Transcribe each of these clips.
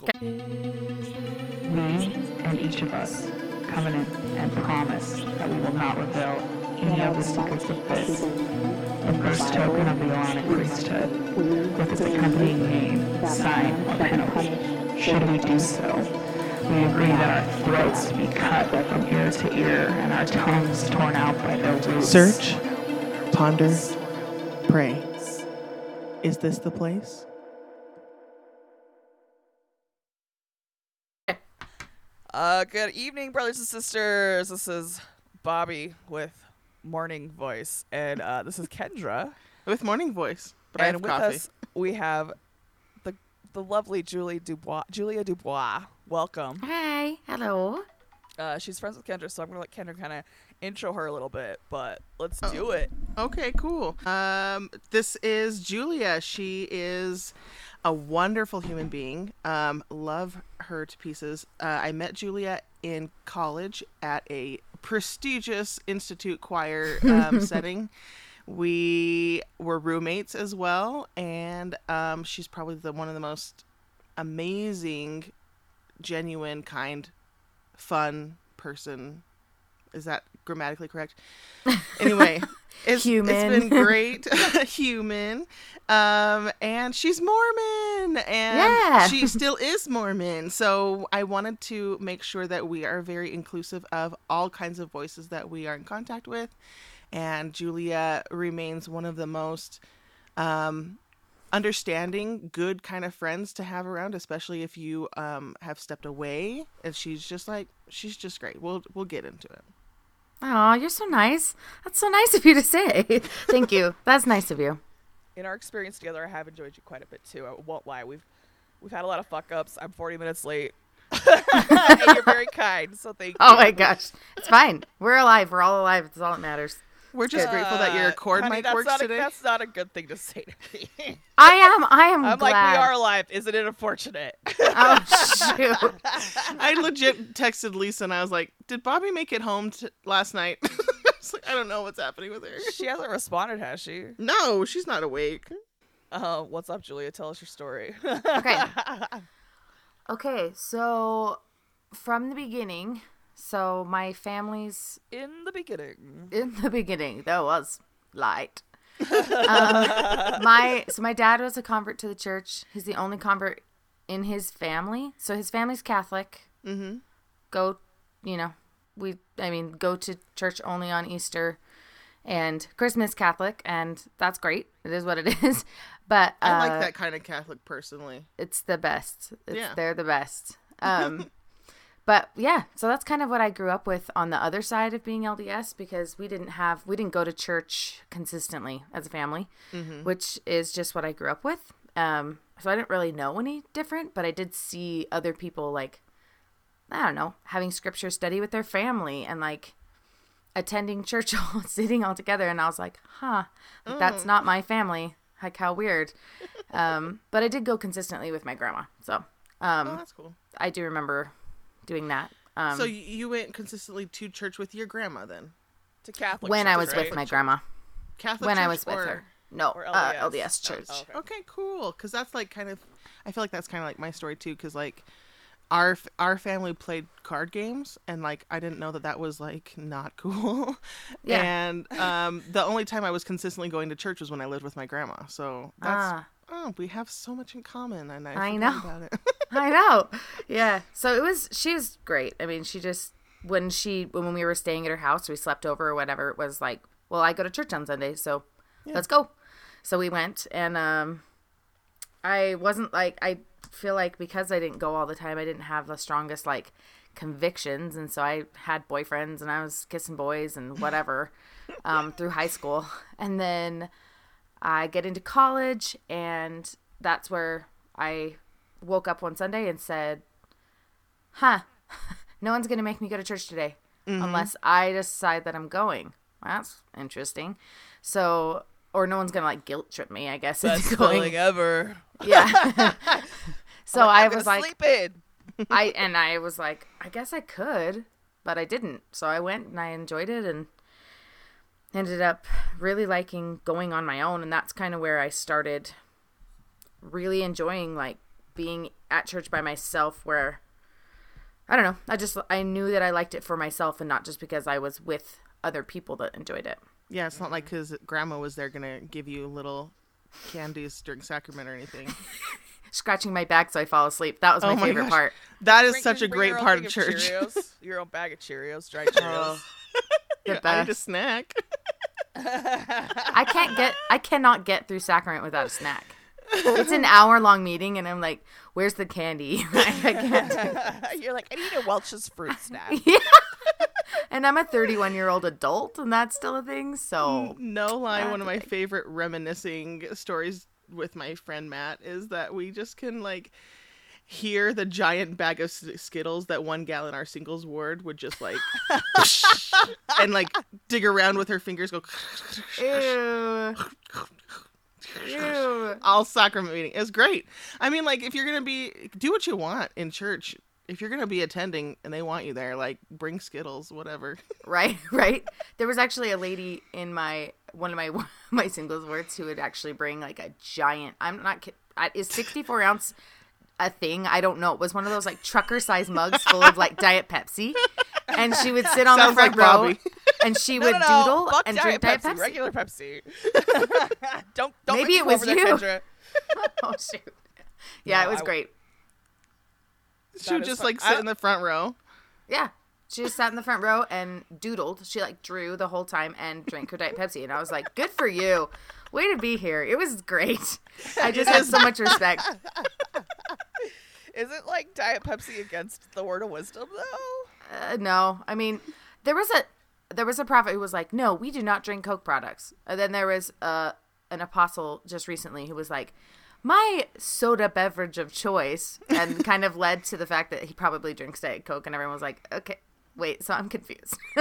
cool. We and each of us covenant and promise that we will not reveal any of the secrets of this, the first token of the Aaronic priesthood, with its accompanying name, sign, or penalty. Should we do so, we agree that our throats be cut from ear to ear and our tongues torn out by their roots. Search, ponder, pray. Is this the place? Uh, good evening, brothers and sisters. This is Bobby with morning voice, and uh, this is Kendra. With morning voice, but and have with coffee. us, we have the the lovely Julie Dubois. Julia Dubois, welcome. Hi, hello. Uh, she's friends with Kendra, so I'm gonna let Kendra kind of intro her a little bit. But let's Oh. do it. Okay, cool. Um, this is Julia. She is a wonderful human being. Um, love her to pieces. Uh, I met Julia in college at a prestigious institute choir um, setting. We were roommates as well, and um, she's probably the one of the most amazing, genuine, kind, fun person. Is that grammatically correct? Anyway, it's, Human. it's been great. Human. Um, and she's Mormon, and Yeah. she still is Mormon. So I wanted to make sure that we are very inclusive of all kinds of voices that we are in contact with. And Julia remains one of the most um, understanding, good kind of friends to have around, especially if you um, have stepped away. And she's just like, she's just great. We'll we'll get into it. Oh, you're so nice. That's so nice of you to say. Thank you. That's nice of you. In our experience together, I have enjoyed you quite a bit too. I won't lie. We've we've had a lot of fuck ups. I'm 40 minutes late. and you're very kind, so thank oh you. Oh my gosh. It's fine. We're alive. We're all alive. It's all that matters. We're just grateful that your Uh, cord honey, mic that's works not a, today. That's not a good thing to say to me. I am. I am I'm glad. like, we are alive. Isn't it unfortunate? Oh shoot. I legit texted Lisa and I was like, "Did Bobby make it home t- last night?" I was like, "I don't know what's happening with her." she hasn't responded, has she? No, she's not awake. Uh, what's up, Julia? Tell us your story. Okay. Okay. So, from the beginning, so my family's In the beginning, in the beginning there was light. um, my so my dad was a convert to the church. He's the only convert in his family. So his family's Catholic. Mm-hmm. Go, you know, we I mean go to church only on Easter and Christmas Catholic, and that's great. It is what it is. But uh, I like that kind of Catholic personally. it's the best. It's, Yeah. They're the best. Um, but yeah, so that's kind of what I grew up with on the other side of being LDS because we didn't have, we didn't go to church consistently as a family, which is just what I grew up with. Um, so I didn't really know any different, but I did see other people like, I don't know, having scripture study with their family and like attending church, all sitting all together. And I was like, huh, that's not my family. Like, how weird. Um, but I did go consistently with my grandma. So Oh, um, that's cool. I do remember doing that. Um, so you went consistently to church with your grandma then? to Catholic. when I was right? with my grandma, Catholic when I was with or- her. No, or uh, LDS? LDS church. Oh, okay. Okay, cool. Because that's like kind of, I feel like that's kind of like my story too. Because like, our our family played card games, and like I didn't know that that was like not cool. Yeah. And um, the only time I was consistently going to church was when I lived with my grandma. So that's Ah. oh, we have so much in common, and I, I know. about it. I know. Yeah. So it was. She was great. I mean, she just when she when we were staying at her house, we slept over or whatever. It was like, well, I go to church on Sunday, so let's go. So we went, and um, I wasn't like I feel like because I didn't go all the time, I didn't have the strongest like convictions, and so I had boyfriends and I was kissing boys and whatever um, through high school, and then I get into college, and that's where I woke up one Sunday and said, "Huh, no one's gonna make me go to church today mm-hmm. unless I decide that I'm going." That's interesting. So, or no one's gonna like guilt trip me, I guess. Best going. ever. Yeah. so I I'm was like, sleep in. I and I was like, I guess I could, but I didn't. So I went and I enjoyed it and ended up really liking going on my own and that's kind of where I started really enjoying like being at church by myself where I don't know. I just I knew that I liked it for myself and not just because I was with other people that enjoyed it. Yeah, it's not like because grandma was there gonna give you little candies during sacrament or anything. Scratching my back so I fall asleep. That was my Oh my favorite gosh. part. That is Bring- such a great part thing of church. Cheerios, your own bag of Cheerios, dried oh. Cheerios. The Yeah, I need a snack. I can't get I cannot get through sacrament without a snack. It's an hour long meeting and I'm like, where's the candy? I can't. You're like, I need a Welch's fruit snack. Yeah. And I'm a 31 year old adult, and that's still a thing. So No lie, one of my favorite reminiscing stories with my friend Matt is that we just can like hear the giant bag of Skittles that one gal in our singles ward would just like and like dig around with her fingers, go ew, all sacrament meeting. Was great. I mean, like if you're gonna be do what you want in church. If you're gonna be attending and they want you there, like bring Skittles, whatever. Right, right. There was actually a lady in my one of my my singles wards who would actually bring like a giant. I'm not kid- I- is 64 ounce a thing? I don't know. It was one of those like trucker size mugs full of like Diet Pepsi, and she would sit on Sounds the front like row, Bobby. and she No, would no, no. doodle Fuck and Diet drink Diet Pepsi, Pepsi. regular Pepsi. don't don't Maybe make me it come was over there, you. Oh shoot! Yeah, No, it was I- great. She would just fun. like I- sit in the front row. Yeah. She just sat in the front row and doodled. She like drew the whole time and drank her Diet Pepsi. And I was like, good for you. Way to be here. It was great. I just have so much respect. Is it like Diet Pepsi against the word of wisdom though? Uh, no, I mean, there was a there was a prophet who was like, no, we do not drink Coke products. And then there was uh, an apostle just recently who was like, my soda beverage of choice, and kind of led to the fact that he probably drinks Diet Coke. And everyone was like, okay. Wait, so I'm confused.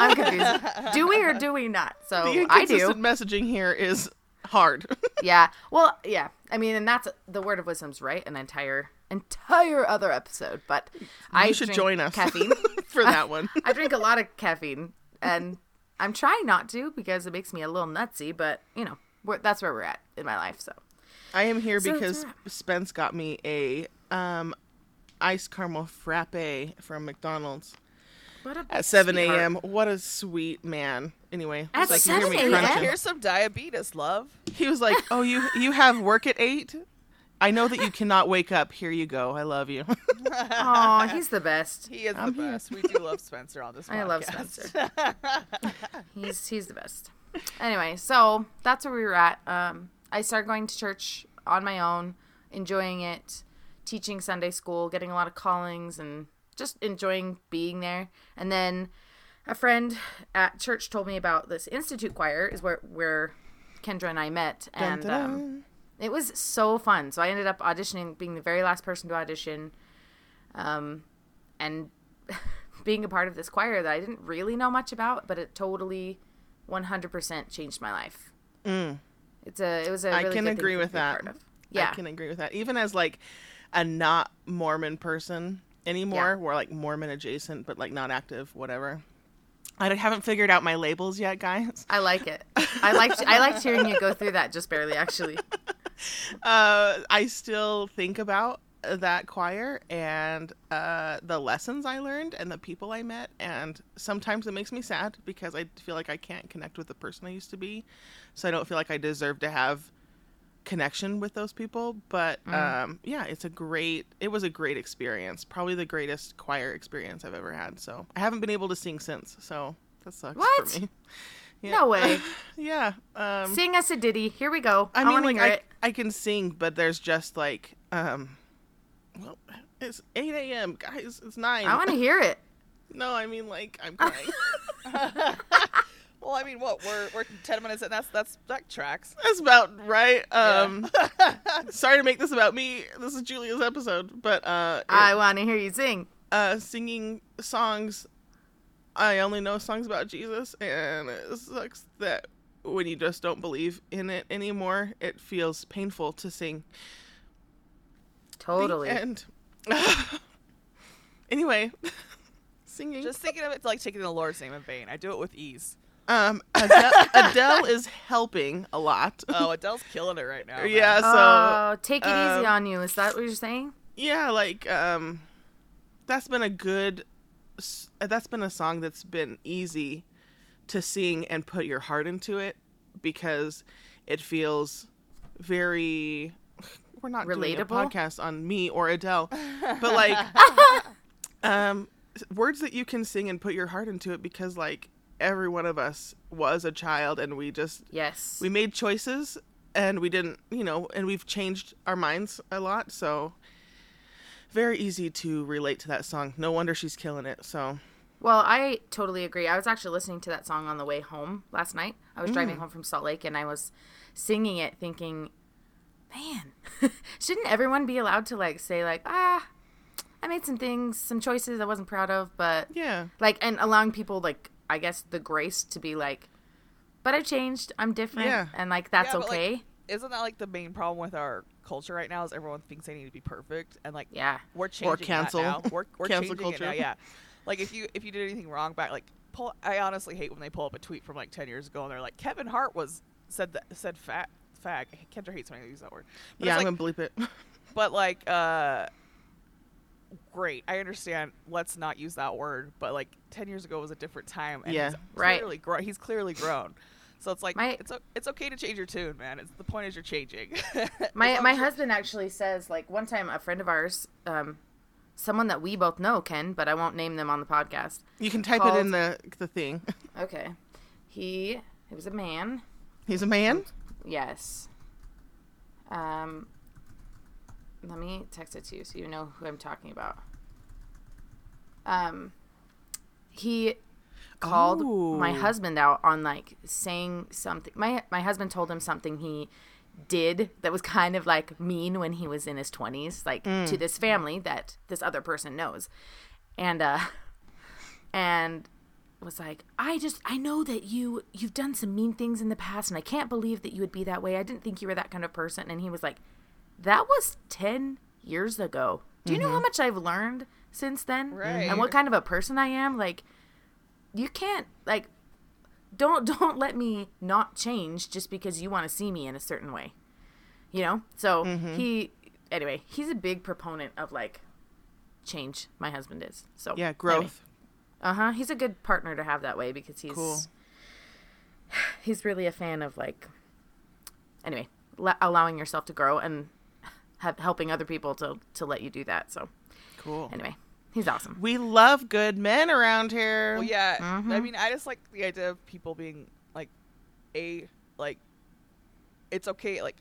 I'm confused. Do we or do we not? So The I do. messaging here is hard. Yeah. Well, yeah. I mean, and that's the word of wisdom's right. An entire entire other episode. But I should join us. Caffeine. for that one. I drink a lot of caffeine, and I'm trying not to because it makes me a little nutsy. But you know, we're, that's where we're at in my life. So I am here So because Spence got me a um iced caramel frappe from McDonald's at 7 a.m. What a sweet man. Anyway, At it's like you hear me 7 a.m.? crunching. Here's some diabetes, love. He was like, "Oh, you you have work at 8? I know that you cannot wake up. Here you go. I love you." Aw, he's the best. He is I'm the here. best. We do love Spencer on this podcast. I love Spencer. he's he's the best. Anyway, so that's where we were at. Um, I started going to church on my own, enjoying it, teaching Sunday school, getting a lot of callings, and just enjoying being there. And then a friend at church told me about this institute choir, is where where Kendra and I met, and um, it was so fun. So I ended up auditioning, being the very last person to audition, um, and being a part of this choir that I didn't really know much about, but it totally, one hundred percent changed my life. Mm. It's a, it was a. I really can good agree with that. Yeah, I can agree with that. Even as like a not Mormon person anymore, Yeah. we're like Mormon adjacent, but like not active, whatever. I haven't figured out my labels yet, guys. I like it. I liked I liked hearing you go through that just barely actually. Uh, I still think about that choir and uh, the lessons I learned and the people I met, and sometimes it makes me sad because I feel like I can't connect with the person I used to be, so I don't feel like I deserve to have connection with those people. But um, yeah, it's a great. It was a great experience. Probably the greatest choir experience I've ever had. So I haven't been able to sing since. So that sucks What? for me. Yeah. No way. Yeah. Um, Sing us a ditty. Here we go. I I, mean, like hear I, it. I can sing, but there's just like, um, well, it's 8 a.m. Guys, it's nine. I want to hear it. No, I mean like I'm crying. Well, I mean, what we're we're ten minutes in. That's that's that tracks. That's about right. Um, sorry to make this about me. This is Julia's episode, but uh, I want to hear you sing. uh, singing songs. I only know songs about Jesus, and it sucks that when you just don't believe in it anymore, it feels painful to sing. Totally. end. anyway, singing. Just thinking of it like taking the Lord's name in vain. I do it with ease. Um, Adele, Adele is helping a lot. Oh, Adele's killing it right now. man. yeah. So oh, take it easy um, on you. Is that what you're saying? yeah, like um, that's been a good. That's been a song that's been easy to sing and put your heart into it because it feels very. We're not doing a podcast on me or Adele, but like, um, words that you can sing and put your heart into it because like every one of us was a child and we just Yes. we made choices and we didn't you know and we've changed our minds a lot so very easy to relate to that song no wonder she's killing it so Well, I totally agree. I was actually listening to that song on the way home last night. I was driving home from Salt Lake and I was singing it thinking, man, shouldn't everyone be allowed to like say like, ah, I made some things, some choices I wasn't proud of, but yeah like and allowing people like I guess the grace to be like, but I changed, I'm different, Yeah. and like that's Yeah, but, like, okay. Isn't that like the main problem with our culture right now? Is everyone thinks they need to be perfect, and like yeah. we're changing cancel. that now. We're, we're Cancel changing it now. culture. Yeah, like if you if you did anything wrong back, like pull. I honestly hate when they pull up a tweet from like ten years ago and they're like Kevin Hart was said that said fat fag. Kendra hates when I use that word. But yeah it's i'm like, gonna bleep it but like uh great i understand let's not use that word but like 10 years ago was a different time and Yeah. he's Right. clearly grown he's clearly grown so it's like My- it's it's okay to change your tune man it's the point is you're changing My my as husband actually says like one time a friend of ours, um, someone that we both know, Ken, but I won't name them on the podcast. you can type it in the the thing Okay, he he was a man. he's a man Yes. Um, let me text it to you so you know who I'm talking about. Um, he called my Oh. husband out on like saying something. My my husband told him something he did that was kind of like mean when he was in his 20s like to this family that this other person knows. And uh and was like i just i know that you you've done some mean things in the past and i can't believe that you would be that way. I didn't think you were that kind of person. And he was like that was 10 years ago. Do you know how much i've learned since then? Right. and what kind of a person i am like you can't like don't don't let me not change just because you want to see me in a certain way you know? So he anyway he's a big proponent of like change my husband is so yeah growth. Uh-huh he's a good partner to have that way because he's Cool. he's really a fan of like anyway la- allowing yourself to grow and have, helping other people to to let you do that so cool anyway he's awesome we love good men around here well yeah Mm-hmm. i mean i just like the idea of people being like a like it's okay like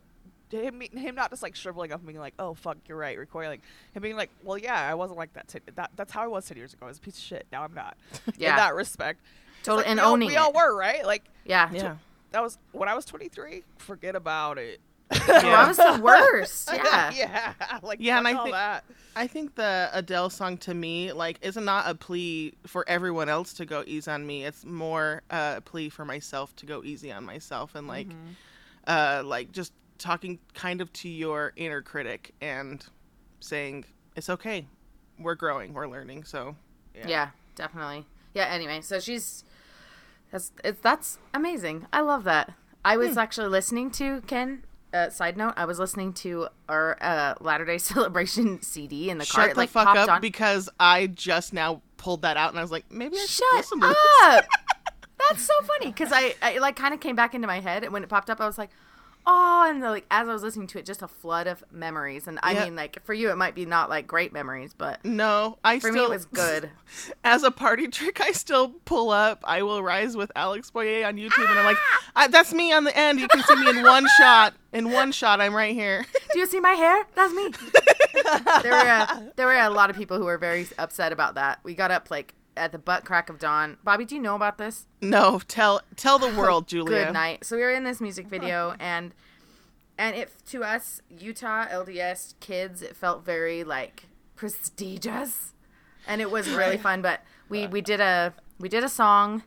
him, him not just like shriveling up and being like, "Oh fuck, you're right," recoiling. Him being like, "Well, yeah, I wasn't like that. Ten, that that's how I was ten years ago. I was a piece of shit. Now I'm not." Yeah. In that respect, Totally- like, and we all- owning we all were right. Like yeah yeah that was when I was 23. Forget about it. Oh, I was the worst yeah yeah, like Yeah, and I all think- that. I think the Adele song to me, like, is not not a plea for everyone else to go easy on me. It's more uh, a plea for myself to go easy on myself and like, uh, like just talking kind of to your inner critic and saying it's okay, we're growing, we're learning. So Yeah. definitely. Yeah. Anyway, so she's that's it's that's amazing. I love that. I was Hmm. actually listening to Ken. Uh, side note: I was listening to our uh, Latter Day Celebration CD in the car. shut the like fuck up on. because I just now pulled that out and I was like, maybe I should Shut listen to up! That's so funny because I, I like kind of came back into my head and when it popped up, I was like, oh, and like as I was listening to it, just a flood of memories. And I Yeah. mean, like for you, it might be not like great memories, but No, I for still me, it was good. as a party trick, I still pull up "I Will Rise" with Alex Boye on YouTube, and I'm like, ah! I, "That's me on the end. You can see me in one shot. In one shot, I'm right here." Do you see my hair? That's me. there were a, there were a lot of people who were very upset about that. We got up like at the butt crack of dawn. Bobby, do you know about this? No, tell tell the world, Julia. Good night. So we were in this music video, and and it to us Utah LDS kids, it felt very like prestigious, and it was really fun. But we we did a we did a song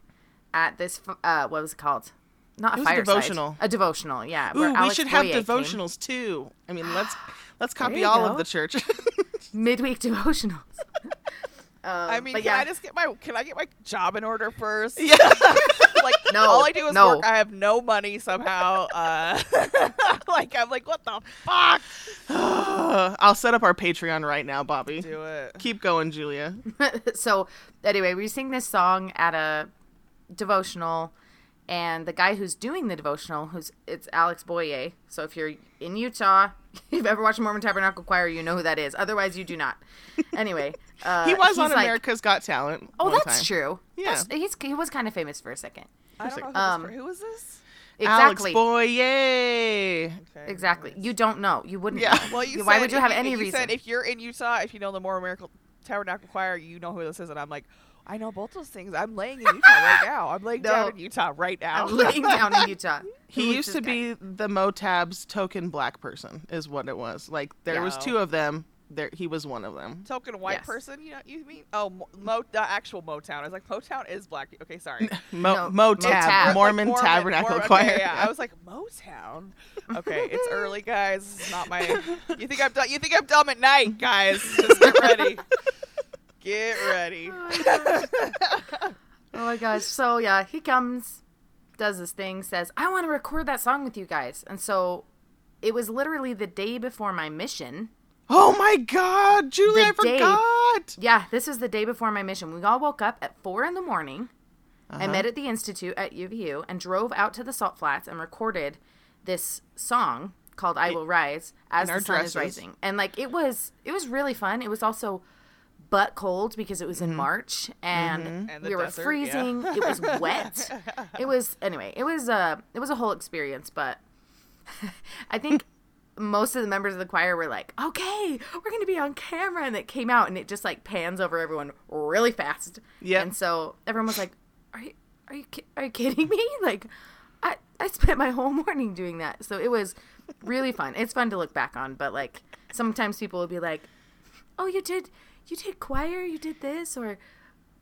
at this uh what was it called? Not a It was a devotional. A devotional, yeah. Ooh, we Alex should have Boye came. devotionals too. I mean, let's let's copy all go. of the church. midweek devotionals. Um, I mean, but can yeah, I just get my can I get my job in order first? Yeah. like No, all I do is no. work. I have no money somehow. Uh, like I'm like, what the fuck? I'll set up our Patreon right now, Bobby. Do it. Keep going, Julia. so anyway, we sing this song at a devotional, and the guy who's doing the devotional, who's it's Alex Boye. So if you're in Utah, if you've ever watched Mormon Tabernacle Choir, you know who that is. Otherwise, you do not. Anyway, uh, he was he's on like- America's Got Talent. Oh, one that's time. true. Yeah. That's, he's, he was kind of famous for a second. I don't know who, Um, this, who is this? Exactly. Alex Boye. Okay, Exactly. anyways. You don't know. You wouldn't. Yeah. know. Well, you Why said would you if have any you reason? Said if you're in Utah, if you know the Mormon Miracle Tabernacle Choir, you know who this is, and I'm like, I know both those things. I'm laying in Utah right now. I'm laying No. down in Utah right now. I'm laying down in Utah. He used to guy? be the Motab's token black person, is what it was. Like there was two of them. There, he was one of them. Token white Yes. person, you know, you mean? Oh, Mo, Mo, the actual Motown. I was like, Motown is black. Okay, sorry. Mo, No, Motab, Motab. Mormon, Like Tabernacle Mormon- Choir. okay, yeah, I was like, Motown. Okay, it's early, guys. This is not my. You think I'm? du- You think I'm dumb at night, guys? Just get ready. Get ready. Oh my gosh. So yeah, he comes, does this thing, says, I want to record that song with you guys. And so it was literally the day before my mission. Oh my God, Julie, The I day- forgot. Yeah, this was the day before my mission. We all woke up at four in the morning. I Uh-huh. met at the Institute at UVU and drove out to the Salt Flats and recorded this song called "I Will Rise" as the sun is rising. And like it was, it was really fun. It was also butt cold because it was Mm-hmm. in March and, And we were desert, yeah. freezing. It was wet. it was anyway. It was uh, it was a whole experience. But I think most of the members of the choir were like, "Okay, we're gonna be on camera," and it came out and it just like pans over everyone really fast. Yeah, And so everyone was like, "Are you are you ki- are you kidding me?" Like, I I spent my whole morning doing that. So it was really fun. It's fun to look back on, but like sometimes people will be like, "Oh, you did you did choir? You did this?" Or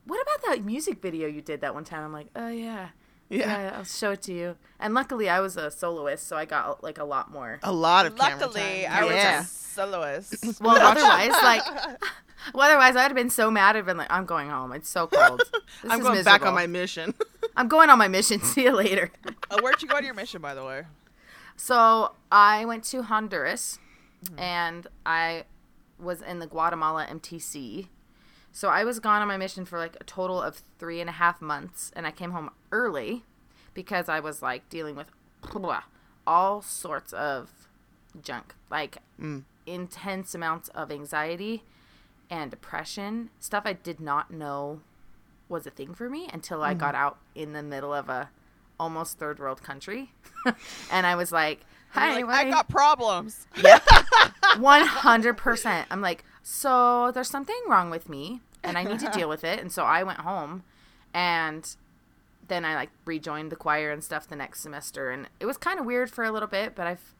what about that music video you did that one time? I'm like, "Oh yeah." Yeah. Yeah, I'll show it to you. And luckily, I was a soloist, so I got like a lot more. A lot of camera Luckily, time. I was yeah. a soloist. Well, otherwise, like, well, otherwise, I'd have been so mad. I'd been like, I'm going home. It's so cold. This I'm is going back on my mission. I'm going on my mission. See you later. Uh, where'd you go on your mission, by the way? So I went to Honduras, and I was in the Guatemala MTC. So I was gone on my mission for like a total of three and a half months, and I came home early because I was like dealing with blah, all sorts of junk, like mm. intense amounts of anxiety and depression, stuff I did not know was a thing for me until I got mm. out in the middle of a almost third world country, and I was like, "Hi, like, I got problems." 100%. I'm like, so there's something wrong with me and I need to deal with it. And so I went home and then I like rejoined the choir and stuff the next semester. And it was kind of weird for a little bit, but I've,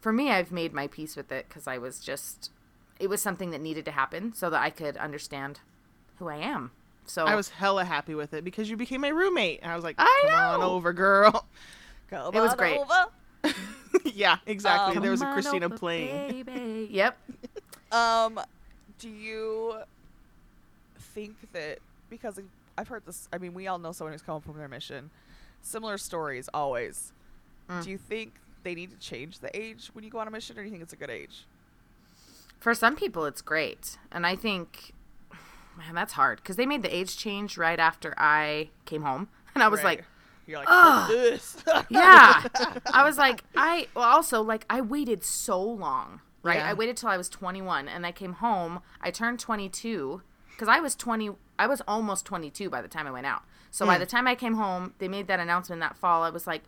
for me, I've made my peace with it because I was just, it was something that needed to happen so that I could understand who I am. So I was hella happy with it because you became my roommate. And I was like, I know. on over, girl. Come it was great. over. yeah, exactly. Um, there was a Christina over, playing. baby. Yep. Um, do you think that because I've heard this? I mean, we all know someone who's coming from their mission. Similar stories always. Mm. Do you think they need to change the age when you go on a mission, or do you think it's a good age? For some people, it's great. And I think, man, that's hard because they made the age change right after I came home. And I was Right. like, You're like, Ugh. This. yeah. I was like, I, well, also, like, I waited so long, right? Yeah. I waited till I was 21 and I came home. I turned 22 because I was 20, I was almost 22 by the time I went out. So Hmm. by the time I came home, they made that announcement that fall. I was like,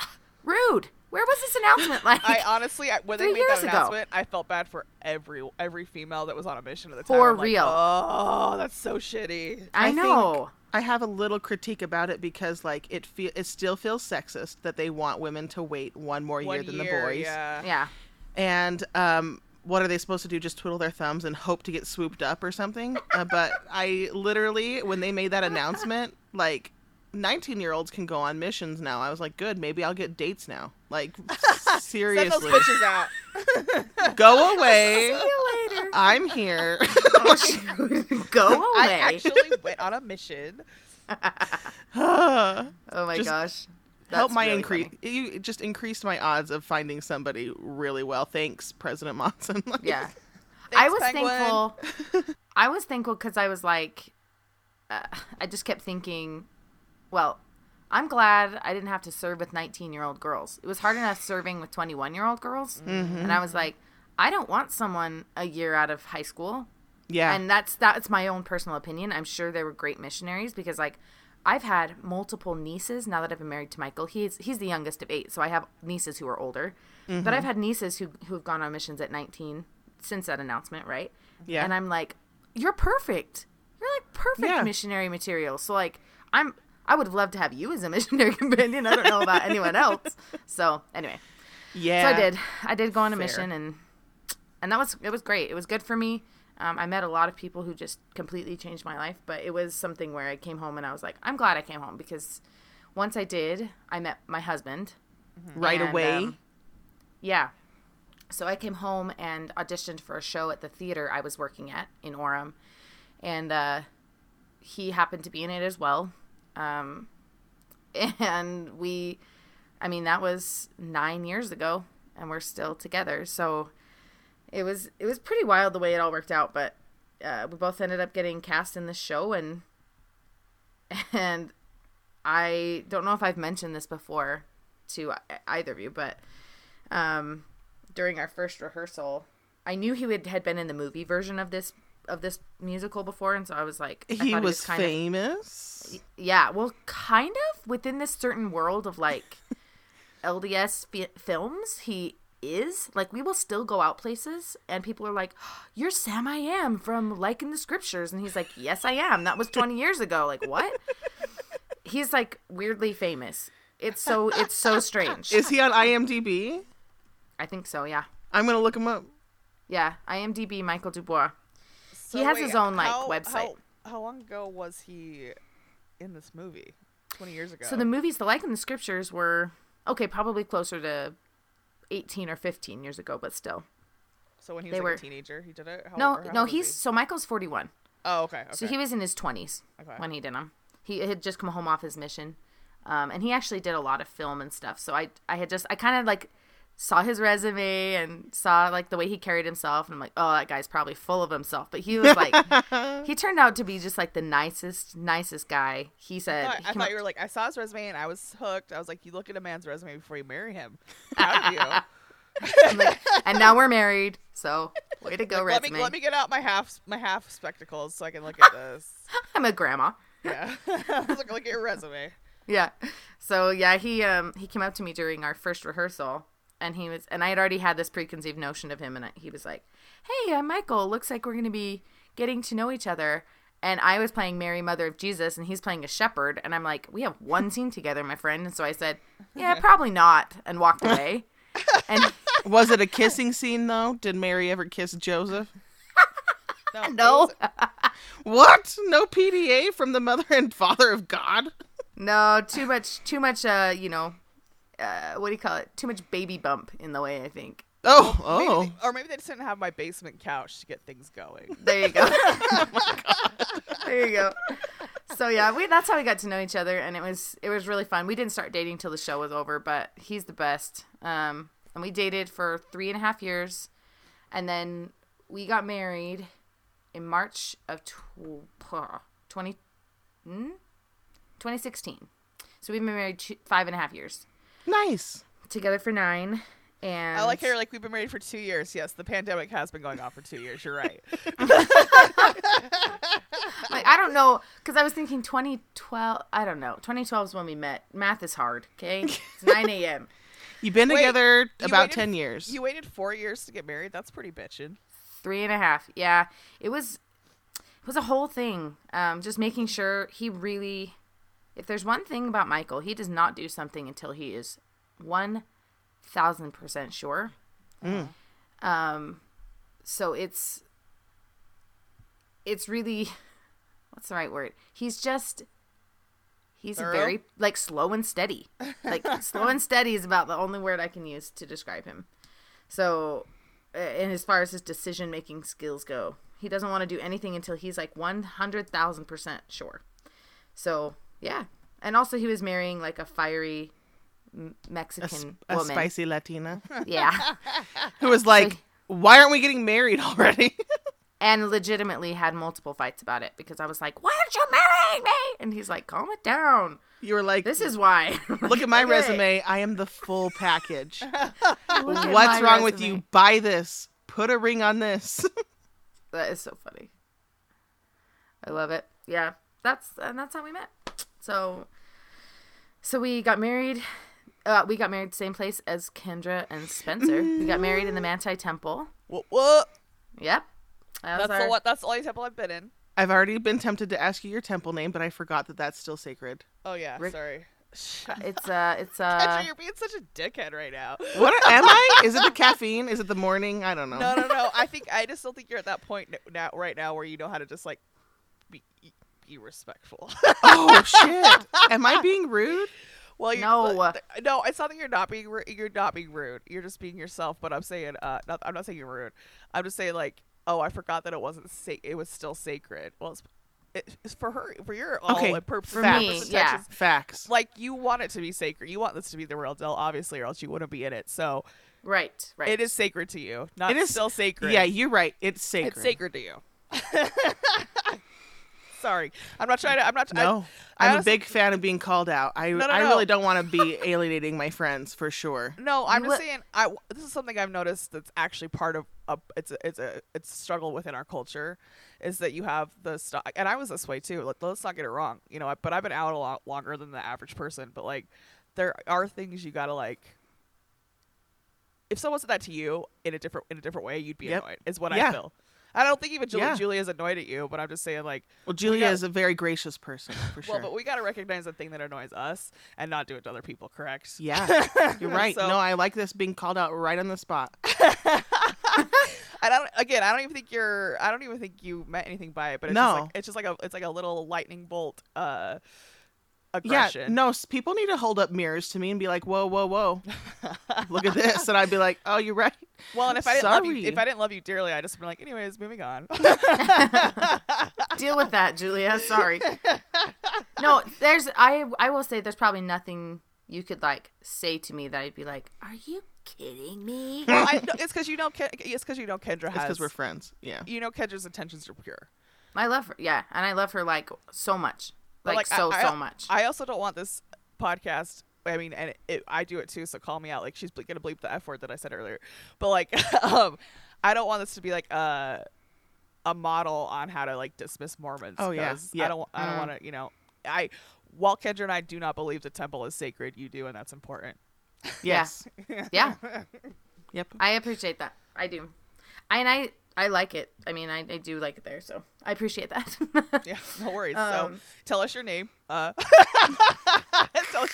"Ah, rude. Where was this announcement? Like, I honestly, I, when they made that years ago. announcement, I felt bad for every every female that was on a mission at the time. For I'm like, real. oh, that's so shitty. I, I think- know. I have a little critique about it because like it feel it still feels sexist that they want women to wait one more One year than year, the boys. Yeah. yeah. And um what are they supposed to do? Just twiddle their thumbs and hope to get swooped up or something? Uh, but I literally, when they made that announcement, like 19 year olds can go on missions now. I was like, good, maybe I'll get dates now. Like, seriously. Send those bitches out. Go away. See you later. I'm here. Go away. I actually went on a mission. oh my just gosh. Help my really increase. You just increased my odds of finding somebody really well. Thanks, President Monson. Like, Yeah. I was Penguin. thankful. I was thankful because I was like, uh, I just kept thinking, well, I'm glad I didn't have to serve with 19 year old girls. It was hard enough serving with 21 year old girls. Mm-hmm. And I was like, I don't want someone a year out of high school. yeah. And that's that's my own personal opinion. I'm sure they were great missionaries because like I've had multiple nieces now that I've been married to Michael. He's he's the youngest of eight, so I have nieces who are older. But I've mm-hmm. had nieces who who have gone on missions at 19 since that announcement, right? Yeah. And I'm like, you're perfect. You're like perfect Yeah. missionary material. So like I'm I would have loved to have you as a missionary companion. I don't know about anyone else. So anyway, yeah. so I did. I did go on a Fair. mission, and and that was it was great. It was good for me. Um, I met a lot of people who just completely changed my life, but it was something where I came home and I was like, I'm glad I came home because once I did, I met my husband. Right and, away. um, yeah. So I came home and auditioned for a show at the theater I was working at in Orem, and uh, he happened to be in it as well. Um, and we, I mean, that was nine years ago, and we're still together. So it was it was pretty wild the way it all worked out. But uh, we both ended up getting cast in the show, and and I don't know if I've mentioned this before to either of you, but um, during our first rehearsal, I knew he would, had been in the movie version of this of this musical before, and so I was like, I he was kind of famous. yeah, well, kind of within this certain world of like LDS fi- films, he is like we will still go out places and people are like, "You're Sam I am from Liken the Scriptures," and he's like, "Yes, I am. That was 20 years ago." Like what? he's like weirdly famous. It's so it's so strange. Is he on IMDb? I think so. Yeah, I'm gonna look him up. yeah. IMDb Michael Dubois. So He has wait, his own, like, how- website. How, how long ago was he in this movie? Twenty years ago. So the movies, the Liken the Scriptures, were okay, probably closer to 18 or 15 years ago, but still. So when he was like were- a teenager, he did it. How, No, no, he's he? so Michael's 41. Oh, okay. okay. So he was in his 20s Okay. when he did them. He had just come home off his mission. Um, and he actually did a lot of film and stuff. So I I had just I kind of like saw his resume and saw like the way he carried himself and I'm like, "Oh, that guy's probably full of himself." But he was like he turned out to be just like the nicest nicest guy. He said I thought, I thought you were like, I saw his resume and I was hooked. I was like, you look at a man's resume before you marry him. Proud of you. Like, and now we're married. So, way to go let me resume. let me get out my half my half spectacles so I can look at this. I'm a grandma. Yeah, like, look at your resume. yeah so yeah he um he came up to me during our first rehearsal and he was and i had already had this preconceived notion of him and I, he was like hey i'm michael looks like we're gonna be getting to know each other and i was playing mary mother of jesus and he's playing a shepherd and i'm like we have one scene together my friend and so i said yeah probably not and walked away and Was it a kissing scene though? Did Mary ever kiss Joseph? No, no What? No PDA from the mother and father of God? no too much too much uh you know uh what do you call it too much baby bump in the way i think Oh, maybe oh. they- or maybe they just didn't have my basement couch to get things going. There you go. there you go. So yeah, we that's how we got to know each other, and it was it was really fun. We didn't start dating till the show was over, but he's the best. Um, and we dated for three and a half years, and then we got married in March of tw- 20, hmm? 2016. So we've been married two, five and a half years, Nice. together for nine. And I like how you're like we've been married for two years. Yes, the pandemic has been going on for two years. You're right. like I don't know because I was thinking 2012. I don't know. 2012 is when we met. Math is hard. Okay, it's 9 a.m. You've been Wait, together you about waited- 10 years. You waited four years to get married. That's pretty bitchin'. Three and a half. Yeah, it was. It was a whole thing. Um, just making sure he really. If there's one thing about Michael, he does not do something until he is one thousand percent sure. Um, so it's. It's really, what's the right word? He's just. He's Thorough? very like slow and steady. Like slow and steady is about the only word I can use to describe him. So and as far as his decision making skills go, he doesn't want to do anything until he's like one hundred thousand percent sure. So yeah, and also he was marrying like a fiery A, Mexican s- a woman. spicy Latina Yeah, who was like, "Why aren't we getting married already?" and legitimately had multiple fights about it because I was like, "Why aren't you marrying me?" And he's like, "Calm it down. you were like, This is why." Look at my Okay. resume. I am the full package. What's wrong with you? Buy this. Put a ring on this. That is so funny. I love it. Yeah, that's and that's how we met. So, so we got married. Uh, we got married same place as Kendra and Spencer. We got married in the Manti Temple. What? what? Yep. That was That's the what? That's the only temple I've been in. I've already been tempted to ask you your temple name, but I forgot that that's still sacred. Oh yeah, Rick- sorry. It's uh, it's Andrew, uh, you're being such a dickhead right now. What am I? Is it the caffeine? Is it the morning? I don't know. No, no, no. I think I just don't think you're at that point now, right now, where you know how to just like be be respectful. Oh shit! Am I being rude? well, you're, No. no. It's not that you're not being you're not being rude. You're just being yourself. But I'm saying, uh, not, I'm not saying you're rude. I'm just saying like, oh, I forgot that it wasn't sa- It was still sacred. Well, it's, it, it's for her, for your all Okay, like, pur- for me, yeah. Facts. Like you want it to be sacred. You want this to be the real deal, obviously, or else you wouldn't be in it. So right, right. it is sacred to you. Not It is still sacred. Yeah, you're right. It's sacred. It's sacred to you. Sorry, I'm not trying to. I'm not. No, I, I'm a honestly- big fan of being called out. I No, no, I no. really don't want to be alienating my friends for sure. No, I'm You just saying. I this is something I've noticed that's actually part of a. It's a it's a it's a struggle within our culture, is that you have the stock, And I was this way too. Let, let's not get it wrong. You know, but I've been out a lot longer than the average person. But like, there are things you gotta like. If someone said that to you in a different in a different way, you'd be Yep. annoyed. Is what Yeah. I feel. I don't think even Julie, Yeah. Julia's annoyed at you, but I'm just saying like. Well, Julia got- is a very gracious person for sure. Well, but we gotta recognize the thing that annoys us and not do it to other people. Correct? yeah, you're right. So- no, I like this being called out right on the spot. I don't. Again, I don't even think you're. I don't even think you meant anything by it. But it's No. just like it's just like a. It's like a little lightning bolt. Uh, Yeah, no, people need to hold up mirrors to me and be like, "Whoa, whoa, whoa, look at this," and I'd be like, "Oh, you're right." Well, and if I didn't love you, if I didn't love you dearly, I'd just be like, anyways, moving on. Deal with that, Julia. Sorry. No, there's I I will say there's probably nothing you could like say to me that I'd be like, "Are you kidding me?" well, I, no, it's because you know. Ken, it's because you know Kendra It's has. because we're friends. Yeah. You know Kendra's intentions are pure. I love her. Yeah, and I love her like so much. But, Like, I- so I, so much. I also don't want this podcast. I mean, and it, it, I do it too. So call me out. Like she's ble- gonna bleep the f word that I said earlier. But like, um, I don't want this to be like a a model on how to like dismiss Mormons. Oh, yeah. Yeah. I don't. I don't Mm. want to. You know, I. While Kendra and I do not believe the temple is sacred, you do, and that's important. Yes. yeah, Yep. I appreciate that. I do. I, and I I like it. I mean, I, I do like it there, so I appreciate that. Yeah, no worries. so Um, tell us your name. Uh, tell, us,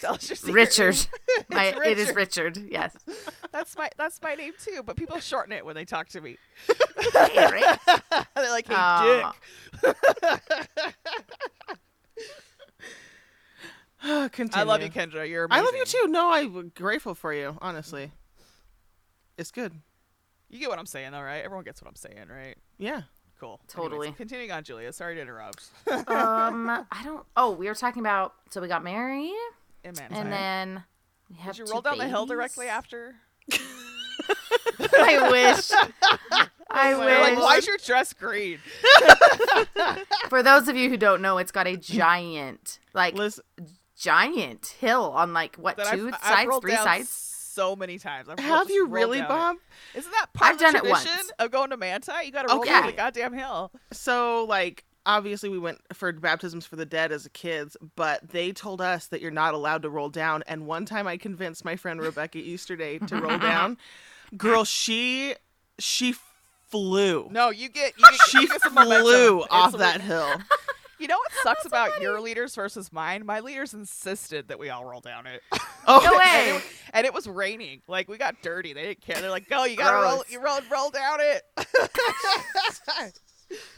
tell us your secret Richard. My, It's It is Richard. Yes. That's my that's my name too. But people shorten it when they talk to me. Hey, Rick. They're like, "Hey, Aw. Dick." Continue. I love you, Kendra. You're I love you too. No, I'm grateful for you. Honestly, it's good. You get what I'm saying, though, right? Everyone gets what I'm saying, right? Yeah. Cool. Totally. Anyways, continuing on, Julia. Sorry to interrupt. Um, I don't. Oh, we were talking about. So we got married, In and then we had did you two roll down the hill directly after? I wish. I You're wish. like, why's your dress green? For those of you who don't know, it's got a giant, like Liz, giant hill on like what two I've, I've sides, three down sides. So many times. I've have you really, down. Bob? Isn't that part I've of the done it tradition of going to Manti? You got to oh, roll Okay. down the goddamn hill. So, like, obviously, we went for baptisms for the dead as kids, but they told us that you're not allowed to roll down. And one time, I convinced my friend Rebecca Easterday to roll down. Girl, she she flew. No, you get you get, She you get some flew off that hill. You know what sucks about your leaders versus mine? My leaders insisted that we all roll down it. Oh, No and, it and it was raining. Like we got dirty. They didn't care. They're like, "Go, you gotta roll. You roll, roll down it."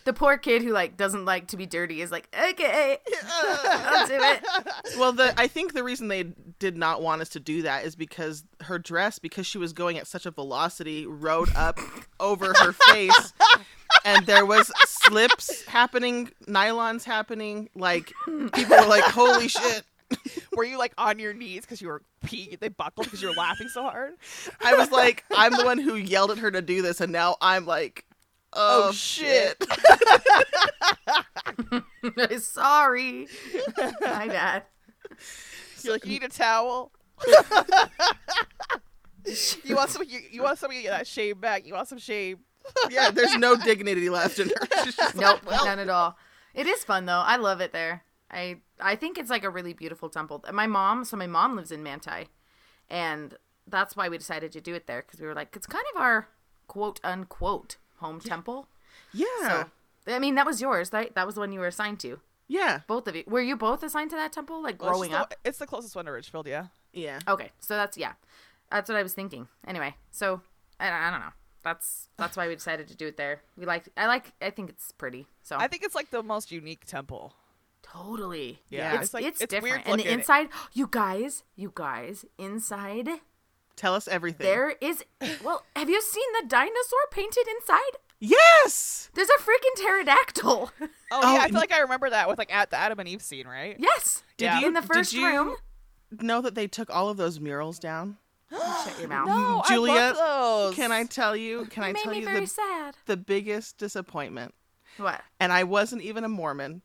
The poor kid who like doesn't like to be dirty is like, okay, I'll do it. Well, the I think the reason they did not want us to do that is because her dress, because she was going at such a velocity, rode up over her face, and there was slips happening, nylons happening. Like people were like, "Holy shit!" Were you like on your knees because you were peeing? They buckled because you were laughing so hard. I was like, "I'm the one who yelled at her to do this," and now I'm like, "Oh, Oh, shit!" Sorry. My bad. You're like, you need a towel. you want some? You, you want some of that shame back? You want some shame? Yeah, there's no dignity left in her. Just like, Nope, well, none at all. It is fun though. I love it there. I I think it's like a really beautiful temple. My mom, so my mom lives in Manti, and that's why we decided to do it there because we were like, it's kind of our quote unquote home temple. yeah, So I mean, that was yours, right? That was the one you were assigned to. yeah, Both of you were you both assigned to that temple, like Well, growing just up? the- it's the closest one to Richfield, yeah. yeah. Okay, so that's yeah, that's what I was thinking. Anyway, so I, I don't know. That's that's why we decided to do it there. We like I like I think it's pretty. So I think it's like the most unique temple. totally Yeah, it's it's like- it's, it's weird different. And the inside, you guys, you guys, inside Tell us everything. there is. Well, have you seen the dinosaur painted inside? Yes. There's a freaking pterodactyl. Oh, Oh, yeah, oh, I n- feel like I remember that with like at the Adam and Eve scene, right? yes. Did Yeah. you in the did first you room. know that they took all of those murals down? Shut your mouth. No, Juliet, I love those. Can I tell you? Can I It made tell you very the sad. the biggest disappointment? What? And I wasn't even a Mormon.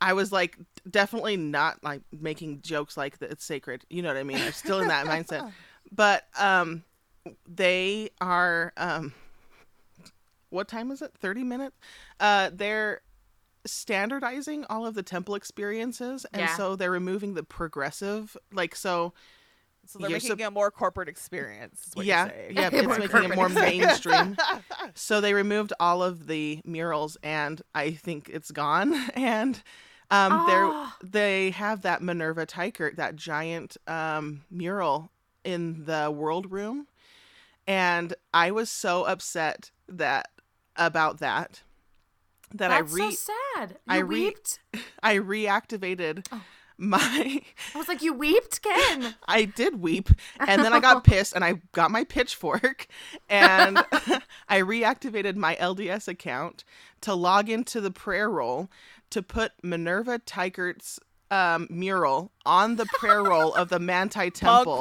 I was like definitely not like making jokes like that it's sacred. You know what I mean? I'm still in that mindset. But um they are um what time is it? 30 minutes? Uh they're standardizing all of the temple experiences and Yeah. so they're removing the progressive like so So they're You're making sup- it a more corporate experience. Is what yeah, yeah, it's More making it more mainstream. so they removed all of the murals, and I think it's gone. And um, Ah. they they have that Minerva Teichert, that giant um, mural in the World Room, and I was so upset that about that that That's I re so sad. You I re- weeped. I reactivated Oh. My I was like, you weeped, Ken. I did weep, and then I got pissed, and I got my pitchfork, and I reactivated my LDS account to log into the prayer roll to put Minerva Teichert's um, mural on the prayer roll of the Manti Temple.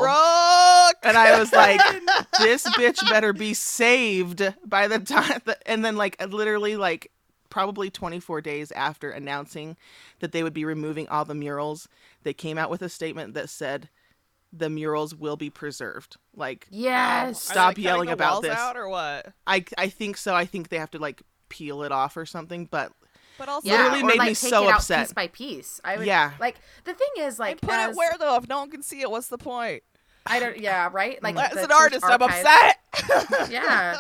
And I was like, this bitch better be saved by the time. And then, like, literally, like, probably 24 days after announcing that they would be removing all the murals, they came out with a statement that said the murals will be preserved. Like, Yes. Stop like, yelling the about walls this. Out or what? I, I think so. I think they have to, like, peel it off or something. But But also, Yeah, literally or, made like, me take so it out upset. piece by piece. I would, Yeah. Like the thing is, and like, put as, it where though? If no one can see it, what's the point? I don't. Yeah, right. Like mm. As an church artist, I'm upset. Yeah.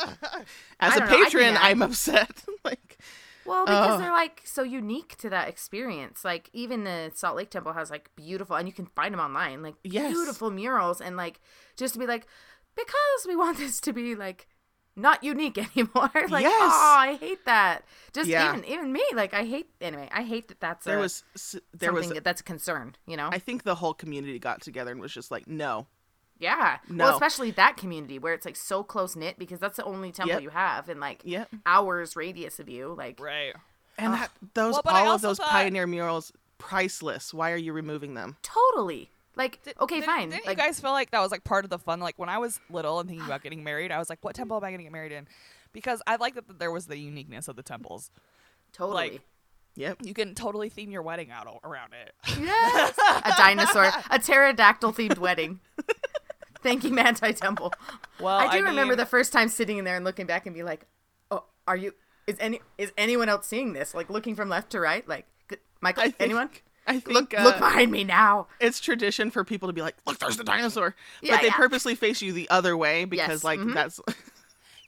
as I a don't know, I'd be patron. I'm upset. like, Well, oh. because Ugh. they're like so unique to that experience. Like even the Salt Lake Temple has like beautiful, and you can find them online, like Yes. beautiful murals, and like just to be like, because we want this to be like not unique anymore. like, Yes. oh, I hate that. Just Yeah. even even me, like I hate anyway. I hate that that's there a, was, there something was, that, that's a concern. You know? I think the whole community got together and was just like, no, yeah. No. Well, especially that community where it's like so close knit because that's the only temple Yep. you have in like Yep. hours radius of you. Like right. And that those Well, all of those thought- pioneer murals priceless. Why are you removing them? totally. Like okay, Didn't- fine. Didn't like, you guys feel like that was like part of the fun? Like when I was little and thinking about getting married, I was like, "What temple am I going to get married in?" Because I like that that there was the uniqueness of the temples. totally. like- Yep. You can totally theme your wedding out around it. Yes. a dinosaur, a pterodactyl themed wedding. Thank you, Manti Temple. Well, I do remember mean, the first time sitting in there and looking back and be like, "Oh, are you? Is any is anyone else seeing this? Like looking from left to right? Like, Michael, I think, anyone? I think Look, uh, look behind me now. it's tradition for people to be like, "Look, there's the dinosaur," Yeah, but they yeah. purposely face you the other way because, Yes, like, mhm. that's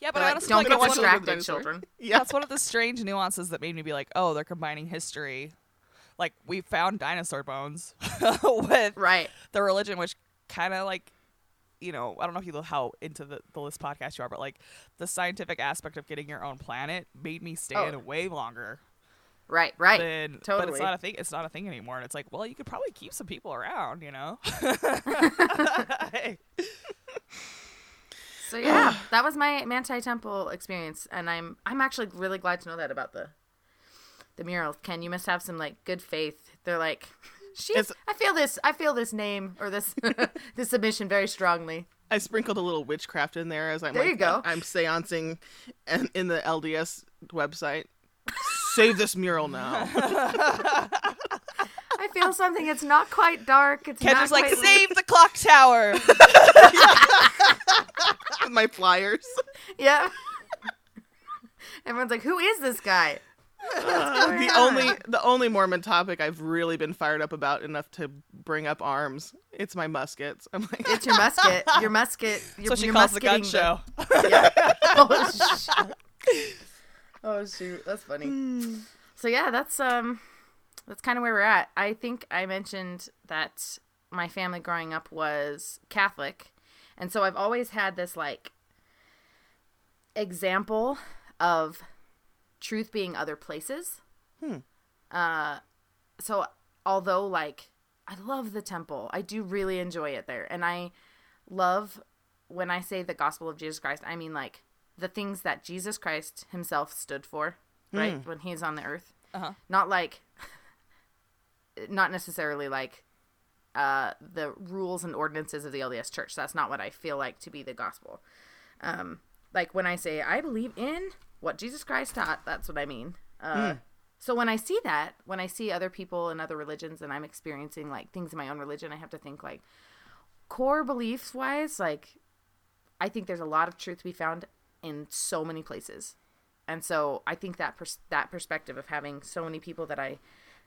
Yeah, but They're I honestly don't like get that's one of the- distracted, dinosaur. children. yeah. That's one of the strange nuances that made me be like, "Oh, they're combining history." Like we found dinosaur bones with Right. the religion, which kind of like, you know, I don't know if you know how into the, the list podcast you are, but like the scientific aspect of getting your own planet made me stay Oh. in way longer. Right, right. then but it's not a thing. It's not a thing anymore. And it's like, well, you could probably keep some people around, you know. So yeah, that was my Manti Temple experience, and I'm I'm actually really glad to know that about the the mural. Ken, you must have some like good faith. They're like, she. It's- I feel this. I feel this name or this this submission very strongly. I sprinkled a little witchcraft in there as I'm There like, you go. I'm seancing and in the LDS website. Save this mural now. I feel something. It's not quite dark. It's not Kendra's like, quite save the clock tower. My flyers. Yeah. Everyone's like, who is this guy? The only the only Mormon topic I've really been fired up about enough to bring up arms. It's my muskets. I'm like It's your musket. Your musket. Your, so she your calls the gun show. oh, shoot. oh shoot, that's funny. So yeah, that's um, that's kind of where we're at. I think I mentioned that my family growing up was Catholic, and so I've always had this like example of truth being other places. Uh, so although like I love the temple, I do really enjoy it there, and I love when I say the gospel of Jesus Christ, I mean like the things that Jesus Christ himself stood for, right? When he's on the earth. Uh-huh. Not like not necessarily like uh the rules and ordinances of the LDS church. That's not what I feel like to be the gospel. Um like when I say I believe in what Jesus Christ taught, that's what I mean. Uh so when I see that, when I see other people in other religions and I'm experiencing like things in my own religion, I have to think like core beliefs wise, like I think there's a lot of truth to be found in so many places. And so I think that pers- that perspective of having so many people that I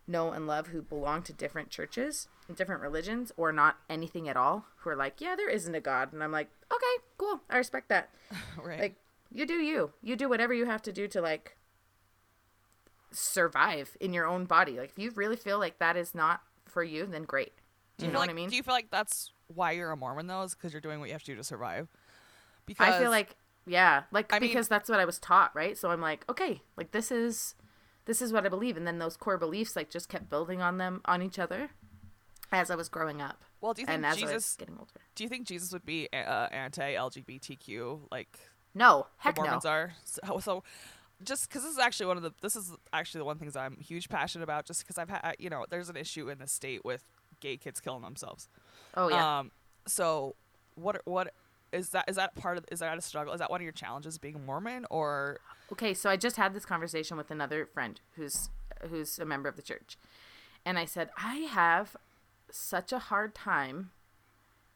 know and love who belong to different churches and different religions or not anything at all who are like, yeah, there isn't a God. And I'm like, okay, cool. I respect that. right. Like, you do you. You do whatever you have to do to like survive in your own body. Like, if you really feel like that is not for you, then great. Do you know like, what I mean? Do you feel like that's why you're a Mormon though? Is because you're doing what you have to do to survive? Because I feel like yeah, like I mean- because that's what I was taught, right? So I'm like, okay, like this is this is what I believe, and then those core beliefs like just kept building on them on each other as I was growing up, Well, do you think and as I was Jesus? getting older. Do you think Jesus would be uh, anti-LGBTQ like No, the heck no. Mormons are? So, so just because this is actually one of the this is actually the one things I'm huge passionate about. Just because I've had you know there's an issue in the state with gay kids killing themselves. Oh yeah, Um. So what what is that? Is that part of? Is that a struggle? Is that one of your challenges being Mormon or? okay. So I just had this conversation with another friend who's who's a member of the church, and I said I have such a hard time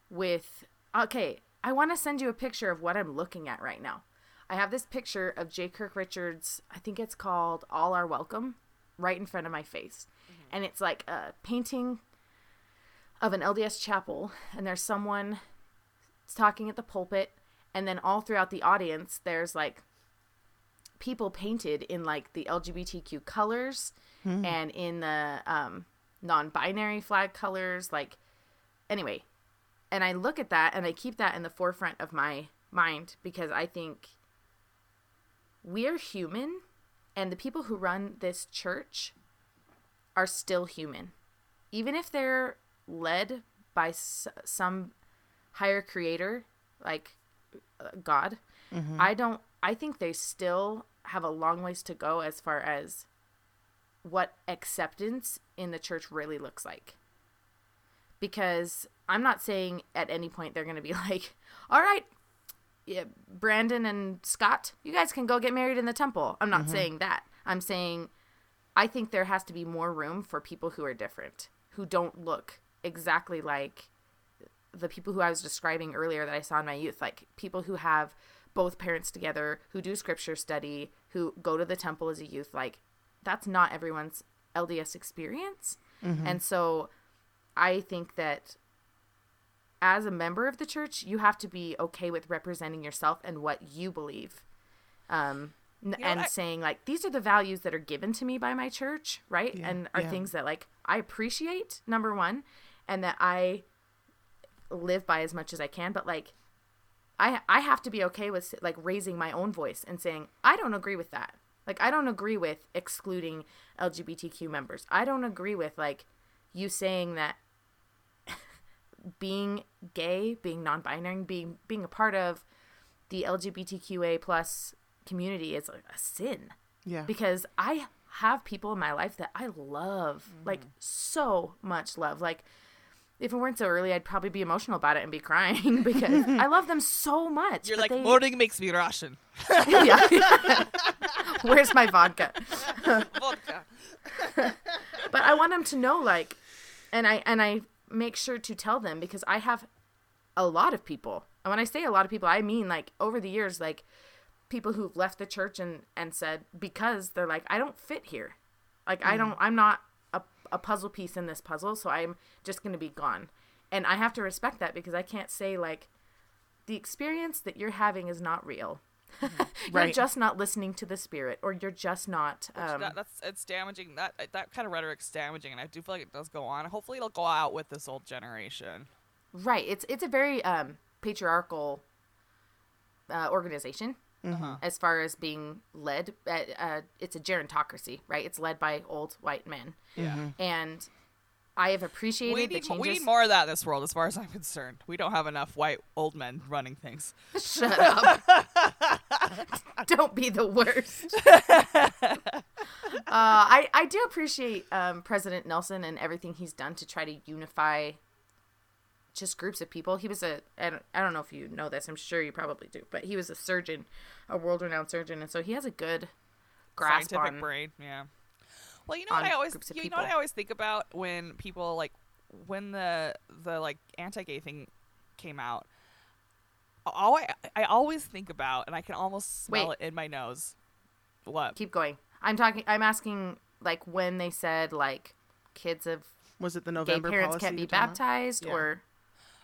with. Okay, I want to send you a picture of what I'm looking at right now. I have this picture of J. Kirk Richards. I think it's called "All Are Welcome," right in front of my face, and it's like a painting of an LDS chapel, and there's someone talking at the pulpit, and then all throughout the audience, there's like people painted in like the LGBTQ colors and in the um, non-binary flag colors. Like, anyway, and I look at that and I keep that in the forefront of my mind because I think we're human, and the people who run this church are still human, even if they're led by s- some higher creator like uh, God. I don't. I think they still have a long ways to go as far as what acceptance in the church really looks like. Because I'm not saying at any point they're going to be like, "All right, yeah, Brandon and Scott, you guys can go get married in the temple." I'm not mm-hmm. saying that. I'm saying I think there has to be more room for people who are different, who don't look exactly like the people who I was describing earlier that I saw in my youth, like people who have both parents together, who do scripture study, who go to the temple as a youth, like that's not everyone's LDS experience. Mm-hmm. And so I think that as a member of the church, you have to be okay with representing yourself and what you believe. Um, n- know, and I- saying like these are the values that are given to me by my church, right? Yeah, and are yeah. things that like I appreciate number 1 and that I live by as much as I can, but like I I have to be okay with like raising my own voice and saying I don't agree with that. Like I don't agree with excluding LGBTQ members. I don't agree with like you saying that being gay, being non-binary, being being a part of the LGBTQA plus community is like a sin Yeah. because I have people in my life that I love, mm. like so much love. Like if it weren't so early, I'd probably be emotional about it and be crying because I love them so much. You're like they- morning makes me Russian. yeah. Where's my vodka? Vodka. But I want them to know, like, and I and I make sure to tell them because I have a lot of people, and when I say a lot of people, I mean like over the years, like people who've left the church and and said because they're like I don't fit here, like I don't, mm. I'm not a a puzzle piece in this puzzle, so I'm just gonna be gone, and I have to respect that because I can't say like the experience that you're having is not real. you're just not listening to the spirit, or you're just not. Um, that, that's it's damaging. That that kind of rhetoric's damaging, and I do feel like it does go on. Hopefully, it'll go out with this old generation. Right. It's it's a very um, patriarchal uh, organization as far as being led. Uh, uh, it's a gerontocracy, right? It's led by old white men, Yeah. and I have appreciated We the need, mo- changes. we need more of that in this world, as far as I'm concerned. We don't have enough white old men running things. Shut up! Don't be the worst. uh, I I do appreciate um, President Nelson and everything he's done to try to unify just groups of people. He was a I don't, I don't know if you know this. I'm sure you probably do, but he was a surgeon, a world-renowned surgeon, and so he has a good grasp Scientific on. brain, yeah. Well, you know what I always you know what I always think about when people like when the the like anti-gay thing came out. All I I always think about, and I can almost smell Wait. it in my nose. What? Keep going. I'm talking. I'm asking like when they said like kids of Was it the gay November parents policy can't be you're talking about? baptized Yeah. or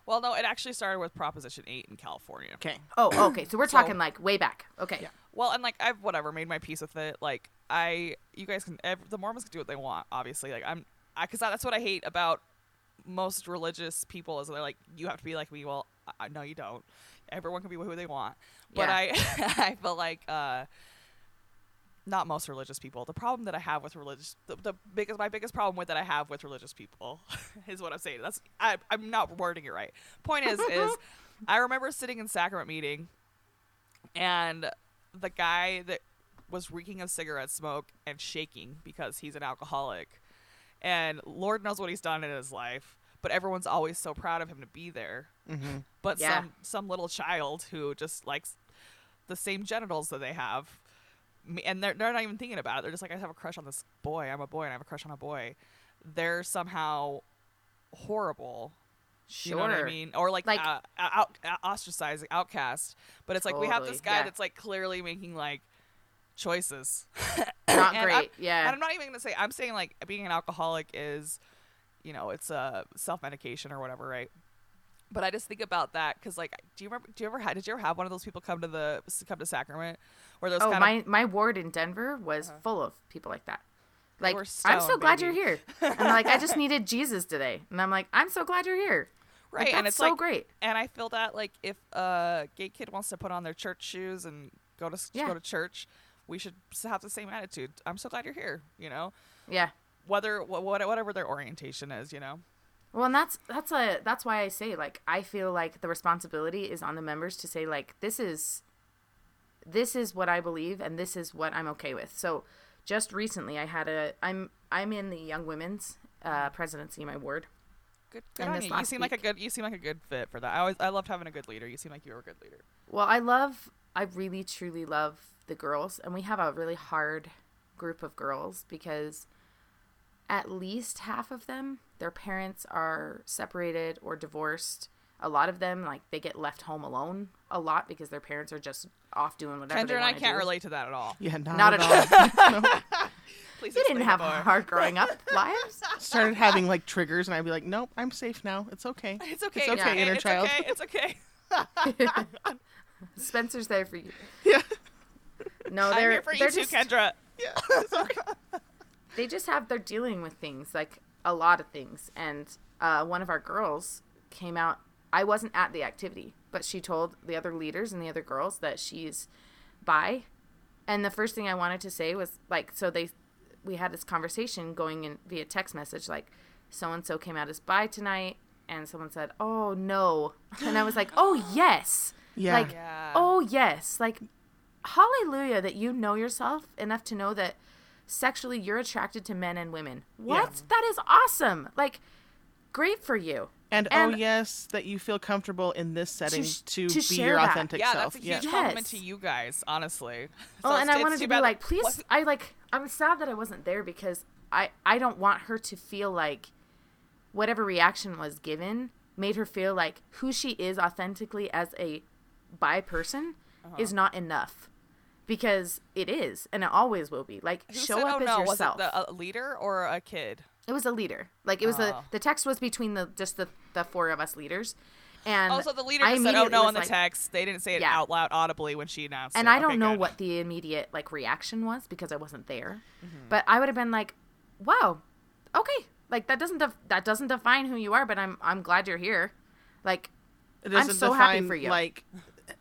Well, no, it actually started with Proposition Eight in California. Okay. oh okay so we're So- talking like way back okay Yeah. Well, and like I've whatever made my peace with it. Like I, you guys can, ev- the Mormons can do what they want. Obviously, like I'm, I because that's what I hate about most religious people is they're like you have to be like me. Well, I, no, you don't. Everyone can be who they want. But Yeah. I, I feel like uh, not most religious people. The problem that I have with religious, the, the biggest, my biggest problem with that I have with religious people, is what I'm saying. That's I, I'm not wording it right. Point is, is I remember sitting in sacrament meeting, and the guy that was reeking of cigarette smoke and shaking because he's an alcoholic, and Lord knows what he's done in his life. But everyone's always so proud of him to be there. Mm-hmm. But Yeah. some some little child who just likes the same genitals that they have, and they're they're not even thinking about it. They're just like, I have a crush on this boy. I'm a boy, and I have a crush on a boy. They're somehow horrible. sure You know what I mean? Or like, Like- uh, out, uh, ostracizing, outcast. But it's like we have this guy yeah. that's like clearly making like choices. not great I'm- yeah And I'm not even gonna say. I'm saying like being an alcoholic is, you know, it's a self medication or whatever, right? But I just think about that because, like, do you remember? Do you ever had? Did you ever have one of those people come to the come to Sacrament, where those oh kind my of my ward in denver was uh-huh. full of people like that like i'm so stoned, glad you're here and like i just needed jesus today and i'm like i'm so glad you're here right? like, and it's so like, great and I feel that like if a gay kid wants to put on their church shoes and go to Yeah. go to church, we should have the same attitude. I'm so glad you're here. You know, yeah whether wh- what whatever their orientation is. You know. Well, and that's that's a that's why I say like I feel like the responsibility is on the members to say like this is this is what I believe and this is what I'm okay with. So just recently I had a I'm I'm in the young women's uh, presidency in my ward. Good, good on you. You seem like a good. You seem like a good fit for that. I always, I loved having a good leader. You seem like you were a good leader. Well, I love I really truly love the girls and we have a really hard group of girls because at least half of them their parents are separated or divorced. A lot of them like they get left home alone a lot because their parents are just off doing whatever Kendra they and I can't do. relate to that at all. Yeah, not, Not at at all. Please You didn't have more. hard growing up lives. Started having like triggers, and I'd be like, "Nope, I'm safe now. It's okay. It's okay. It's okay, inner it's child." Okay. It's okay. Spencer's there for you. Yeah. No, I'm they're here for they're too, just Kendra. Yeah, it's okay. They just have they're dealing with things like a lot of things. And uh, one of our girls came out i wasn't at the activity but she told the other leaders and the other girls that she's bi. And the first thing I wanted to say was like, so they, we had this conversation going in via text message, like, so and so came out as bi tonight, and someone said, "Oh no," and I was like, "Oh yes," Yeah. like, Yeah. "Oh yes," like, hallelujah that you know yourself enough to know that sexually you're attracted to men and women. What? That is awesome. Like, great for you. And, And- oh yes, that you feel comfortable in this setting sh- to, to be share your that. authentic yeah, self. that's a huge yeah. compliment to you guys, honestly. Oh, So and I wanted to be like, please. what- I like. I'm sad that I wasn't there because I I don't want her to feel like whatever reaction was given made her feel like who she is authentically as a bi person Uh-huh. is not enough because it is and it always will be. Like Who show said, up oh, as no, yourself. Was it the, a leader or a kid? it was a leader. Like it was the Oh. the text was between the just the the four of us leaders. And also the leader I just said, "Oh no" was in the like- text. They didn't say it Yeah. out loud audibly when she announced it. and it. I don't Okay, know good. what the immediate like reaction was because I wasn't there. Mm-hmm. But I would have been like, "Wow, okay, like that doesn't def- that doesn't define who you are, but I'm I'm glad you're here." Like It I'm doesn't so happy for you. Like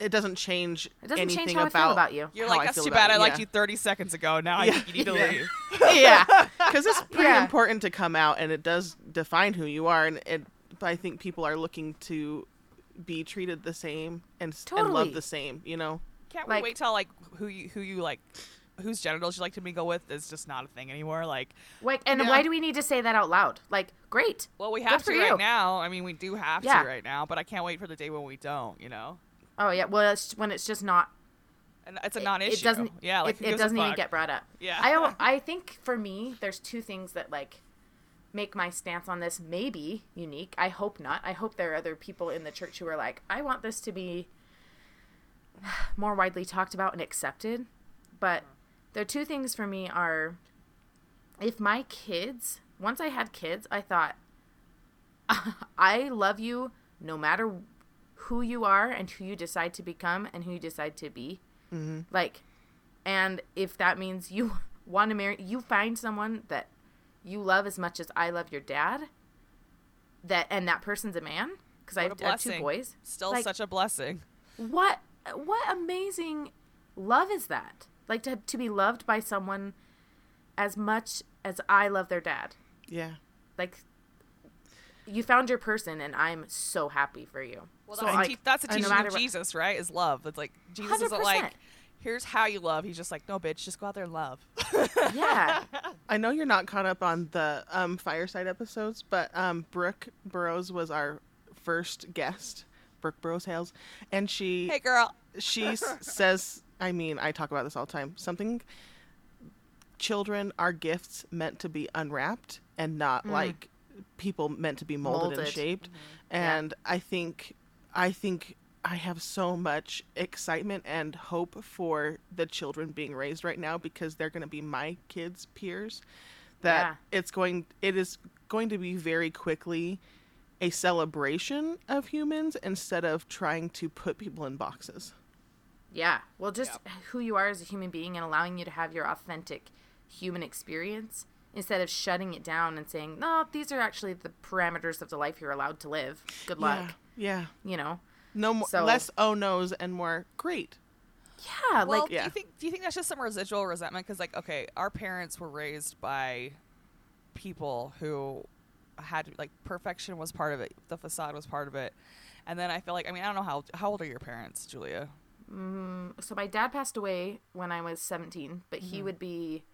it doesn't change it doesn't anything change how about I feel about you. You're like, that's too bad. I you." liked you 30 seconds ago. Now Yeah. I, think you need to Yeah. leave. yeah, because it's pretty Yeah. important to come out and it does define who you are and it, I think people are looking to be treated the same and, s- and love the same you know Can't Like- we wait till like who you who you like whose genitals you like to mingle with is just not a thing anymore. Like, like and Yeah. why do we need to say that out loud? Like, great. well, we have for to you. right now. I mean, we do have Yeah. to right now, but I can't wait for the day when we don't. You know, Oh yeah, well it's when it's just not and it's a it- non-issue. It doesn't. Yeah, like it, it doesn't even get brought up. Yeah. I I think for me, there's two things that like make my stance on this maybe unique. I hope not. I hope there are other people in the church who are like, I want this to be more widely talked about and accepted. But the two things for me are if my kids, once I had kids, I thought, I love you no matter who you are and who you decide to become and who you decide to be. Mm-hmm. Like, and if that means you want to marry, you find someone that you love as much as I love your dad, that and that person's a man because I have two boys. Still Like, such a blessing. what what amazing love is that? Like to to be loved by someone as much as I love their dad. yeah Like you found your person, and I'm so happy for you. Well, so that's, like, te- that's a teaching matter of what- Jesus, right? Is love. It's like Jesus isn't like, here's how you love. He's just like, no, bitch, just go out there and love. Yeah, I know you're not caught up on the um, fireside episodes, but um, Brooke Burrows was our first guest, Brooke Burrows Hales, and she hey, girl. she s- says, I mean, I talk about this all the time. Something children are gifts meant to be unwrapped and not like people meant to be molded, and Molded. shaped. Yeah. And I think I think I have so much excitement and hope for the children being raised right now because they're going to be my kids' peers. That it's going it is going to be very quickly a celebration of humans instead of trying to put people in boxes. yeah. Well, just who you are as a human being and allowing you to have your authentic human experience instead of shutting it down and saying, "No, these are actually the parameters of the life you're allowed to live. Good luck." Yeah. Yeah. You know. No more So- less oh no's and more great. Yeah, Well, like do Yeah. you think do you think that's just some residual resentment? Because like, okay, our parents were raised by people who had like perfection was part of it, the facade was part of it, and then I feel like I mean I don't know how how old are your parents, Julia? so my dad passed away when I was 17, but he Mm-hmm. would be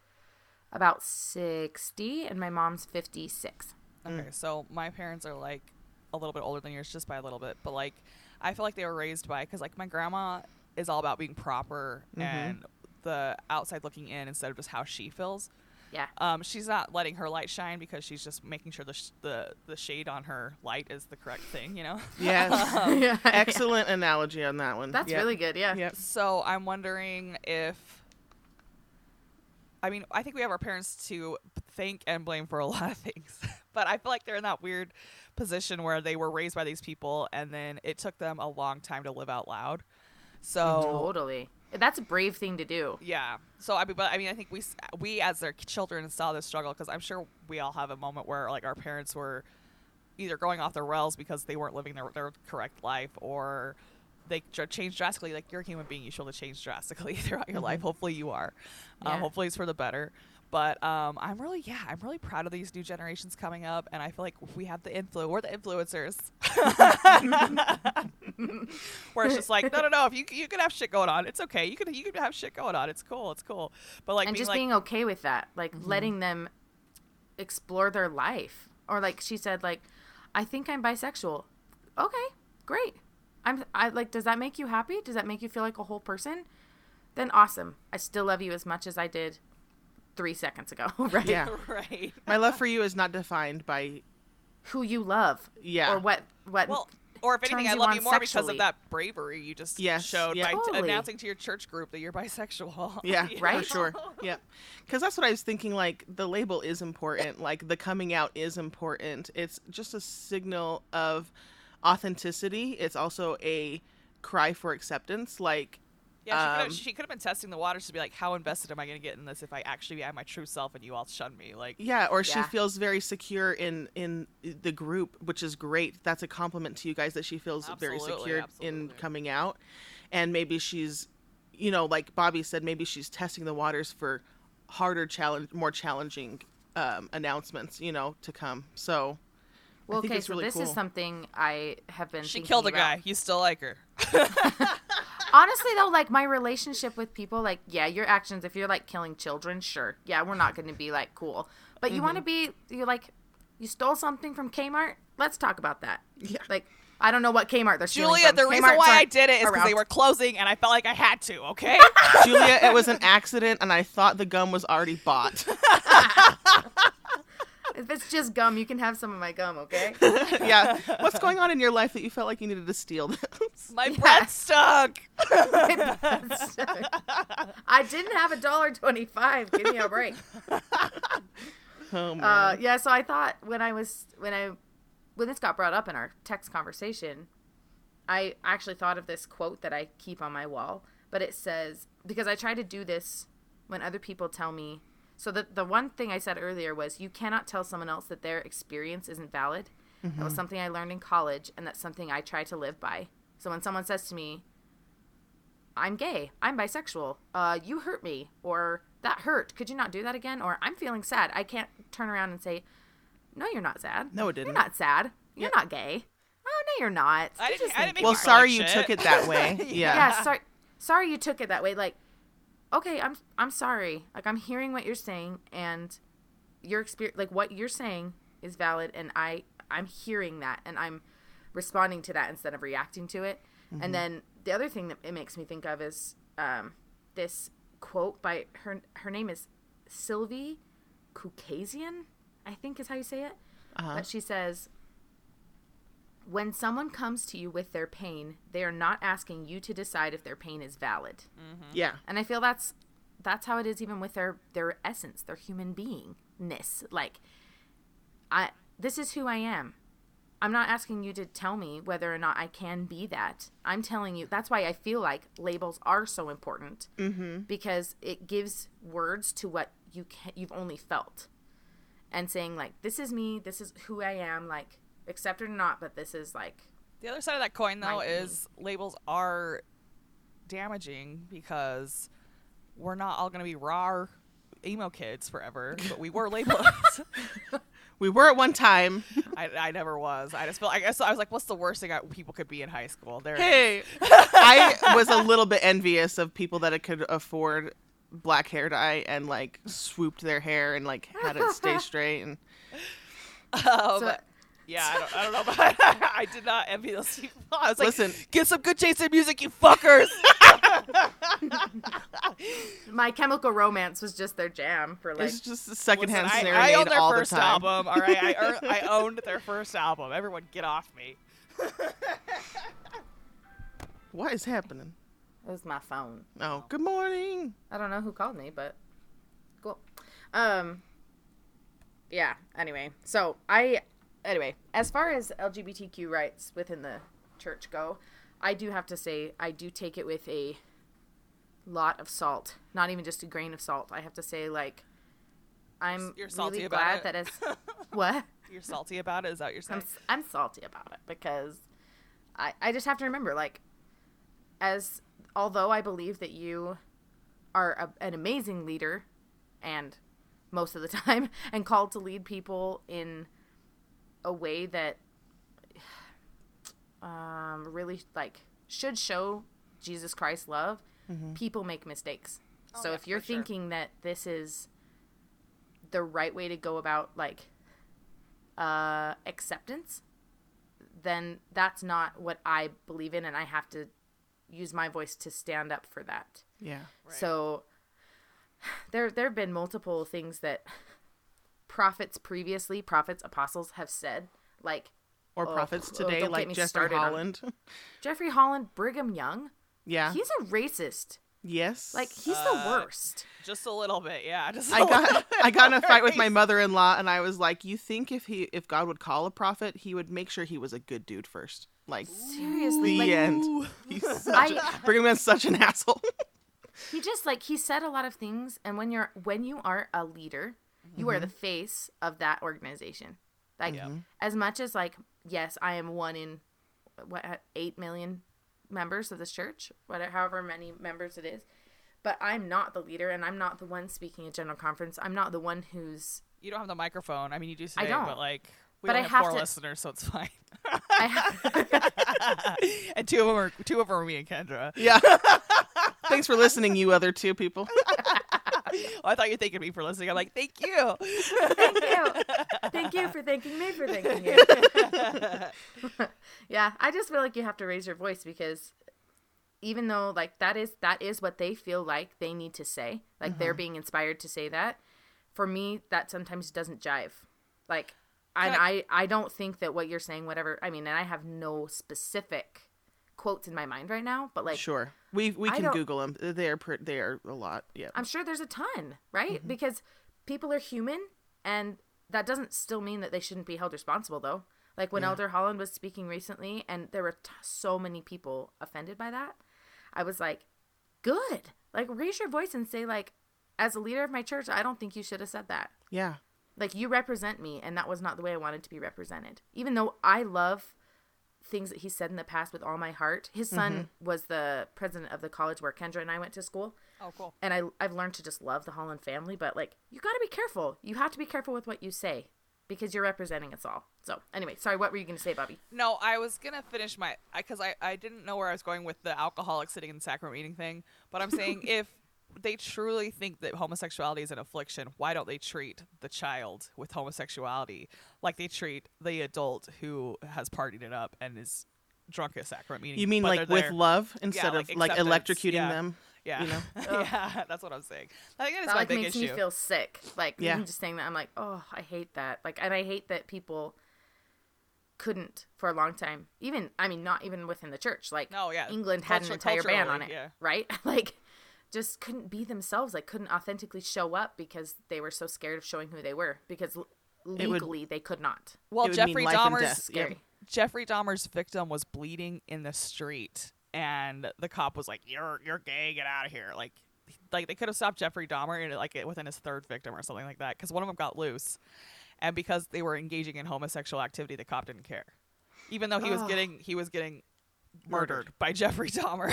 about 60 and my mom's 56. Okay, so my parents are like a little bit older than yours, just by a little bit, but like I feel like they were raised by because like my grandma is all about being proper and the outside looking in instead of just how she feels. Yeah. Um, she's not letting her light shine because she's just making sure the sh- the the shade on her light is the correct thing, you know. Yes. yeah. Excellent analogy on that one. That's Yep. really good. Yeah. Yep. So I'm wondering if. I mean, I think we have our parents to thank and blame for a lot of things, but I feel like they're in that weird position where they were raised by these people, and then it took them a long time to live out loud. So Totally. That's a brave thing to do. Yeah. So I mean, but I mean, I think we we as their children saw this struggle because I'm sure we all have a moment where like our parents were either going off the rails because they weren't living their their correct life or they change drastically. Like you're a human being, you should change drastically throughout your Mm-hmm. life. Hopefully you are. Uh, hopefully it's for the better. But um, I'm really, yeah, I'm really proud of these new generations coming up, and I feel like we have the influ, we're the influencers. Where it's just like, no, no, no. If you you can have shit going on, it's okay. You can you can have shit going on. It's cool. It's cool. But like and being just like, being okay with that like Mm-hmm. letting them explore their life or like she said like i think i'm bisexual okay great i'm i like does that make you happy does that make you feel like a whole person then awesome i still love you as much as i did three seconds ago right Yeah. right. My love for you is not defined by who you love Yeah. or what what Well, or if anything, turns I you love on you more because of that bravery you just Yes, showed yeah. by t- Totally. announcing to your church group that you're bisexual. Yeah, You Right? for sure. Yeah, because that's what I was thinking. Like the label is important. Like the coming out is important. It's just a signal of authenticity. It's also a cry for acceptance. Like Yeah, she could Um, have she could have been testing the waters to be like, how invested am I going to get in this if I actually am my true self and you all shun me? Like, yeah, or she feels very secure in in the group, which is great. That's a compliment to you guys that she feels very Absolutely, secure in coming out. And maybe she's, you know, like Bobby said, maybe she's testing the waters for harder challenge, more challenging um, announcements, you know, to come. So. Well okay so really this cool. is something i have been she thinking killed a about. guy. You still like her. honestly though like my relationship with people like yeah your actions if you're like killing children sure yeah we're not going to be like cool but you want to mm-hmm. be you're like you stole something from kmart let's talk about that Yeah. like i don't know what kmart they're stealing Julia, from. the reason why I did it is because they were closing and I felt like I had to, okay? Julia, it was an accident, and I thought the gum was already bought. if it's just gum you can have some of my gum okay yeah. What's going on in your life that you felt like you needed to steal this? My breath stuck. i didn't have a dollar 25 give me a break Oh, man. Uh, yeah, so I thought when I was when I when this got brought up in our text conversation, I actually thought of this quote that I keep on my wall. But it says because I try to do this when other people tell me. So the the one thing I said earlier was you cannot tell someone else that their experience isn't valid. That was something I learned in college, and that's something I try to live by. So when someone says to me, I'm gay. I'm bisexual. Uh, you hurt me, or that hurt. Could you not do that again? Or I'm feeling sad. I can't turn around and say, No, you're not sad. No, it didn't. You're not sad. You're not gay. Oh no, you're not. I didn't- just I didn't make you well, you are." feel sorry like you shit. took it that way. Yeah. yeah. Sorry. Sorry you took it that way. Like, okay, I'm I'm sorry. Like I'm hearing what you're saying, and your experience, like what you're saying, is valid, and I I'm hearing that, and I'm responding to that instead of reacting to it. And then the other thing that it makes me think of is um, this quote by her. Her name is Sylvie Caucasian, I think is how you say it. Uh-huh. But she says, when someone comes to you with their pain, they are not asking you to decide if their pain is valid. Yeah. And I feel that's that's how it is even with their their essence, their human beingness. Like I this is who I am. I'm not asking you to tell me whether or not I can be that. I'm telling you that's why I feel like labels are so important Mm-hmm. because it gives words to what you can, you've only felt, and saying like this is me, this is who I am, like accept it or not, but this is like The other side of that coin, though, Right. is labels are damaging because we're not all going to be raw emo kids forever, but we were labeled. We were at one time. I, I never was. I just feel. I guess I was like, what's the worst thing I, people could be in high school? There. Hey, I was a little bit envious of people that could afford black hair dye and like swooped their hair and like had it stay straight and Um, So- yeah, I don't, I don't know, but I did not envy those people. I was like, Listen. get some good Jason music, you fuckers. My Chemical Romance was just their jam for like. it's just a secondhand Listen, I, serenade I owned their all first the time. album. All right, I, ear- I owned their first album. Everyone, get off me. What is happening? It was my phone. Oh, good morning. I don't know who called me, but cool. Um. Yeah. Anyway, so I. Anyway, as far as LGBTQ rights within the church go, I do have to say I do take it with a lot of salt. Not even just a grain of salt. I have to say, like, I'm You're salty really about glad it? that as what. You're salty about it? Is that what you're saying? I'm, I'm salty about it because I, I just have to remember like as although I believe that you are a, an amazing leader and most of the time and called to lead people in a way that um, really like should show Jesus Christ love, people make mistakes. Oh, so yeah, if you're for sure. thinking that this is the right way to go about like uh, acceptance, then that's not what I believe in, and I have to use my voice to stand up for that. Yeah. So there there have been multiple things that prophets previously, prophets, apostles have said, like Or Oh, prophets oh, today, don't like Jeffrey started on- Holland. Jeffrey Holland, Brigham Young. yeah. He's a racist. yes. Like he's Uh, the worst. Just a little bit, yeah. Just I a little got. I got in a fight with my mother-in-law, and I was like, "You think if he if God would call a prophet, he would make sure he was a good dude first, like Seriously, the like end." He's such I a, Brigham Young's such an asshole. he just like he said a lot of things and when you're when you are a leader, you are the mm-hmm. face of that organization. Like Yeah. Mm-hmm. as much as like yes, I am one in what uh, 8 million members of this church, whatever however many members it is. But I'm not the leader and I'm not the one speaking at general conference. I'm not the one who's You don't have the microphone. I mean, you do I don't. but like we But only I have, have four to- listeners, so it's fine. I have, and two of them are two of them are me and Kendra. Yeah. Thanks for listening, you other two people. Oh, I thought you were thanking me for listening. I'm like, thank you. thank you. Thank you for thanking me for thanking you. yeah, I just feel like you have to raise your voice because even though like that is that is what they feel like they need to say, like they're mm-hmm. being inspired to say that, for me that sometimes doesn't jive. Like and I I don't think that what you're saying whatever, I mean, and I have no specific quotes in my mind right now, but like Sure, we we can Google them. They are pre- they are a lot. Yeah. I'm sure there's a ton, right? Mm-hmm. Because people are human, and that doesn't still mean that they shouldn't be held responsible, though. Like when Elder Holland was speaking recently, and there were t- so many people offended by that, I was like, good. Like, raise your voice and say, like, as a leader of my church, I don't think you should have said that. Yeah. Like, you represent me, and that was not the way I wanted to be represented. Even though I love things that he said in the past with all my heart. His son mm-hmm. was the president of the college where Kendra and I went to school Oh, cool. and I I've learned to just love the Holland family, but like you got to be careful. You have to be careful with what you say because you're representing us all. So anyway, sorry, what were you going to say, Bobby? No, I was gonna finish my because I, I didn't know where I was going with the alcoholic sitting in the sacrament meeting thing. But I'm saying if they truly think that homosexuality is an affliction, why don't they treat the child with homosexuality like they treat the adult who has partied it up and is drunk at sacrament meeting? You mean like with there. love instead like of like acceptance, electrocuting yeah. them? Yeah, you know? yeah, that's what I'm saying. I think that is That my like big makes issue. me feel sick. Like Yeah. even just saying that, I'm like, oh, I hate that. Like, and I hate that people couldn't for a long time. Even I mean, not even within the church. Like, oh yeah, England had an entire ban on it, yeah. right? like, just couldn't be themselves. Like, couldn't authentically show up because they were so scared of showing who they were because l- would- legally they could not. well, It would mean Jeffrey Dahmer's death. Yeah. Jeffrey Dahmer's victim was bleeding in the street, and the cop was like, "You're you're gay, get out of here!" Like, like they could have stopped Jeffrey Dahmer and like within his third victim or something like that, because one of them got loose, and because they were engaging in homosexual activity, the cop didn't care, even though he was Ugh. getting he was getting Murdered. murdered by Jeffrey Dahmer.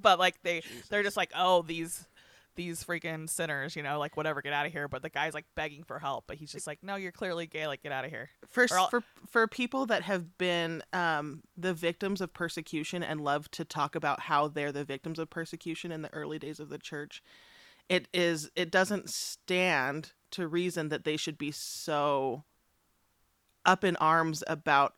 But like they they're just like, oh these. These freaking sinners, you know, like whatever, get out of here. But the guy's like begging for help, but he's just like, "No, you're clearly gay. Like, get out of here." for for for people that have been um, the victims of persecution and love to talk about how they're the victims of persecution in the early days of the church, it is it doesn't stand to reason that they should be so up in arms about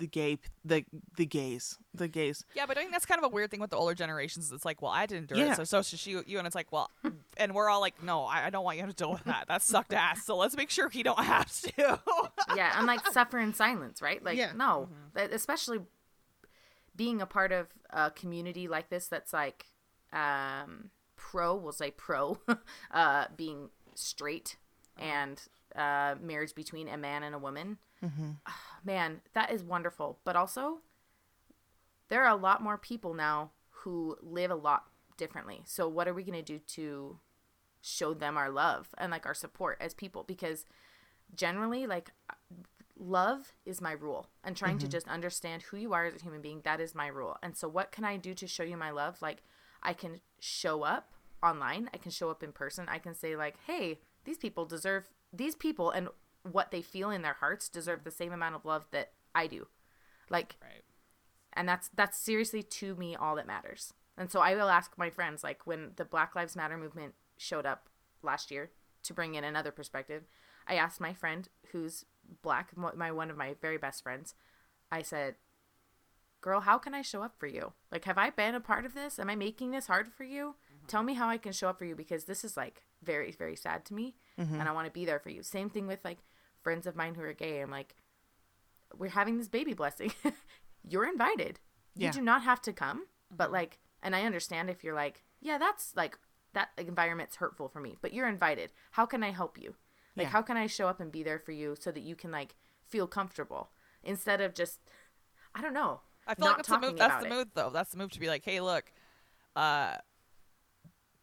the gay the the gays the gays. Yeah, but I think that's kind of a weird thing with the older generations. It's like, well, I didn't do Yeah. it, so so should you. You and it's like, well, and we're all like, no, I, I don't want you to deal with that. That sucked ass. So let's make sure he don't have to. yeah, and like suffer in silence, right? Like Yeah. no, that, especially being a part of a community like this that's like um, pro, we'll say pro, uh, being straight and uh, marriage between a man and a woman. Man, that is wonderful. But also, there are a lot more people now who live a lot differently. So what are we going to do to show them our love and like our support as people? Because generally like love is my rule and trying to mm-hmm. just understand who you are as a human being that is my rule and so what can i do to show you my love like i can show up online i can show up in person i can say like hey these people deserve these people and what they feel in their hearts deserve the same amount of love that i do. Like Right. and that's that's seriously to me all that matters. And so i will ask my friends like when the black lives matter movement showed up last year to bring in another perspective i asked my friend who's black my one of my very best friends i said girl how can i show up for you? Like have i been a part of this? Am i making this hard for you? Mm-hmm. Tell me how i can show up for you because this is like very very sad to me mm-hmm. and i want to be there for you. Same thing with like friends of mine who are gay i'm like we're having this baby blessing you're invited you do not have to come but like and i understand if you're like yeah that's like that environment's hurtful for me but you're invited how can i help you like Yeah. how can i show up and be there for you so that you can like feel comfortable instead of just i don't know I feel not like that's the talking move. That's about the it. move, though. That's the move to be like, hey, look, uh,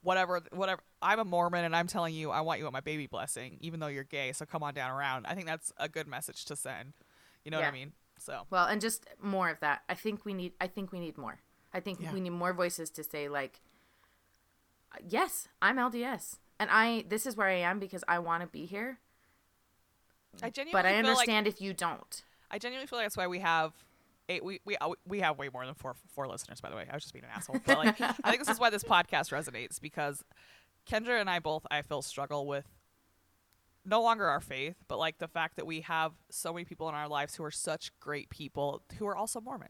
whatever, whatever. I'm a Mormon, and I'm telling you, I want you at my baby blessing, even though you're gay. So come on down around. I think that's a good message to send. You know what I mean? So Well, and just more of that. I think we need. I think we need more. I think Yeah. we need more voices to say like, yes, I'm LDS, and I. This is where I am because I want to be here. I genuinely But I feel like- understand if you don't. I genuinely feel like that's why we have eight. We we uh, we have way more than four four listeners. By the way, I was just being an asshole. But like, I think this is why this podcast resonates because Kendra and I both I feel struggle with no longer our faith, but like the fact that we have so many people in our lives who are such great people who are also Mormon.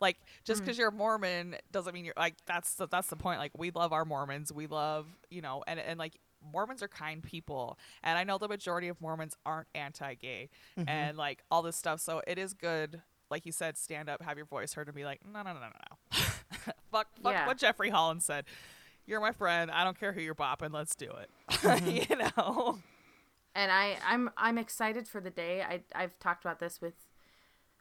Like just because you're Mormon doesn't mean you're like that's the, that's the point. Like we love our Mormons, we love you know, and and like Mormons are kind people, and I know the majority of Mormons aren't anti-gay and like all this stuff. So it is good, like you said, stand up, have your voice heard, and be like, no, no, no, no, no, fuck, fuck Yeah. what Jeffrey Holland said. You're my friend. I don't care who you're bopping. Let's do it. you know. and I, I'm I'm excited for the day. I I've talked about this with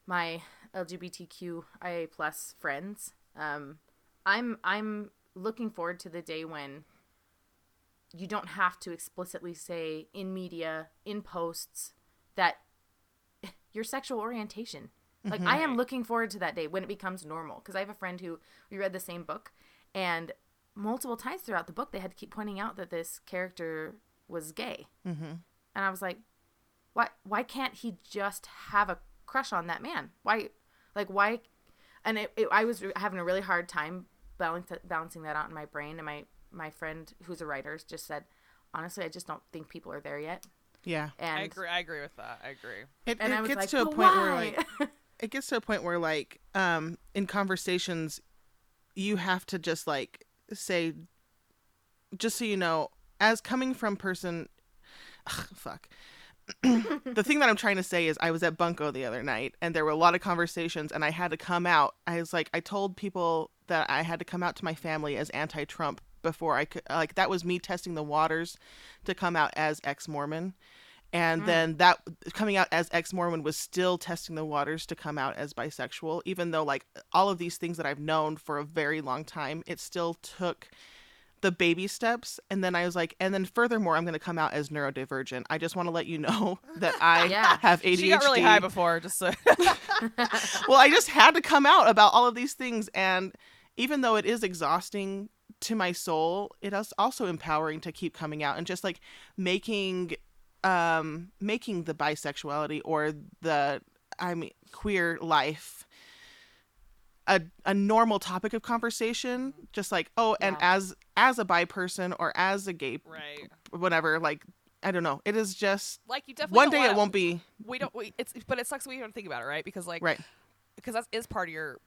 my LGBTQIA plus friends. Um, I'm I'm looking forward to the day when you don't have to explicitly say in media, in posts, that your sexual orientation. Like I am looking forward to that day when it becomes normal. Because I have a friend who we read the same book, and multiple times throughout the book they had to keep pointing out that this character was gay. Mm-hmm. And I was like, why? Why can't he just have a crush on that man? Why? Like why? And it, it, I was having a really hard time balance, balancing that out in my brain. And my my friend who's a writer just said, honestly, I just don't think people are there yet. Yeah. And I agree. I agree with that. I agree. It, and it I was gets like, to a "But point where like it gets to a point where like um in conversations you have to just like say just so you know as coming from person fuck. The thing that i'm trying to say is i was at bunko the other night and there were a lot of conversations and i had to come out. I was like i told people that i had to come out to my family as anti-trump before i could like that was me testing the waters to come out as ex-mormon and mm. then that coming out as ex-mormon was still testing the waters to come out as bisexual even though like all of these things that i've known for a very long time it still took the baby steps and then i was like and then furthermore i'm going to come out as neurodivergent i just want to let you know that i Yeah. have adhd She got really high before, just so. well i just had to come out about all of these things and even though it is exhausting to my soul it is also empowering to keep coming out and just like making um making the bisexuality or the i mean queer life a, a normal topic of conversation just like oh and Yeah. as as a bi person or as a gay right. whatever like i don't know it is just Like you definitely. one day wanna- it won't be We don't. We, it's but it sucks. We don't think about it, right? Because like right because that is part of your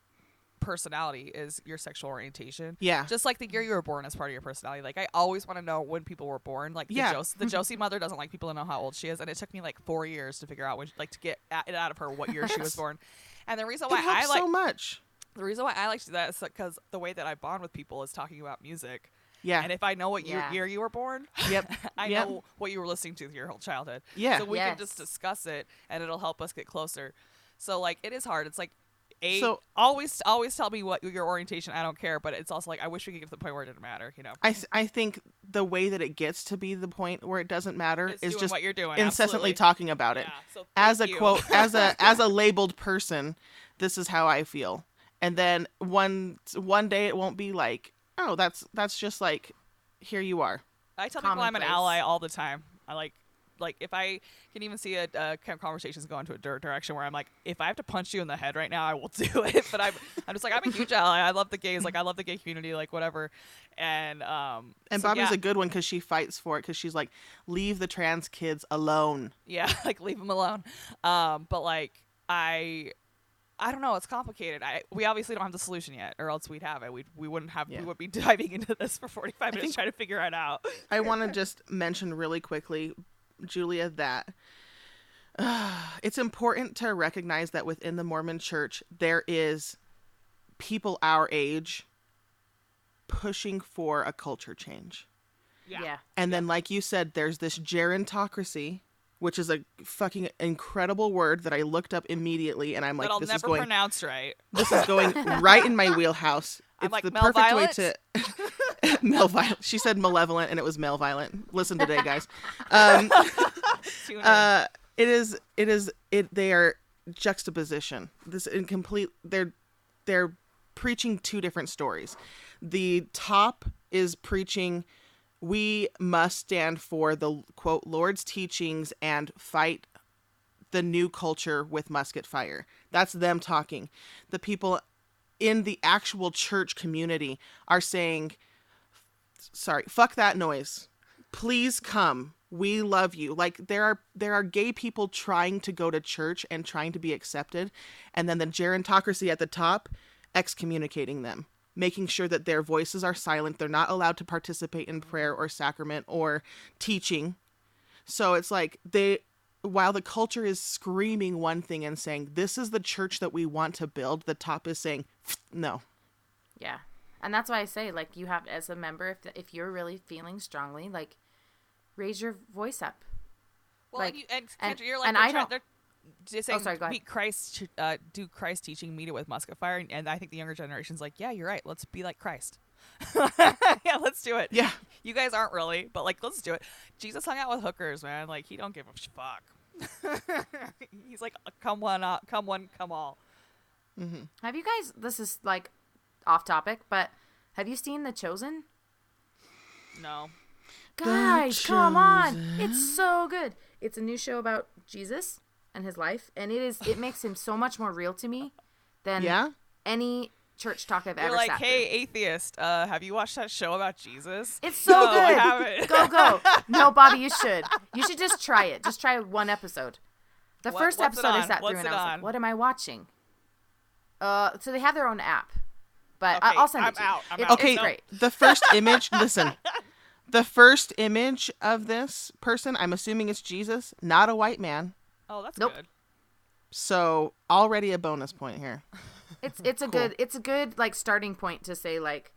personality is your sexual orientation. Yeah. Just like the year you were born is part of your personality. Like I always want to know when people were born. Like Yeah. the, Josie, the Josie mother doesn't like people to know how old she is, and it took me like four years to figure out when, like, to get it out of her what year she was born. And the reason why I like so much the reason why I like to do that is because the way that I bond with people is talking about music. yeah And if I know what year, Yeah. year you were born, Yep. I Yep. know what you were listening to your whole childhood. Yeah. So we can just discuss it and it'll help us get closer. So like it is hard. It's like a So- always always tell me what your orientation. I don't care, but it's also like I wish we could get to the point where it didn't matter. You know, I, I think the way that it gets to be the point where it doesn't matter It's is just what you're doing, incessantly absolutely. talking about it. Yeah, so as a you. quote, as a as a labeled person, this is how I feel. And then one one day it won't be like, oh, that's that's just like, here you are. I tell people I'm an ally all the time. I like like if I can even see a uh, kind of conversations go into a dir- direction where I'm like, if I have to punch you in the head right now, I will do it. But I'm I'm just like I'm a huge ally. I love the gays. Like I love the gay community. Like whatever. And um And so, Bobby's yeah, a good one because she fights for it because she's like, leave the trans kids alone. yeah like leave them alone. Um but like I. I don't know. It's complicated. I we obviously don't have the solution yet, or else we'd have it. We we wouldn't have. Yeah. We would be diving into this for forty five minutes trying to figure it out. I want to just mention really quickly, Julia, that it's important to recognize that within the Mormon church, there is people our age pushing for a culture change. Yeah. And then, like you said, there's this gerontocracy, which is a fucking incredible word that I looked up immediately, and I'm like, that I'll this never is going, pronounce right. this is going right in my wheelhouse. I'm It's like, the Mel perfect Violet? way to Mel Violet. She said malevolent, and it was male violent. Listen today, guys. Um, uh, it is. It is. It. They are juxtaposition. This incomplete. They're they're preaching two different stories. The top is preaching we must stand for the quote Lord's teachings and fight the new culture with musket fire. That's them talking. The people in the actual church community are saying sorry, fuck that noise. Please come. We love you. Like there are there are gay people trying to go to church and trying to be accepted, and then the gerontocracy at the top excommunicating them, making sure that their voices are silent. They're not allowed to participate in prayer or sacrament or teaching. So it's like they while the culture is screaming one thing and saying this is the church that we want to build, the top is saying no. Yeah. And that's why I say, like, you have, as a member, if, if you're really feeling strongly, like, raise your voice up. Well, Like, and, you, and, and- Kendra, you're like, and I don't- they're just saying, sorry, go ahead. meet Christ, uh, do Christ teaching, meet it with musket fire, and, and I think the younger generation's like, yeah, you're right, let's be like Christ. yeah, let's do it. Yeah. You guys aren't really, but like, let's do it. Jesus hung out with hookers, man. Like, he don't give a fuck. He's like, come one, uh, come one, come all. Have you guys, this is, like, off topic, but have you seen The Chosen? No. Guys, come on. It's so good. It's a new show about Jesus and his life, and it is, it makes him so much more real to me than Yeah? any church talk I've You're ever like, sat hey, through. atheist, uh, have you watched that show about Jesus? It's so No, I good. haven't. Go go. No, Bobby, you should. You should just try it. Just try one episode. The What- first episode I on? sat What's through and I was on? like, "What am I watching?" Uh, so they have their own app, but Okay, I- I'll send I'm it to you. out. I'm It's, out. it's Okay, great. the first image, listen. The first image of this person, I'm assuming it's Jesus, not a white man. Oh, that's Nope. good. So, already a bonus point here. It's it's a Cool. good it's a good like starting point to say like,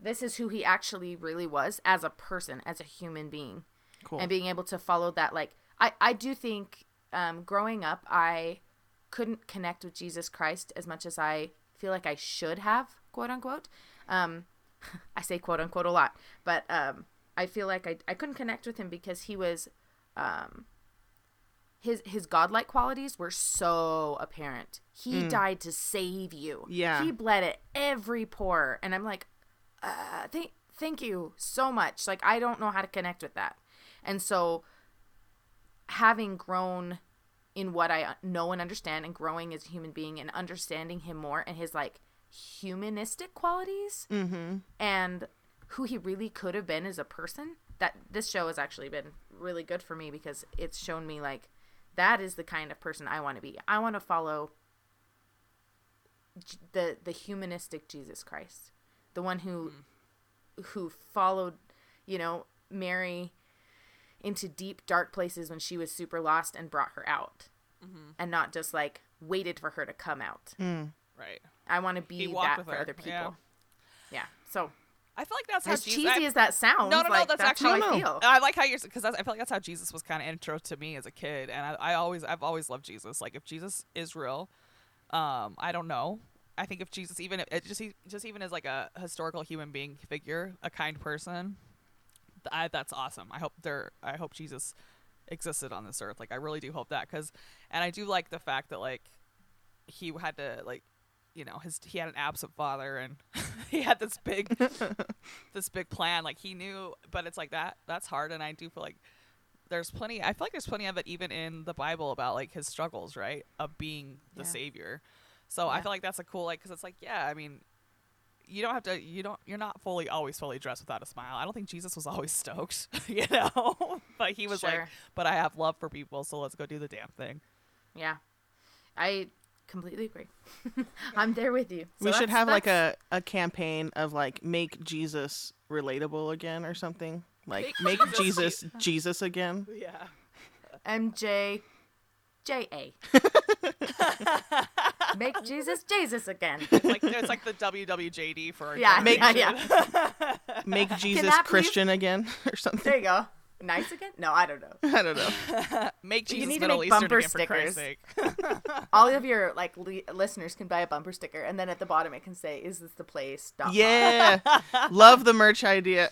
this is who he actually really was as a person, as a human being. Cool. and being able to follow that like i i do think um growing up i couldn't connect with jesus christ as much as i feel like i should have quote unquote um i say quote unquote a lot but um i feel like i, I couldn't connect with him because he was um his his godlike qualities were so apparent he died to save you Yeah. he bled at every pore and i'm like uh, thank thank you so much. Like I don't know how to connect with that, and so having grown in what I know and understand, and growing as a human being, and understanding him more and his like humanistic qualities, mm-hmm. and who he really could have been as a person. That this show has actually been really good for me because it's shown me like that is the kind of person I want to be. I want to follow the the humanistic Jesus Christ, the one who hmm. who followed, you know, Mary into deep dark places when she was super lost and brought her out, mm-hmm. and not just like waited for her to come out. Hmm. Right. I want to be that with for her, other people. yeah. Yeah. So I feel like that's how as Jesus. cheesy I- as that sounds, No, no, no, like, that's that's, actually- how I feel. I like how you're because I feel like that's how Jesus was kind of intro to me as a kid, and I, I always I've always loved Jesus. Like if Jesus is real, Um, I don't know. I think if Jesus, even if, it just just even as like a historical human being figure, a kind person, I, that's awesome. I hope there. I hope Jesus existed on this earth. Like I really do hope that because, and I do like the fact that like he had to like, you know, his he had an absent father and he had this big this big plan. Like he knew, but it's like that. That's hard, and I do feel like there's plenty. I feel like there's plenty of it even in the Bible about like his struggles, right, of being the Yeah. savior. So I feel like that's a cool like because it's like yeah, I mean. You don't have to. You don't. You're not fully always fully dressed without a smile. I don't think Jesus was always stoked, you know. but he was like, "But I have love for people, so let's go do the damn thing." Yeah. I completely agree. I'm there with you. So we should that's- have like a, a campaign of like make Jesus relatable again or something. Like Make make Jesus- Jesus Jesus again. Yeah. MJ J A. Make Jesus Jesus again. like it's like the WWJD for Yeah, Make- yeah, yeah. Make Jesus that please- Christian again or something. There you go. Nice again? No, I don't know. I don't know. Make You Jesus need to Middle make Eastern bumper again for Christ's stickers. sake. All of your like li- listeners can buy a bumper sticker, and then at the bottom it can say, "Is this the place?" Yeah. Love the merch idea.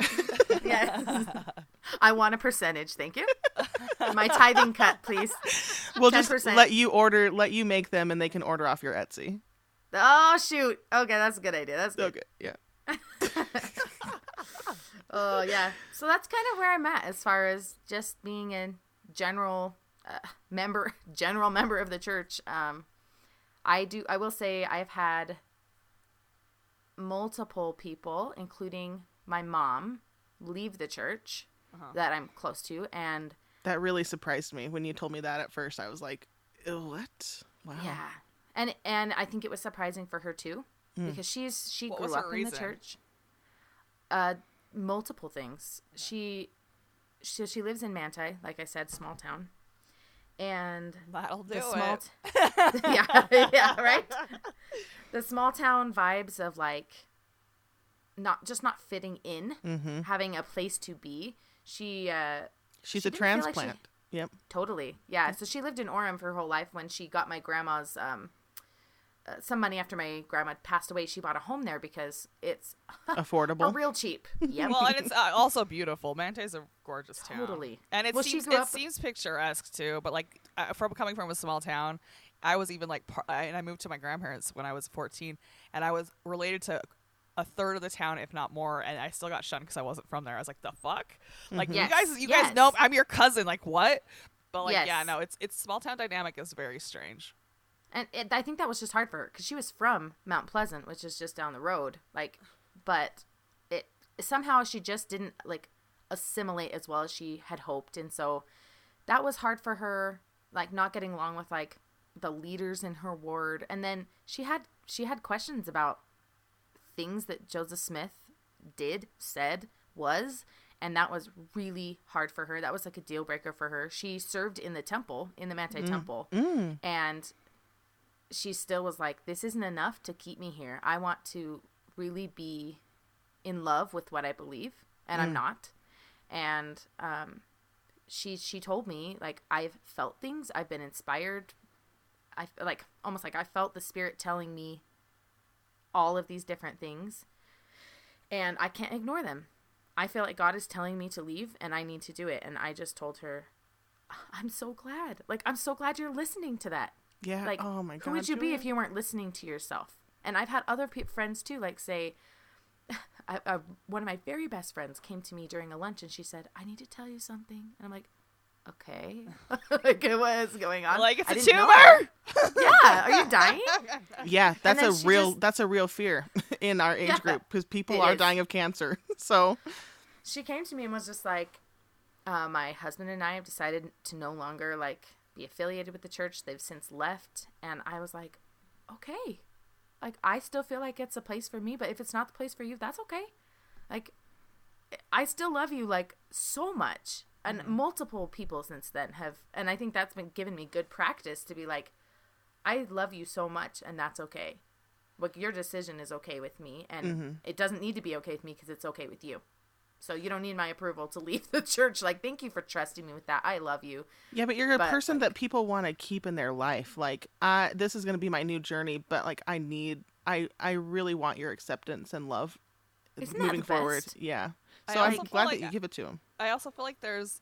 Yes. I want a percentage, thank you. My tithing cut, please. we'll just 10%. let you order let you make them and they can order off your Etsy. Oh shoot. Okay, that's a good idea. That's good. Okay. Yeah. Oh yeah. So that's kind of where I'm at as far as just being a general uh, member, general member of the church. Um, I do. I will say I've had multiple people, including my mom, leave the church that I'm close to, and That really surprised me when you told me that at first. I was like, "What? Wow." yeah, and and I think it was surprising for her too, because she's she What grew up in the church. Uh, multiple things. She, so she lives in Manti, like I said, small town, and That'll do the it. small, t- yeah, yeah, right. The small town vibes of like, not just not fitting in, Mm-hmm. having a place to be. She, uh, She's She a didn't like she- transplant. Yep. Totally. Yeah. So she lived in Orem for her whole life. When she got my grandma's um, uh, some money after my grandma passed away, she bought a home there because it's Affordable. real cheap. Yeah. Well, and it's uh, also beautiful. Manti's a gorgeous town. Totally. And it Well, seems it up- seems picturesque too. But like uh, from coming from a small town, I was even like, par- I- and I moved to my grandparents when I was 14, and I was related to a third of the town, if not more, and I still got shunned because I wasn't from there. I was like, the fuck, like Yes, you guys, you yes. guys know I'm your cousin. Like what? But like, yeah, no, it's it's small town dynamic is very strange. And it, I think that was just hard for her because she was from Mount Pleasant, which is just down the road. Like, but it somehow she just didn't like assimilate as well as she had hoped, and so that was hard for her. Like not getting along with like the leaders in her ward, and then she had she had questions about things that Joseph Smith did, said, was, and that was really hard for her. That was like a deal breaker for her. She served in the temple, in the Manti mm. temple, mm. and she still was like, This isn't enough to keep me here. I want to really be in love with what I believe, and I'm not. And um, she she told me like I've felt things, I've been inspired. I like almost like I felt the spirit telling me all of these different things, and I can't ignore them. I feel like God is telling me to leave, and I need to do it. And I just told her, I'm so glad. Like I'm so glad you're listening to that. Yeah. Like, oh my god. who would you be if you weren't listening to yourself? And I've had other pe- friends too, like say, I, uh, one of my very best friends came to me during a lunch and she said, "I need to tell you something," and I'm like, "Okay, like what is going on?" Like it's I a tumor. Yeah, are you dying? Yeah, that's a real just- that's a real fear in our age Yeah, group because people are is. dying of cancer. So she came to me and was just like, uh, "My husband and I have decided to no longer like be affiliated with the church. They've since left," and I was like, "Okay." Like I still feel like it's a place for me, but if it's not the place for you, that's okay. Like I still love you like so much. And mm-hmm. multiple people since then have and I think that's been given me good practice to be like I love you so much and that's okay. Like your decision is okay with me and mm-hmm. it doesn't need to be okay with me because it's okay with you. So you don't need my approval to leave the church. Like, thank you for trusting me with that. I love you. Yeah, but you're a But, person that people want to keep in their life. Like, uh, this is going to be my new journey, but like, I need, I, I really want your acceptance and love Isn't that moving the forward. best? Yeah. So I'm glad like- that you give it to him. I also feel like there's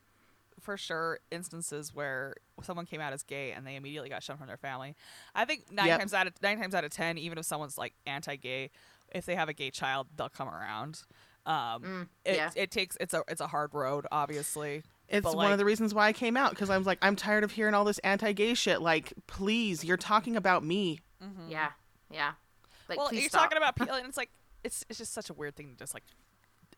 for sure instances where someone came out as gay and they immediately got shunned from their family. I think nine Yep. times out of nine times out of ten, even if someone's like anti-gay, if they have a gay child, they'll come around. Um, Mm, it, yeah. it takes it's a it's a hard road, obviously. It's But, one like- of the reasons why I came out because I was like, I'm tired of hearing all this anti-gay shit. Like, please, you're talking about me. Yeah, yeah. Like, well, you're stop. talking about people, and it's like it's it's just such a weird thing to just like.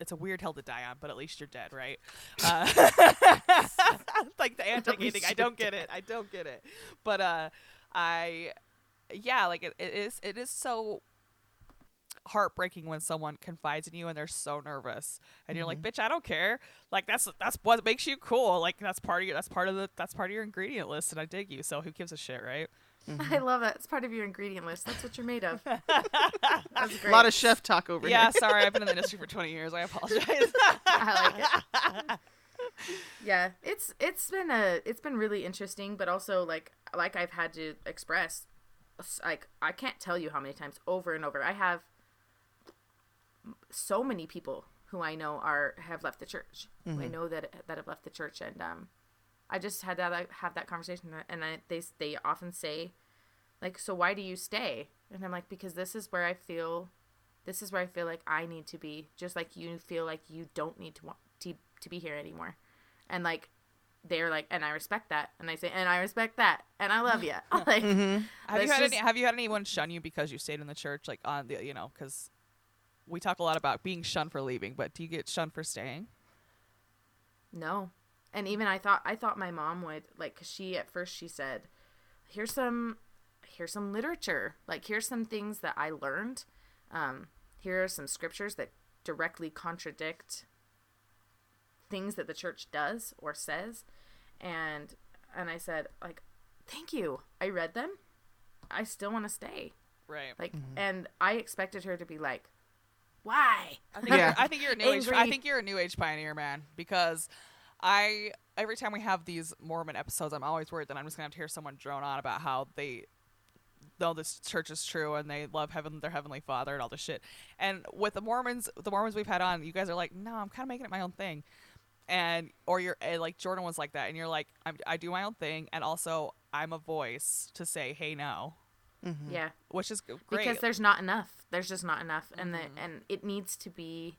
It's a weird hill to die on, but at least you're dead, right? Uh, like the anti-gay thing, I don't get it. I don't get it. But uh, I, yeah, like it, it is. It is so heartbreaking when someone confides in you and they're so nervous, and you're like, mm-hmm. "Bitch, I don't care." Like that's that's what makes you cool. Like that's part of your that's part of the that's part of your ingredient list, and I dig you. So who gives a shit, right? I mm-hmm. love it. It's part of your ingredient list. That's what you're made of. That's A lot of chef talk over Yeah, here. Yeah, sorry, I've been in the industry for 20 years. I apologize. I like it. yeah, it's it's been a it's been really interesting, but also like like I've had to express, like I can't tell you how many times over and over. I have so many people who I know are have left the church. who I know that that have left the church, and um, I just had that I have that conversation, and I, they they often say, like, so why do you stay? And I'm like, because this is where I feel this is where I feel like I need to be, just like you feel like you don't need to want to, to be here anymore. And like they're like, and I respect that, and I say, and I respect that, and I love you. like, have you had just- any, have you had anyone shun you because you stayed in the church like on the you know because we talk a lot about being shunned for leaving but do you get shunned for staying? No. And even I thought I thought my mom would like, cause she at first she said, here's some, here's some literature, like here's some things that I learned. Um, here are some scriptures that directly contradict things that the church does or says. And and i said like thank you. I read them. I still want to stay. Right. Like and i expected her to be like why I think, Yeah. you're, I think you're a new age. I think you're a new age pioneer, man. Because I every time we have these Mormon episodes, I'm always worried that I'm just gonna have to hear someone drone on about how they know this church is true and they love heaven, their heavenly Father, and all this shit. And with the Mormons, the Mormons we've had on, you guys are like, no, I'm kind of making it my own thing. And or you're and like Jordan was like that, and you're like, I'm, I do my own thing, and also I'm a voice to say, hey, no, yeah. Which is great. because there's not enough. There's just not enough. And the Mm-hmm. and it needs to be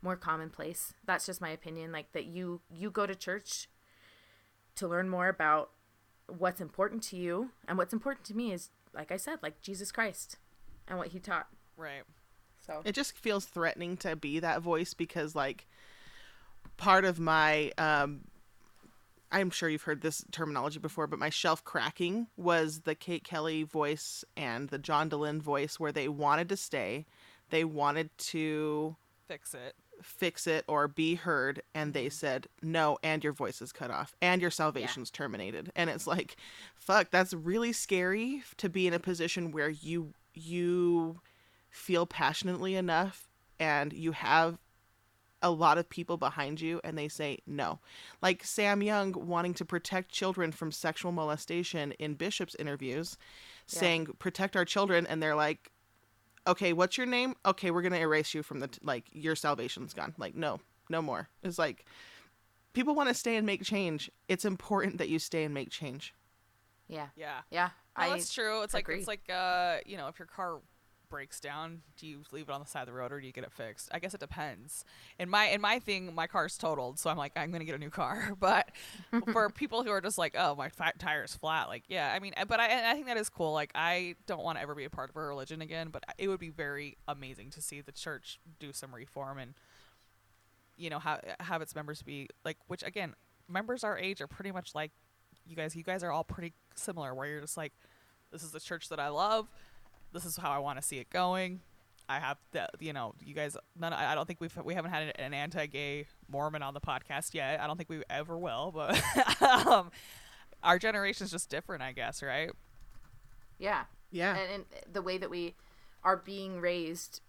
more commonplace. That's just my opinion. Like that you you go to church to learn more about what's important to you. And what's important to me is like i said like jesus christ and what he taught. Right. so. It just feels threatening to be that voice because like part of my um i'm sure you've heard this terminology before but my shelf cracking was the kate kelly voice and the john dehlin voice where they wanted to stay. They wanted to Fix it. fix it or be heard and they mm-hmm. said no and your voice is cut off and your salvation's terminated. And it's like fuck that's really scary to be in a position where you you feel passionately enough and you have a lot of people behind you and they say no like sam young wanting to protect children from sexual molestation in bishop's interviews Yeah. saying protect our children and they're like okay, what's your name? Okay, we're gonna erase you from the t- like your salvation's gone. Like no, no more. It's like people want to stay and make change. It's important that you stay and make change. yeah Yeah. yeah No, i that's true. It's like agree. it's like uh, you know, if your car breaks down, do you leave it on the side of the road or do you get it fixed? I guess it depends. In my in my thing, my car's totaled, so I'm like, I'm gonna get a new car. But for people who are just like, oh, my fat tire's flat, like, yeah, I mean, but I and I think that is cool. Like, I don't want to ever be a part of a religion again, but it would be very amazing to see the church do some reform and you know have have its members be like, which again, members our age are pretty much like you guys. You guys are all pretty similar, where you're just like, this is the church that I love. This is how I want to see it going. I have the, you know, you guys. None. I I don't think we've we haven't had an, an anti-gay Mormon on the podcast yet. I don't think we ever will. But um, our generation's just different, I guess, right? yeah Yeah. and, and the way that we are being raised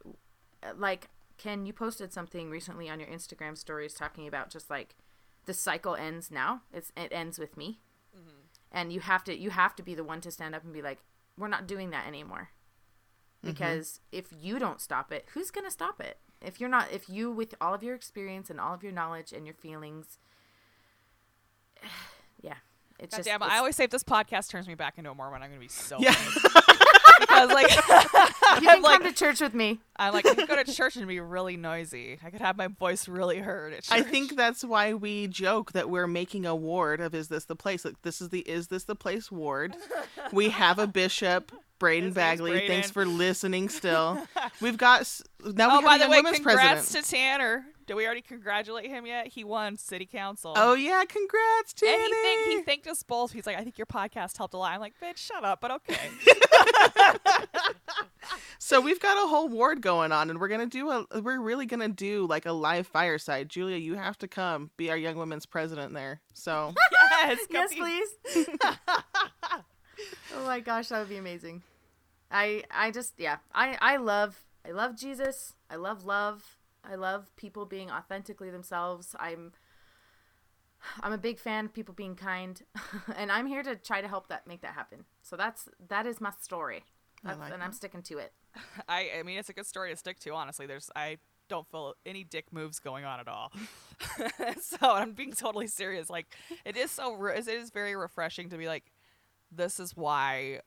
uh, like Ken, you posted something recently on your Instagram stories talking about just like the cycle ends now. It's it ends with me, and you have to you have to be the one to stand up and be like, we're not doing that anymore. Mm-hmm. Because if you don't stop it, who's gonna stop it? If you're not, if you with all of your experience and all of your knowledge and your feelings, yeah, it's God just damn it's- I always say if this podcast turns me back into a Mormon, I'm going to be so Yeah. because, like, you can like, come to church with me. I'm like, I could go to church and be really noisy. I could have my voice really heard. I think that's why we joke that we're making a ward of "Is this the place?" Like this is the "Is this the place?" ward. We have a bishop, Braden His name's Bagley. Thanks for listening. Still, we've got now we Oh, have by the way, women's congrats president. to Tanner. Did we already congratulate him yet? He won city council. oh yeah, congrats, Tanny. And he, thank, he thanked us both. He's like, I think your podcast helped a lot. I'm like, bitch, shut up, but okay. So we've got a whole ward going on, and we're gonna do a. We're really gonna do like a live fireside. Julia, you have to come be our young women's president there. So yes, Yes, please. oh my gosh, that would be amazing. I I just yeah, I I love I love Jesus. I love love. I love people being authentically themselves. I'm I'm a big fan of people being kind, and I'm here to try to help that make that happen. So that's that is my story, That's, like and I'm sticking to it. I, I mean, it's a good story to stick to. Honestly, there's I don't feel any dick moves going on at all. so I'm being totally serious. Like it is so re- it is very refreshing to be like, this is why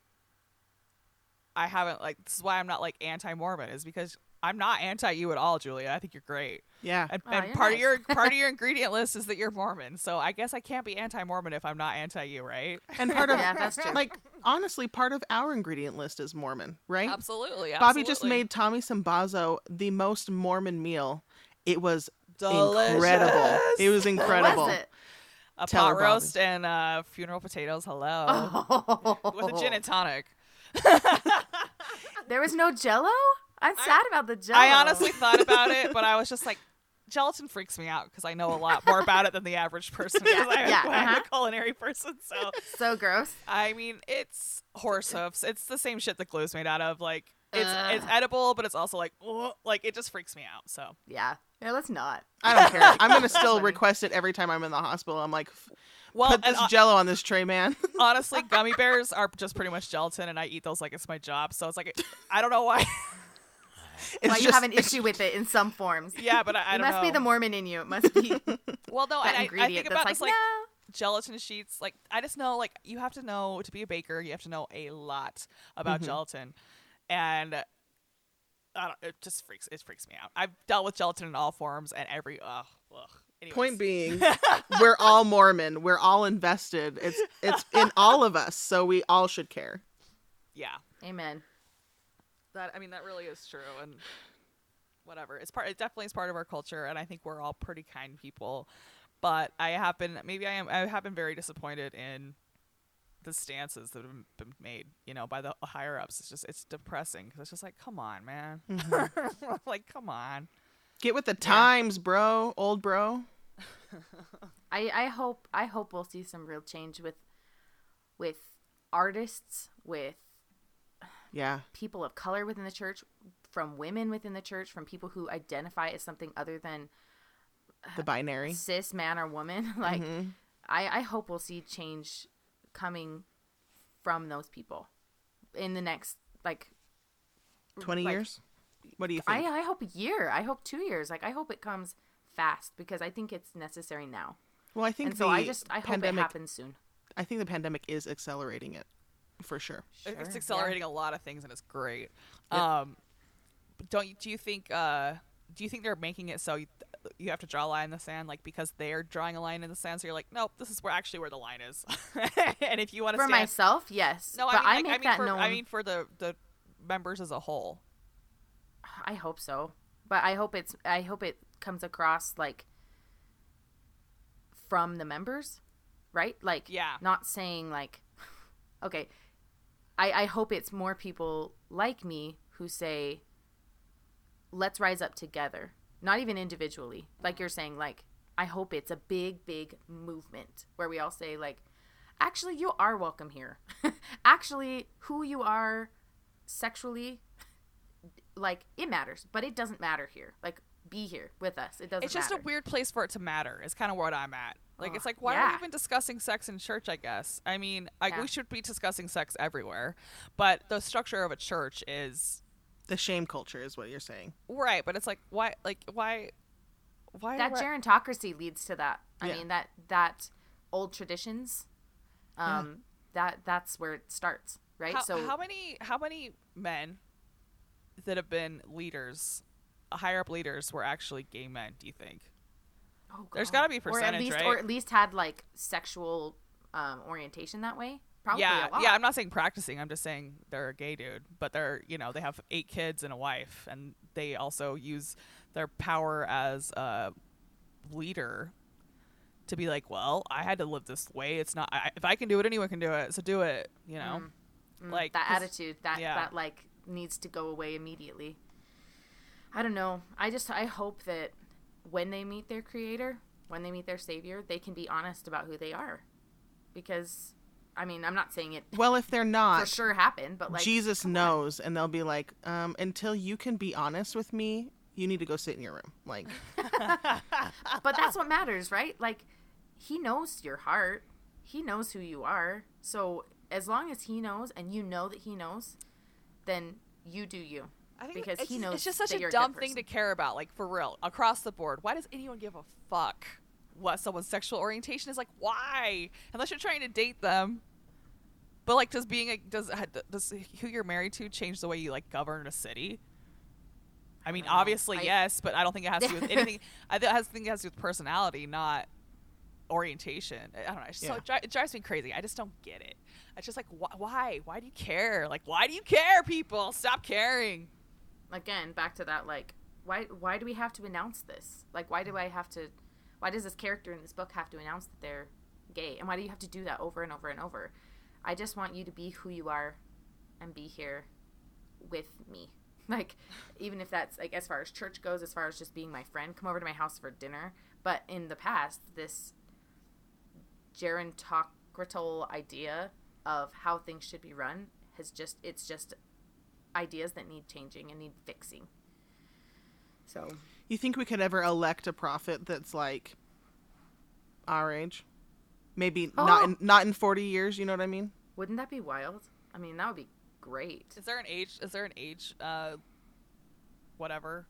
I haven't like this is why I'm not like anti-Mormon is because I'm not anti you at all, Julia. I think you're great. yeah, And, Oh, and you're part of your part of your ingredient list is that you're Mormon. So I guess I can't be anti-Mormon if I'm not anti you, right? and part of Yeah, that's true. like honestly, part of our ingredient list is Mormon, right? Absolutely. Bobby just made Tommy Sambazo the most Mormon meal. It was Delicious. incredible. It was incredible. was it? a Tell her, pot Bobby. roast and uh, funeral potatoes. Hello. Oh. With a gin and tonic. There was no Jello. I'm sad about the Jello. I honestly thought about it, but I was just like, gelatin freaks me out because I know a lot more about it than the average person. because I, yeah, I'm uh-huh. a culinary person. So, so gross. I mean, it's horse hoofs. It's the same shit that glue's made out of. Like, it's Ugh. it's edible, but it's also like, ugh, like it just freaks me out. So, Yeah. Yeah. Let's not. I don't care. I'm gonna still request it every time I'm in the hospital. I'm like, "F- well, put and, this uh, Jello on this tray, man. honestly, gummy bears are just pretty much gelatin, and I eat those like it's my job. So it's like, I don't know why. It's Why you have an issue with it in some forms. yeah, but I, I it don't know. must be the Mormon in you. It must be well, no, and I, I think that's about like, this like no. gelatin sheets. Like I just know like you have to know to be a baker, you have to know a lot about Mm-hmm. gelatin, and I don't. It just freaks. It freaks me out. I've dealt with gelatin in all forms and every. Ugh. ugh. Anyways. Point being, we're all Mormon. We're all invested. It's it's in all of us, so we all should care. Yeah. Amen. That I mean that really is true and whatever. It's part. It definitely is part of our culture, and I think we're all pretty kind people. But I have been maybe I am I have been very disappointed in the stances that have been made, you know, by the higher ups. It's just it's depressing because it's just like, come on, man, mm-hmm. like come on. Get with the times, bro. Old bro. I, I hope I hope we'll see some real change with with artists, with Yeah. people of color within the church, from women within the church, from people who identify as something other than The binary. cis man or woman. like Mhm. I, I hope we'll see change coming from those people in the next like 20 like, years? What do you I, think? I hope a year. I hope two years. Like I hope it comes fast because I think it's necessary now. well, I think And the so I just I hope it happens soon. I think the pandemic is accelerating it for sure. Sure, it's yeah. accelerating a lot of things and it's great. Yep. Um, don't you do you think uh do you think they're making it so you, you have to draw a line in the sand like because they're drawing a line in the sand so you're like nope this is where actually where the line is and if you want to For stand myself, yes. no but I mean, like, make I mean that for known. I mean for the the members as a whole I hope so. But I hope it's I hope it comes across like from the members, right? Like Yeah. not saying like okay. I I hope it's more people like me who say let's rise up together. Not even individually. Like you're saying like I hope it's a big big movement where we all say like actually you are welcome here. actually who you are sexually like it matters, but it doesn't matter here. Like be here with us. It doesn't. Matter. It's just matter. a weird place for it to matter. Is kind of what I'm at. Like it's like why are we even discussing sex in church? I guess. I mean, like Yeah. we should be discussing sex everywhere, but the structure of a church is The shame culture is what you're saying. right. But it's like why, like why, why that why- gerontocracy leads to that. I Yeah. mean that that old traditions, um, that that's where it starts, right? How, so how many how many men that have been leaders, higher up leaders, were actually gay men? Do you think? oh, there's God. gotta be a or at percentage, least, right? or at least had like sexual um, orientation that way. Probably yeah, a lot. yeah. I'm not saying practicing. I'm just saying they're a gay dude, but they're you know they have eight kids and a wife, and they also use their power as a leader to be like, well, I had to live this way. It's not I, if I can do it, anyone can do it. So do it. You know, Mm, like that attitude that yeah. that like needs to go away immediately. I don't know. I just i hope that when they meet their creator when they meet their savior they can be honest about who they are. Because i mean i'm not saying it Well, if they're for not, sure happened but like Jesus come on. knows, and they'll be like, um, until you can be honest with me, you need to go sit in your room. Like, but that's what matters right? Like he knows your heart. He knows who you are. So as long as he knows and you know that he knows then you do you I think because it's, he knows it's just such a a dumb good thing to care about. Like for real, across the board, why does anyone give a fuck what someone's sexual orientation is? Like, why? Unless you're trying to date them. But like, does being a does does who you're married to change the way you like govern a city? I mean, know. obviously I- yes, but I don't think it has to do with anything. I think it has, think it has to do with personality, not orientation. I don't know. It's just so Yeah. it, dri- it drives me crazy. I just don't get it. It's just like, wh- why? Why do you care? Like, why do you care, people? Stop caring. again back to that like why why do we have to announce this like why do i have to why does this character in this book have to announce that they're gay and why do you have to do that over and over and over i just want you to be who you are and be here with me like even if that's like as far as church goes as far as just being my friend come over to my house for dinner but in the past this gerontocratal idea of how things should be run has just it's just ideas that need changing and need fixing. So you think we could ever elect a prophet that's like our age? Maybe not Oh. in not in forty years. You know what I mean? wouldn't that be wild? I mean, that would be great. Is there an age? Is there an age? Uh, whatever.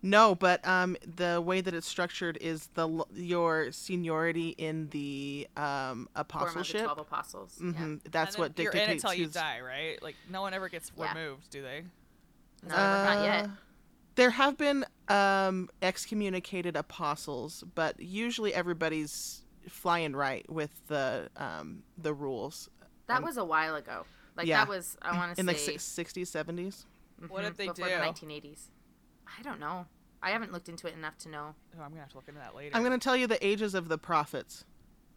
No, but um, the way that it's structured is the your seniority in the um Form of the apostleship. twelve apostles. Mm-hmm. Yeah. That's what then you're in it dictates until you who's- die, right? Like no one ever gets Yeah. removed, do they? No, not yet. Uh, There have been um, excommunicated apostles, but usually everybody's flying right with the um, the rules That was a while ago. Like yeah. that was I want to say like six- 60s, 70s. What mhm, if they before do? the 1980s. I don't know. I haven't looked into it enough to know. Oh, I'm gonna have to look into that later. I'm going to tell you the ages of the prophets,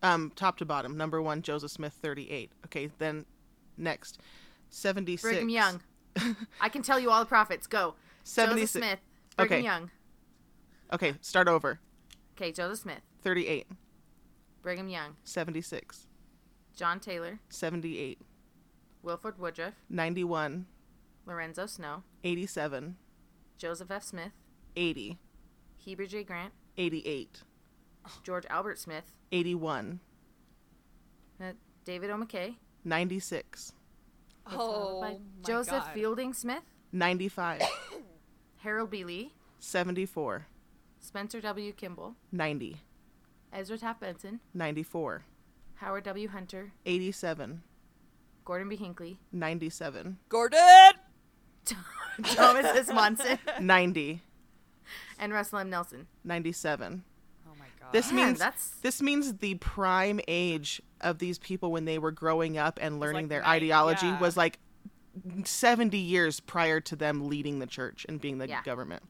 um, top to bottom. Number one, Joseph Smith, 38. Okay, then next, 76. Brigham Young. I can tell you all the prophets. Go. 76. Joseph Smith. Brigham Okay. Young. Okay, start over. Okay, Joseph Smith. 38, Brigham Young. 76, John Taylor. 78, Wilford Woodruff. 91, Lorenzo Snow. 87, Joseph F. Smith. 80, Heber J. Grant. 88, George Albert Smith. 81, uh, David O. McKay. 96, oh, by my Joseph God. Fielding Smith. 95, Harold B. Lee. 74, Spencer W. Kimball. 90, Ezra Taft Benson. 94, Howard W. Hunter. 87, Gordon B. Hinckley. 97, Gordon. Thomas S. Monson. 90, And Russell M. Nelson. 97. Oh my God. This Man, means that's- this means the prime age of these people when they were growing up and learning like their nine- ideology yeah. was like 70 years prior to them leading the church and being the Yeah. government.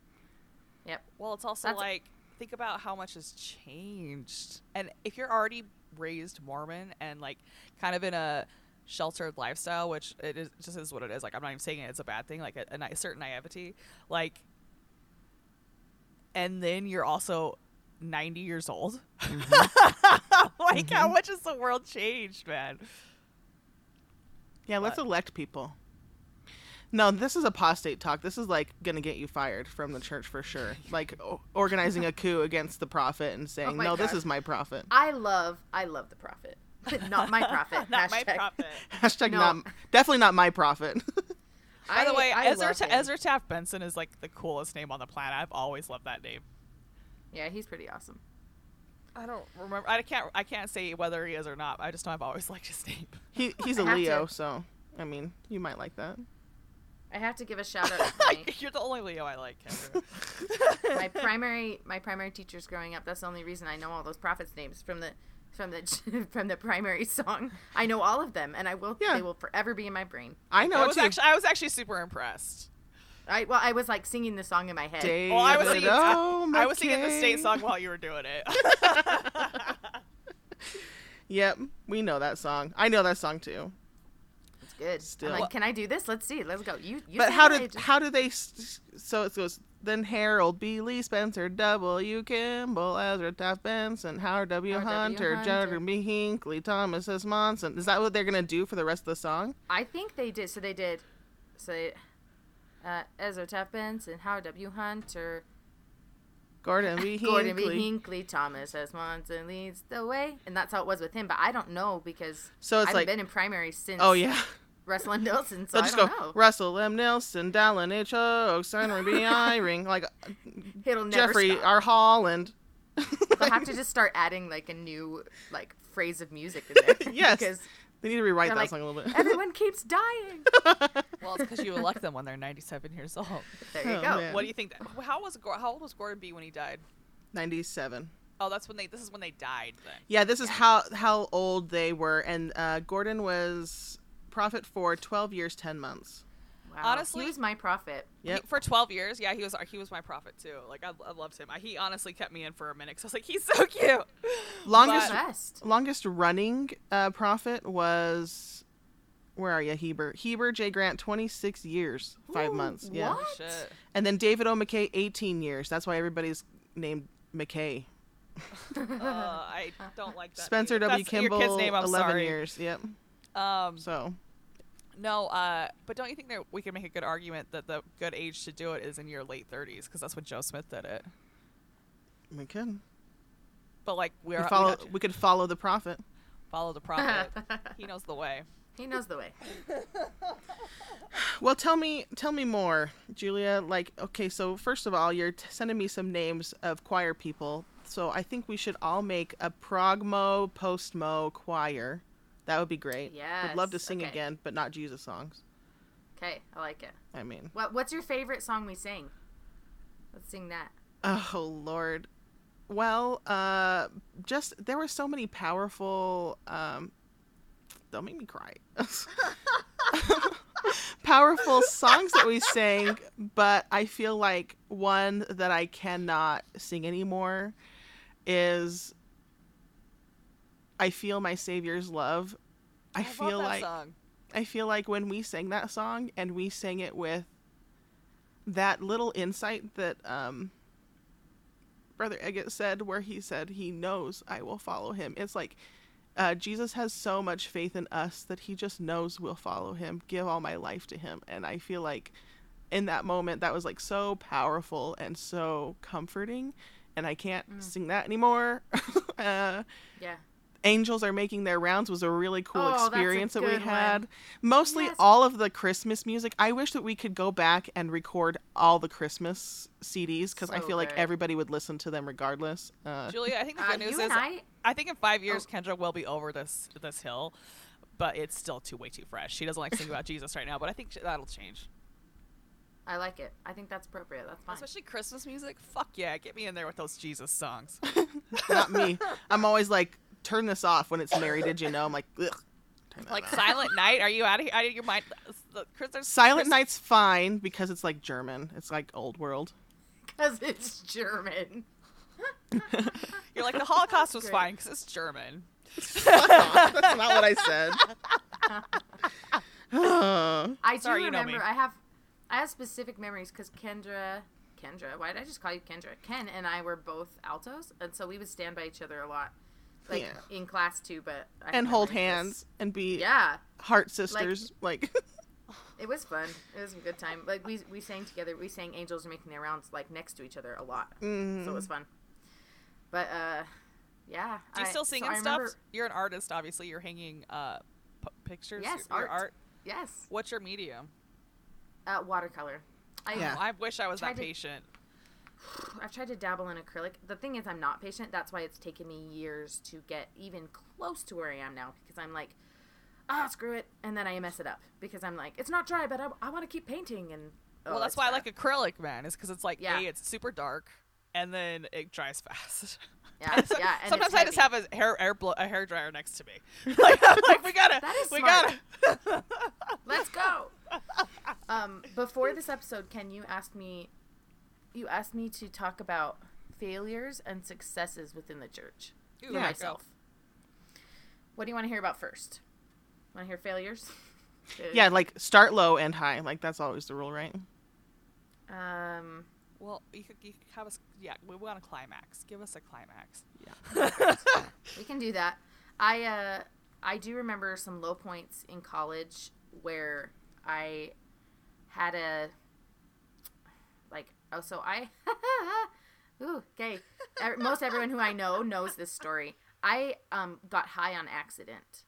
Yep. Well, it's also That's- like think about how much has changed, and if you're already raised Mormon and like kind of in a sheltered lifestyle, which it is just is what it is. Like I'm not even saying it's a bad thing. Like a, a certain naivety, like, and then you're also 90 years old. like how mm-hmm. much has the world changed, man? Yeah, let's elect people. No, this is apostate talk. This is like gonna get you fired from the church for sure. Like o- organizing a coup against the prophet and saying, Oh "No, this is my prophet." I love, I love the prophet. Not my profit. Not my hashtag. Hashtag No. not definitely not my profit. By the way, I Ezra Ta- Ezra Taft Benson is like the coolest name on the planet. I've always loved that name. Yeah, he's pretty awesome. I don't remember. I can't. I can't say whether he is or not. I just know I've always liked his name. he he's a Leo, to- so I mean, you might like that. I have to give a shout out to my, You're the only Leo I like. My primary my primary teachers growing up. That's the only reason I know all those prophets' names from the from the from the primary song. I know all of them, and I will. Yeah. They will forever be in my brain. I know I was too. actually. I was actually super impressed. I well, I was like singing the song in my head. David, Well, I was singing. oh, I was singing the state song while you were doing it. Yep, we know that song. I know that song too. It's good. Still. I'm like, can I do this? Let's see. Let's go. You. you but how did just- how do they? s- So it goes. Then Harold B. Lee Spencer, W. Kimball, Ezra Taft Benson, Howard W. Howard. Hunter, Hunter. Jeremy B. Hinckley, Thomas S. Monson. Is that what they're gonna do for the rest of the song? I think they did. So they did. So they, uh, Ezra Taft Benson, Howard W. Hunter, Gordon B. Hinckley. Gordon B. Hinckley, Thomas S. Monson leads the way, and that's how it was with him. But I don't know because So it's I've like, been in primary since. oh yeah. Russell and Nelson. So They'll I just don't go know. Russell M. Nelson, Dallin H. Oaks, Henry B. Eyring, like It'll never Jeffrey stop. R. Holland. They'll have to just start adding like a new like phrase of music in there. Yes. because They need to rewrite that like, song a little bit. everyone keeps dying. well, it's because you elect them when they're 97 years old. There you Oh, go. man. What do you think? That, how was how old was Gordon B when he died? 97. Oh, that's when they. This is when they died. Then. Yeah, this is how how old they were, and uh, Gordon was prophet for 12 years, 10 months. Wow. Honestly- he was my prophet. Yep. He- for 12 years, yeah, he was he was my prophet too. Like I, I loved him. I, he honestly kept me in for a minute because I was like, he's so cute. Longest But- longest running uh, prophet was where are you, Heber? Heber J. Grant, 26 years, five Ooh, months. Yeah, what? Shit. and then David O. McKay, 18 years. That's why everybody's named McKay. Uh, I don't like that. Spencer name. W. That's your Kimball, kid's name, I'm 11 sorry. years. Yep. Um, So no, uh, but don't you think that we can make a good argument that the good age to do it is in your late 30s because that's when Joe Smith did it. we can. But like we're we we follow. have to We could follow the prophet. follow the prophet. he knows the way. He knows the way. Well, tell me, tell me more, Julia. Like, okay, so first of all, you're t- sending me some names of choir people. So I think we should all make a progmo, postmo choir. That would be great. Yeah. Would love to sing okay. again, but not Jesus songs. Okay, I like it. I mean, What What's your favorite song we sing? Let's sing that. oh Lord. Well, uh, just there were so many powerful. Um, don't make me cry. powerful songs that we sang, but I feel like one that I cannot sing anymore is I feel my savior's love. I, feel like song. I feel like when we sang that song and we sang it with that little insight that um Brother Eggett said where he said he knows I will follow him. It's like uh, Jesus has so much faith in us that he just knows we'll follow him, give all my life to him. And I feel like in that moment that was like so powerful and so comforting. And I can't sing that anymore. uh, Yeah. Angels are making their rounds was a really cool Oh, experience that we good one. had. Mostly Yes. all of the Christmas music. I wish that we could go back and record all the Christmas CDs because I So feel like everybody would listen to them regardless. Uh, Julia, I think the Uh, good news is I. I think in five years Oh. Kendra will be over this this hill, but it's still too way too fresh. She doesn't like singing about Jesus right now, but I think that'll change. I like it. I think that's appropriate. That's fine. Especially Christmas music. Fuck yeah, get me in there with those Jesus songs. not me. I'm always like, turn this off when it's Mary. Did you know? I'm like, Ugh, like off. Silent Night. Are you out of here? Out of your mind? The Christmas Silent Christ- Night's fine because it's like German. It's like old world. Because it's German. You're like the Holocaust was fine because it's German. That's not what I said. I do Sorry, you know remember. I have, I have specific memories because Kendra, Kendra. Why did I just call you Kendra? Ken and I were both altos, and so we would stand by each other a lot, like Yeah. in class too. But I and hold memories of hands and be. Yeah, heart sisters. Like, It was fun. It was a good time. Like we we sang together. We sang "Angels Are Making Their Rounds" like next to each other a lot. Mhm. So it was fun. But uh, yeah. Do you I- still sing I and stuff? remember- You're an artist, obviously. You're hanging uh, p- pictures. Yes, your, your art. art. Yes. What's your medium? Uh, watercolor. I, Yeah. I wish I was Tried that to- patient. I've tried to dabble in acrylic. The thing is, I'm not patient. That's why it's taken me years to get even close to where I am now because I'm like, ah, screw it. And then I mess it up because I'm like, it's not dry, but I, I want to keep painting. And oh, well, that's why I like acrylic, man. Is because it's like Yeah. a, it's super dark, and then it dries fast. Yeah, so- yeah. And sometimes I just have a hair air blo- a hair dryer next to me. like, I'm like we gotta, That is we smart. gotta. Let's go. um, before this episode, Ken, you asked me, you asked me to talk about failures and successes within the church Ooh, for yeah, go. myself. What do you want to hear about first? Want to hear failures? Good. Yeah, like start low and high. Like that's always the rule, right? Um. Well, you could, you could have us. Yeah, we want a climax. Give us a climax. Yeah. we can do that. I uh I do remember some low points in college where I had a like oh so I ooh okay Er- most everyone who I know knows this story. I um got high on accident.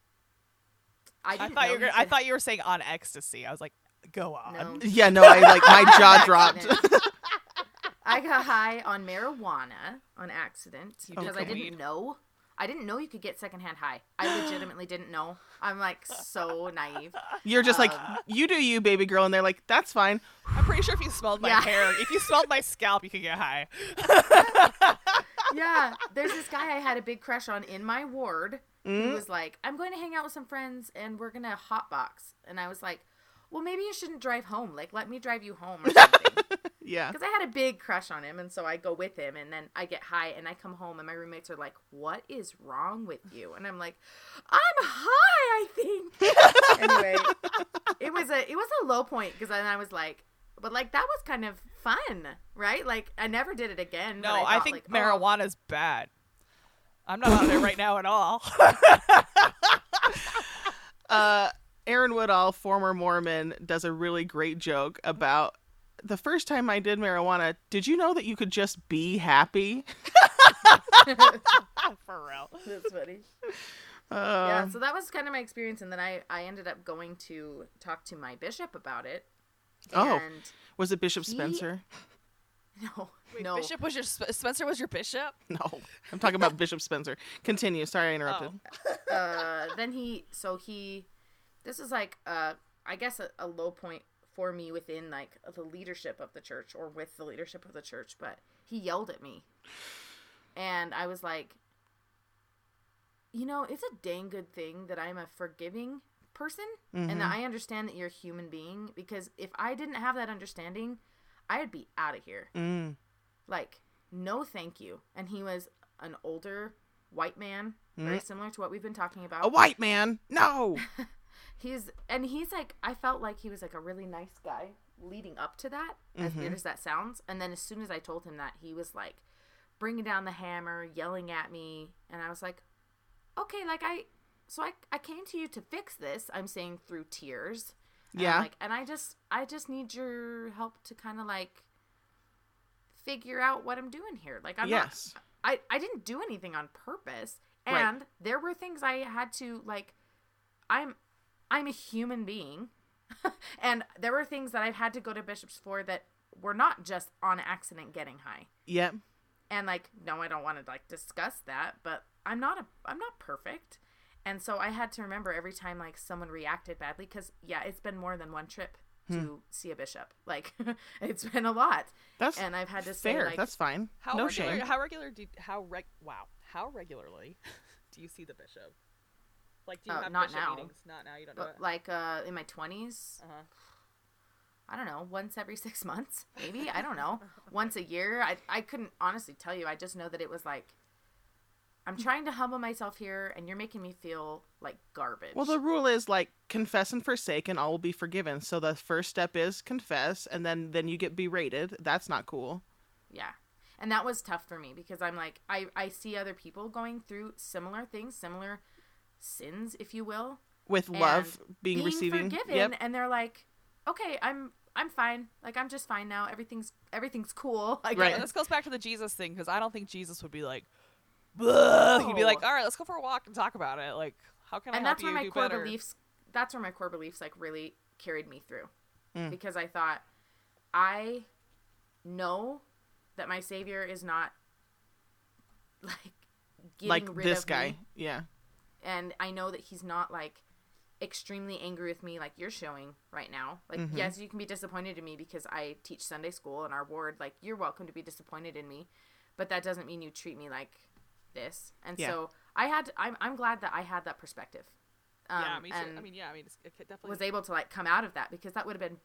I, I didn't thought you were. Gonna, I thought you were saying on ecstasy. I was like, go on. No. Yeah, no, I like my jaw dropped. I got high on marijuana on accident because did I didn't know. I didn't know you could get secondhand high. I legitimately didn't know. I'm like so naive. You're just like Um, you do you, baby girl, and they're like, that's fine. I'm pretty sure if you smelled my Yeah. hair, if you smelled my scalp, you could get high. Yeah, there's this guy I had a big crush on in my ward who Mm? was like, "I'm going to hang out with some friends and we're gonna hotbox," and I was like, "Well, maybe you shouldn't drive home. Like, let me drive you home or something." Yeah. Because I had a big crush on him, and so I go with him, and then I get high, and I come home, and my roommates are like, "What is wrong with you?" And I'm like, "I'm high, I think." anyway, it was a it was a low point because then I was like, but like that was kind of fun, right? Like I never did it again. No, I, thought, think like, oh, marijuana's bad. I'm not on it right now at all. Uh, Aaron Woodall, former Mormon, does a really great joke about the first time I did marijuana. Did you know that you could just be happy? For real. That's funny. Uh, yeah, so that was kind of my experience, and then I I ended up going to talk to my bishop about it. Oh. Was it Bishop He- Spencer? no, Wait, no, Bishop was your Sp- Spencer was your bishop. No, I'm talking about Bishop Spencer. Continue. Sorry, I interrupted. Oh. uh, then he so he this is like uh i guess a, a low point for me within like the leadership of the church or with the leadership of the church but he yelled at me and i was like you know it's a dang good thing that i'm a forgiving person and that i understand that you're a human being because if i didn't have that understanding i'd be out of here Mm. like no thank you and he was an older white man very similar to what we've been talking about A white man? No. he's and he's like i felt like he was like a really nice guy leading up to that as weird mm-hmm. as that sounds and then as soon as i told him that he was like bringing down the hammer yelling at me and i was like okay like i so i, I came to you to fix this i'm saying through tears And I'm Yeah. like and i just i just need your help to kind of like figure out what i'm doing here like i'm not yes. I, I didn't do anything on purpose Right. and there were things i had to like i'm i'm a human being and there were things that i've had to go to bishops for that were not just on accident getting high Yep. and like no i don't want to like discuss that but i'm not a i'm not perfect and so i had to remember every time like someone reacted badly because yeah it's been more than one trip to hmm. see a bishop like it's been a lot That's and i've had to say like That's fine. How no regular? shame. How regular? Do how reg? Wow. How regularly do you see the bishop? Like, do you Uh, have not bishop now. meetings? Not now. You don't do but, it. like uh in my 20s Uh-huh. I don't know, once every six months, maybe. I don't know. Once a year. I, I couldn't honestly tell you. I just know that it was like, I'm trying to humble myself here, and you're making me feel like garbage. Well, the rule is like confess and forsake, and all will be forgiven. So the first step is confess, and then then you get berated. That's not cool. yeah. And that was tough for me because I'm like, I, I see other people going through similar things, similar sins, if you will. With love and being, receiving. forgiven, Yep. and they're like, okay, I'm I'm fine. Like I'm just fine now. Everything's everything's cool. Like, Right. And this goes back to the Jesus thing because I don't think Jesus would be like, "Bleh." he'd be like, all right, let's go for a walk and talk about it. Like, how can I and help that's you where my core better? beliefs that's where my core beliefs like really carried me through Mm. because i thought i know that my savior is not like getting like rid this of guy. me, Yeah. And i know that he's not like extremely angry with me like you're showing right now like Mhm. yes you can be disappointed in me because i teach sunday school in our ward like you're welcome to be disappointed in me but that doesn't mean you treat me like this and Yeah. so i had i'm, I'm glad that i had that perspective yeah, Um, me too. I mean, yeah, I mean, it definitely was able to like come out of that because that would have been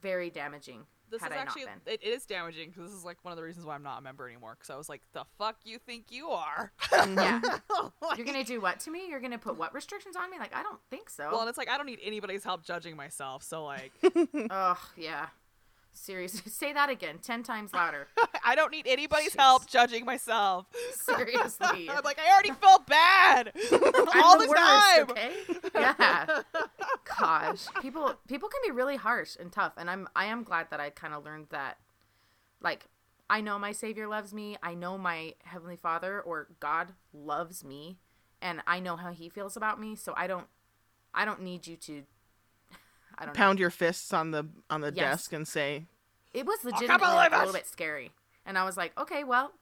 very damaging This had is I actually it, it is damaging because this is like one of the reasons why I'm not a member anymore. Because I was like, the fuck you think you are? Mm-hmm. Yeah. Like- You're gonna do what to me? You're gonna put what restrictions on me? Like I don't think so. Well, and it's like I don't need anybody's help judging myself. So like, Ugh, yeah. Seriously, say that again, ten times louder. I don't need anybody's Jeez. help judging myself. Seriously, I'm like, I already felt bad all the, worst, time. Okay? Yeah. Gosh, people people can be really harsh and tough, and I'm I am glad that I kind of learned that. Like, I know my Savior loves me. I know my Heavenly Father or God loves me, and I know how He feels about me. So I don't, I don't need you to. I don't know. Pound your fists on the on the Yes. desk and say, It was can't legitimately believe like, a little bit scary, and I was like, okay, well,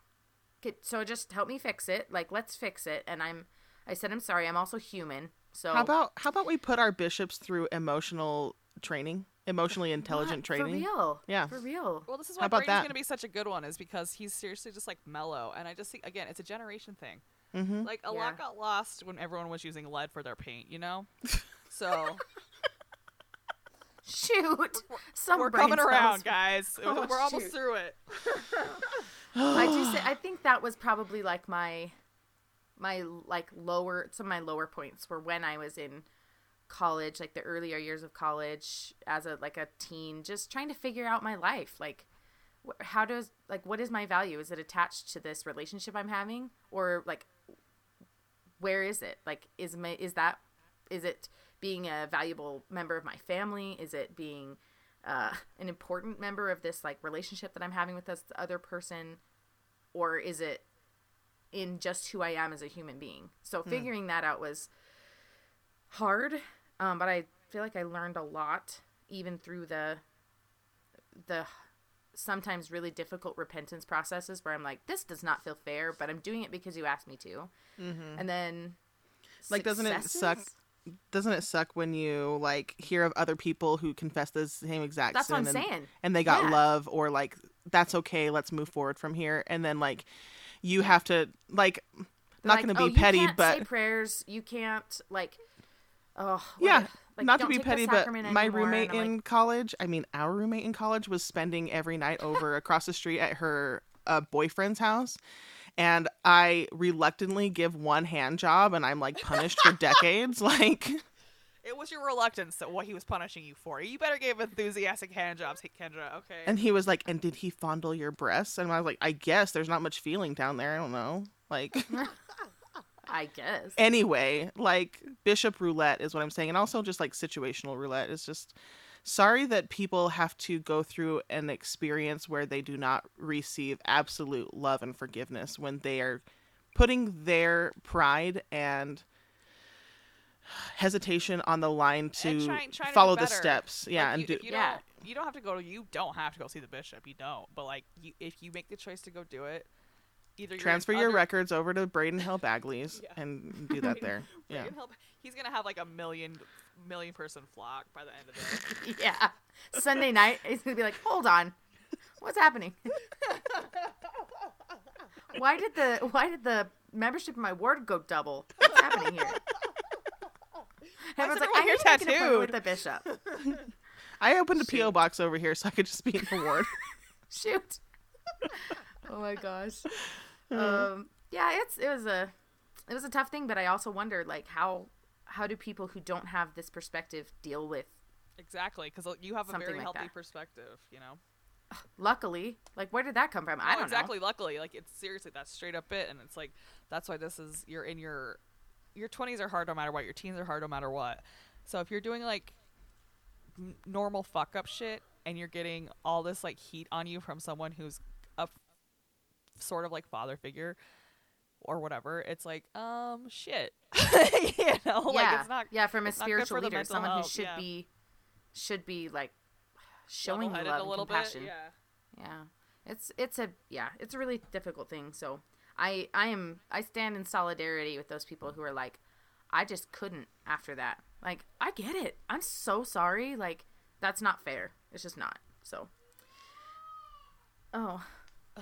could- so just help me fix it. Like, let's fix it. And I'm, I said, I'm sorry. I'm also human. So "How about how about we put our bishops through emotional training, emotionally intelligent What? training?" For real. Yeah. For real. Well, this is How why about Brady's that? gonna be such a good one, is because he's seriously just like mellow, and I just think again, it's a generation thing. Mm-hmm. Like a Yeah. lot got lost when everyone was using lead for their paint, you know. So Shoot. Some we're coming cells. around, guys. Oh, we're almost shoot. through it. I do say I think that was probably like my my like lower some of my lower points were when I was in college, like the earlier years of college as a like a teen, just trying to figure out my life. Like wh- how does like what is my value? Is it attached to this relationship I'm having or like where is it? Like is my is that is it being a valuable member of my family? Is it being uh, an important member of this like relationship that I'm having with this other person, or is it in just who I am as a human being? So figuring that out was hard, um, but I feel like I learned a lot even through the the sometimes really difficult repentance processes where I'm like, this does not feel fair, but I'm doing it because you asked me to, and then Like, doesn't it suck successes? Doesn't it suck when you like hear of other people who confess the same exact That's what sin I'm and, saying. and they got Yeah. love or like that's okay, let's move forward from here, and then like you have to like They're not like, going to "Oh, be you petty, but say prayers. You can't like. Oh what- yeah, like, not to be petty, but my anymore," roommate in like, college, I mean our roommate in college was spending every night over across the street at her uh, boyfriend's house. And I reluctantly give one hand job, and I'm like punished for decades. Like, It was your reluctance that what he was punishing you for. You better give enthusiastic hand jobs, hey, Kendra. Okay. And he was like, "And did he fondle your breasts?" And I was like, "I guess there's not much feeling down there. I don't know." Like, I guess. anyway, like bishop roulette is what I'm saying, and also just like situational roulette is just sorry that people have to go through an experience where they do not receive absolute love and forgiveness when they are putting their pride and hesitation on the line to And trying- trying to follow the steps yeah Like, and you, do you Yeah. don't you don't have to go to you don't have to go see the bishop you don't but like you if you make the choice to go do it either transfer your under- records over to Braden Hill Bagley's Yeah. and do that there. Yeah. Hill- he's gonna have like a million million person flock by the end of it yeah. Sunday night, he's gonna be like, "Hold on, what's happening? why did the why did the membership in my ward go double? What's happening here?" Everyone's like, "I need to make an with the bishop." I opened a PO box over here so I could just be in the ward. Shoot. oh my gosh. Um. Yeah, it's it was a it was a tough thing, but I also wondered like how how do people who don't have this perspective deal with exactly because you have a very like healthy that. perspective you know? Luckily like where did that come from? I don't exactly luckily like it's seriously that's straight up it and it's like that's why this is you're in your your 20s are hard no matter what your teens are hard no matter what. So if you're doing like n- normal fuck up shit and you're getting all this like heat on you from someone who's a f- sort of like father figure or whatever it's like um shit you know like it's not yeah, from a it's not good spiritual leader, someone who should yeah. be should be like showing you love a and little compassion. bit yeah Yeah. It's it's a yeah, it's a really difficult thing. So I I am I stand in solidarity with those people who are like I just couldn't after that. Like I get it. I'm so sorry. Like that's not fair. It's just not. So Oh,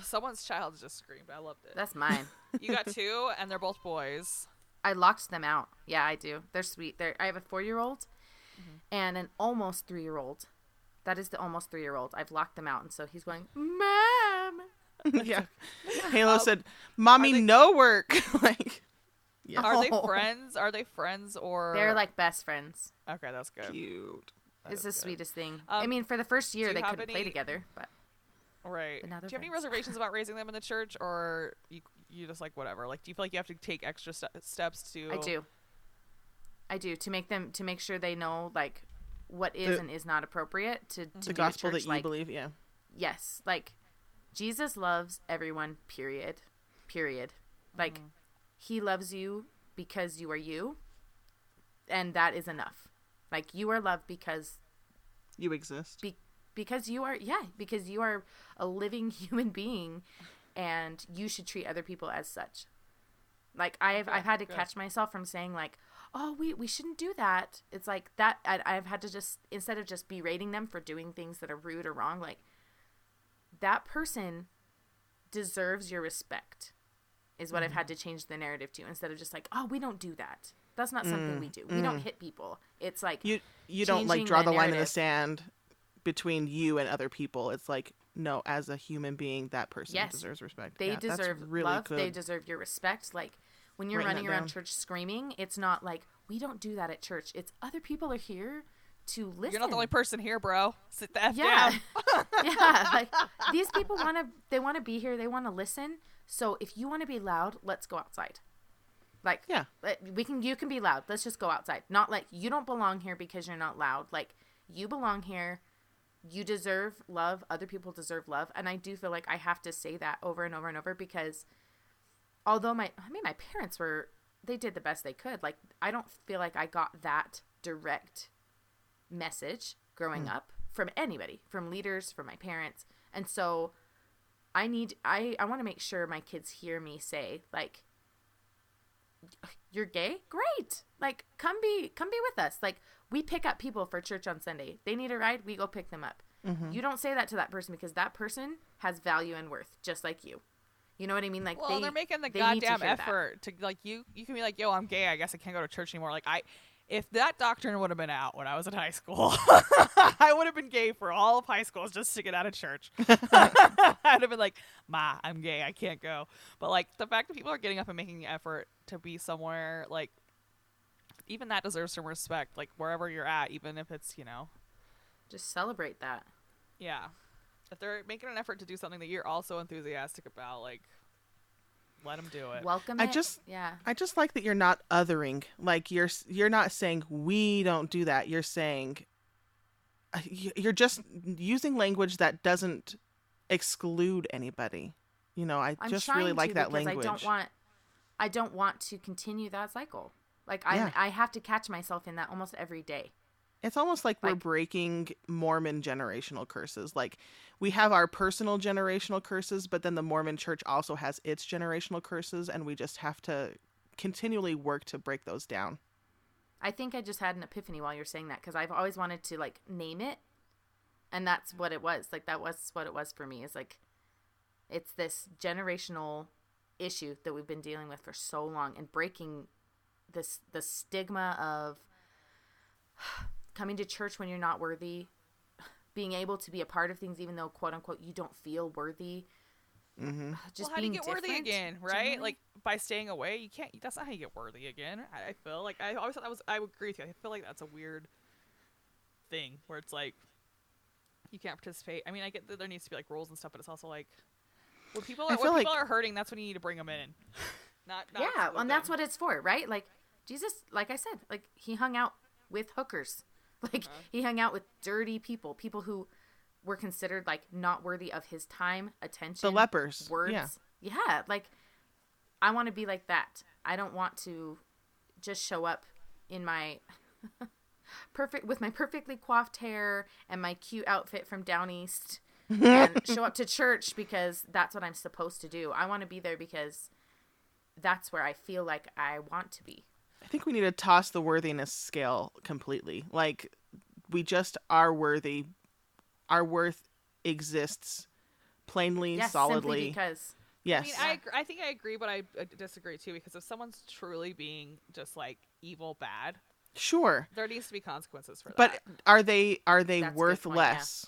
someone's child just screamed i loved it that's mine. you got two and they're both boys I locked them out. Yeah, I do. They're sweet. They're I have a 4-year-old and an almost 3-year-old. That is the almost 3-year-old. I've locked them out and so he's going, "Mom." yeah. Halo said, "Mommy, Um, they- no work." like, yeah, are they friends are they friends or They're like best friends. okay that's good cute. That It's the good. sweetest thing. I Um, mean, for the first year they couldn't play together, but Right. But now Do you they're have any reservations about raising them in the church, or you you just like whatever? Like, do you feel like you have to take extra ste- steps to? I do. I do to make them to make sure they know like what is The- and is not appropriate to, to The be gospel church, that you like, believe, yeah. Yes, like Jesus loves everyone. Period. Period. Like Mm-hmm. he loves you because you are you, and that is enough. Like you are loved because You exist. be- because you are yeah because you are a living human being and you should treat other people as such. Like i've Okay, i've had to good. catch myself from saying like oh we we shouldn't do that. It's like that I, i've had to just instead of just berating them for doing things that are rude or wrong like that person deserves your respect is what i've had mm. to change the narrative to instead of just like oh we don't do that. That's not something we mm, do. We don't mm. hit people. It's like You you don't like draw the the line in the sand between you and other people. It's like no, as a human being, that person Yes. deserves respect. they Yeah, deserve really love good. they deserve your respect like when you're Writing running around down. church screaming it's not like we don't do that at church it's other people are here to listen You're not the only person here, bro. Sit the f yeah down. yeah like these people want to they want to be here they want to listen so if you want to be loud let's go outside like Yeah. Uh, we can you can be loud let's just go outside not like you don't belong here because you're not loud like you belong here you deserve love other people deserve love. And i do feel like i have to say that over and over and over because although my i mean my parents were they did the best they could. Like i don't feel like i got that direct message growing mm. up from anybody from leaders from my parents. And so i need i i want to make sure my kids hear me say like you're gay? Great. Like come be come be with us. Like we pick up people for church on sunday they need a ride we go pick them up mm-hmm. you don't say that to that person because that person has value and worth just like you you know what i mean like Well, they, are making the need to goddamn that. effort to like you. You can be like, "Yo, I'm gay. I guess I can't go to church anymore." Like I, if that doctrine would have been out when I was in high school, I would have been gay for all of high school just to get out of church. I'd have been like, "Ma, I'm gay. I can't go." But like the fact that people are getting up and making the effort to be somewhere, like even that deserves some respect. Like wherever you're at, even if it's you know, just celebrate that yeah, if they're making an effort to do something that you're also enthusiastic about, like let them do it. welcome I it. just- yeah I just like that you're not othering. Like you're you're not saying we don't do that. You're saying uh, you're just using language that doesn't exclude anybody. You know, I I'm just really like to that language. I don't want I don't want to continue that cycle. Like I Yeah. I have to catch myself in that almost every day. It's almost like we're breaking Mormon generational curses. Like we have our personal generational curses, but then the Mormon church also has its generational curses and we just have to continually work to break those down. I think I just had an epiphany while you're saying that because I've always wanted to like name it, and that's what it was. Like that was what it was for me. Is like, it's this generational issue that we've been dealing with for so long, and breaking this the stigma of coming to church when you're not worthy, being able to be a part of things even though quote unquote you don't feel worthy. Mm-hmm. Just well, how do you being get worthy again, right? generally. Like by staying away, you can't. That's not how you get worthy again. I, I feel like I always thought that was. I would agree with you. I feel like that's a weird thing where it's like you can't participate. I mean, I get that there needs to be like rules and stuff, but it's also like when people are when people like- are hurting, that's when you need to bring them in. not, not yeah exclude and that's what it's for right like jesus like i said like he hung out with hookers Like uh-huh. he hung out with dirty people, people who were considered like not worthy of his time, attention, The lepers, words. yeah. yeah, like I want to be like that. I don't want to just show up in my perfect with my perfectly coiffed hair and my cute outfit from down east and show up to church because that's what I'm supposed to do. I want to be there because that's where I feel like I want to be. I think we need to toss the worthiness scale completely. Like we just are worthy. Our worth exists plainly, Yes, solidly. because yes. I mean, I, agree, I think I agree, but I disagree too because if someone's truly being just like evil bad, sure. there needs to be consequences for But that. But are they are they That's worth point, yeah. less?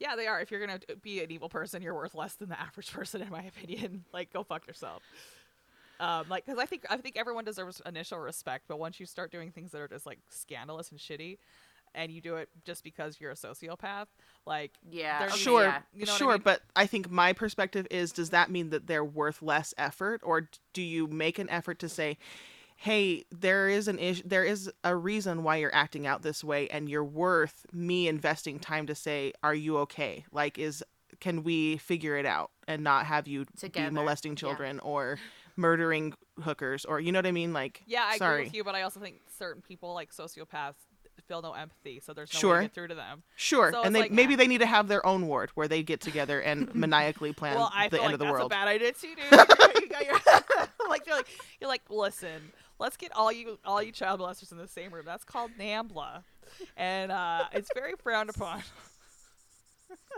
Yeah, they are. If you're gonna be an evil person, you're worth less than the average person, in my opinion. Like, go fuck yourself. Um, like, because I think I think everyone deserves initial respect, but once you start doing things that are just like scandalous and shitty, and you do it just because you're a sociopath, like, Yeah, okay, Sure, yeah. You know what I sure, mean? but I think my perspective is does that mean that they're worth less effort or do you make an effort to say hey, there is an issue there is a reason why you're acting out this way and you're worth me investing time to say are you okay? Like is can we figure it out and not have you Together, be molesting yeah. children or murdering hookers or you know what I mean like yeah, I sorry. agree with you, but I also think certain people, like sociopaths, feel no empathy, so there's no way Sure. to get through to them. Sure, So and they like- maybe they need to have their own ward where they get together and maniacally plan well, I the feel end like of the that's world. a bad idea too, dude. You're- you got your- like you're like you're like, listen, let's get all you all you child molesters in the same room. That's called NAMBLA, and uh, it's very frowned upon.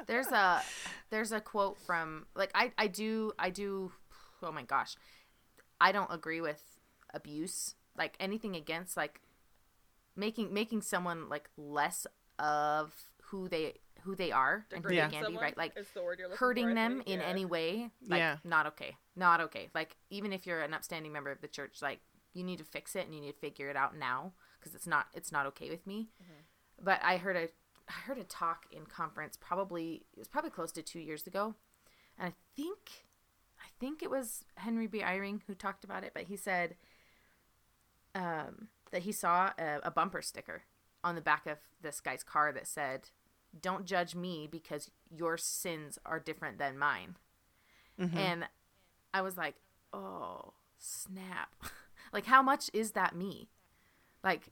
there's a there's a quote from like I I do I do oh my gosh. I don't agree with abuse. Like anything against like making making someone like less of who they who they are and who they Yeah. can be, right? Like the word you're looking hurting for, them think, in yeah. any way like Yeah. not okay not okay like even if you're an upstanding member of the church like you need to fix it and you need to figure it out now because it's not it's not okay with me Mm-hmm. but i heard a i heard a talk in conference probably it was probably close to two years ago and i think i think it was henry b eyring who talked about it but he said um, that he saw a, a bumper sticker on the back of this guy's car that said don't judge me because your sins are different than mine. Mm-hmm. And I was like, oh, snap. like, how much is that me? Like,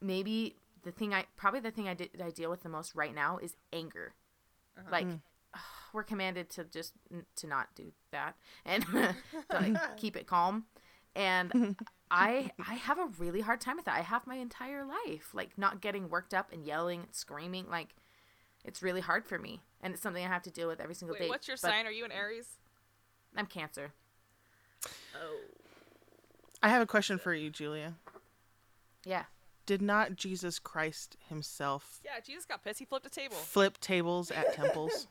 maybe the thing I, probably the thing I, did, I deal with the most right now is anger. Uh-huh. Like, mm. we're commanded to just, to not do that and to like, keep it calm. And I I have a really hard time with that. I have my entire life like not getting worked up and yelling and screaming like it's really hard for me and it's something I have to deal with every single Wait, day. what's your But sign? Are you an Aries? I'm Cancer. Oh, I have a question for you, Julia. Yeah. Did not Jesus Christ himself yeah. Jesus got pissed. He flipped a table. flip tables at temples?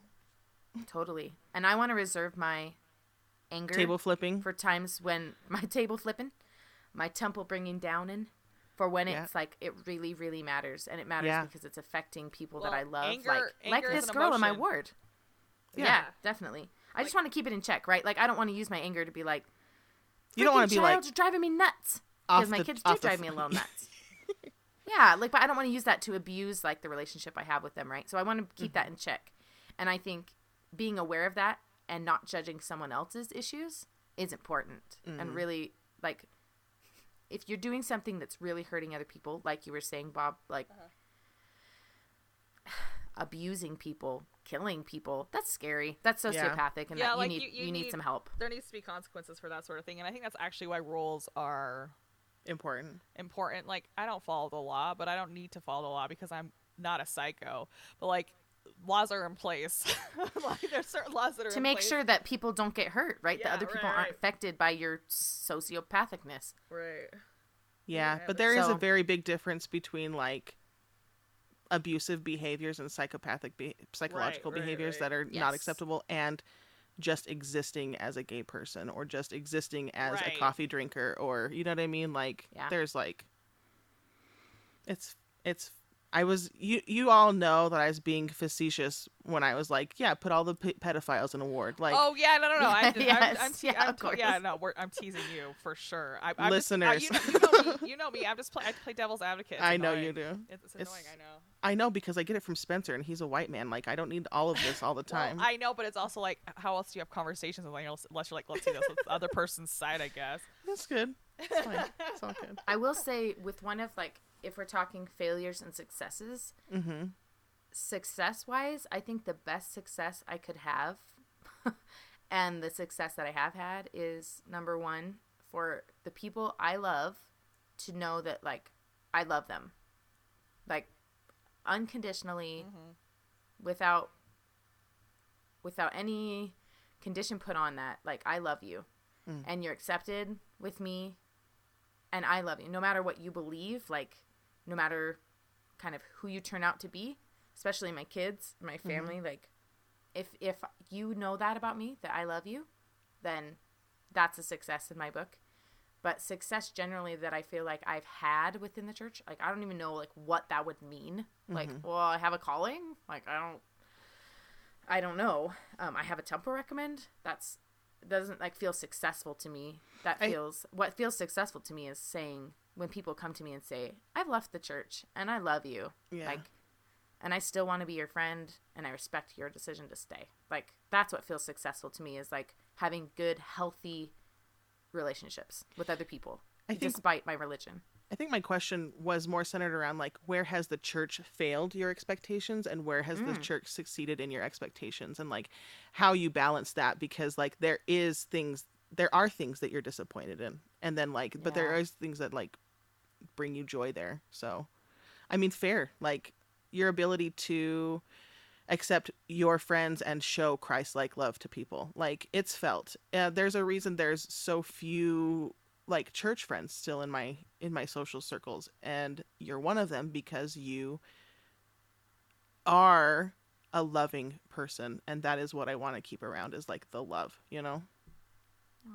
Totally. And I want to reserve my anger Table flipping? for times when my table flipping, my temple bringing down in for when Yeah. it's like it really really matters and it matters Yeah. because it's affecting people Well, that I love anger- like like anger is this girl in my ward. Yeah, Yeah. definitely. I just want to keep it in check, right? Like I don't want to use my anger to be like You don't want to "Freaking be like you're driving me nuts because my the- kids do off the drive me a little nuts. yeah, like but I don't want to use that to abuse like the relationship I have with them, right? So I want to keep Mm-hmm. that in check. And I think being aware of that and not judging someone else's issues is important. Mm-hmm. And really like if you're doing something that's really hurting other people, like you were saying, Bob, like Uh-huh. abusing people, killing people, that's scary. That's Yeah. sociopathic and Yeah, that like, you need you- you, you need, need- some help. There needs to be consequences for that sort of thing, and I think that's actually why rules are important. important. Like, I don't follow the law, but I don't need to follow the law because I'm not a psycho. But like, laws are in place. like, there's certain laws that are to in make place. sure that people don't get hurt, right? Yeah, that other people right, aren't right. affected by your sociopathicness. Right. Yeah, Yeah, but but- there is So- a very big difference between like abusive behaviors and psychopathic be- psychological right, behaviors right. that are not acceptable and just existing as a gay person or just existing as Right. a coffee drinker or you know what I mean like Yeah. there's like it's it's I was you you all know that I was being facetious when I was like, yeah, put all the p- pedophiles in a ward. Like oh yeah, no, no, no. I'm, just, Yes, I'm, I'm, te- yeah, I'm te- yeah, no, we're, I'm teasing you for sure. I, I'm Listeners. Just, uh, you, know, you, know me, you know me. I'm just play, I play devil's advocate. It's I know you do. It's, it's It's- annoying. I know. I know because I get it from Spencer and he's a white man. Like I don't need all of this all the time. Well, I know, but it's also like, how else do you have conversations with anyone else unless you're like, let's see this with the other person's side, I guess. That's good. It's fine. It's all good. I will say with one of like if we're talking failures and successes, Mm-hmm. success wise, I think the best success I could have and the success that I have had is number one for the people I love to know that like I love them. Like unconditionally mm-hmm. without without any condition put on that. Like I love you mm. and you're accepted with me and I love you. No matter what you believe, like no matter kind of who you turn out to be, especially my kids, my mm-hmm. family, like if if you know that about me, that I love you, then that's a success in my book. But success generally that I feel like I've had within the church, like I don't even know like what that would mean. Like, well, I have a calling. Like I don't I don't know. Um, I have a temple recommend. That's doesn't like feel successful to me. That I- feels what feels successful to me is saying when people come to me and say, "I've left the church and I love you." Yeah. Like and I still want to be your friend and I respect your decision to stay. Like that's what feels successful to me is like having good healthy relationships with other people I think- despite my religion. I think my question was more centered around like where has the church failed your expectations and where has the mm. church succeeded in your expectations and like how you balance that because like there is things there are things that you're disappointed in and then like but there are things that like bring you joy there. So I mean fair like your ability to accept your friends and show Christ-like love to people. Like it's felt. Uh, there's a reason there's so few like church friends still in my in my social circles and you're one of them because you are a loving person and that is what I want to keep around is like the love, you know.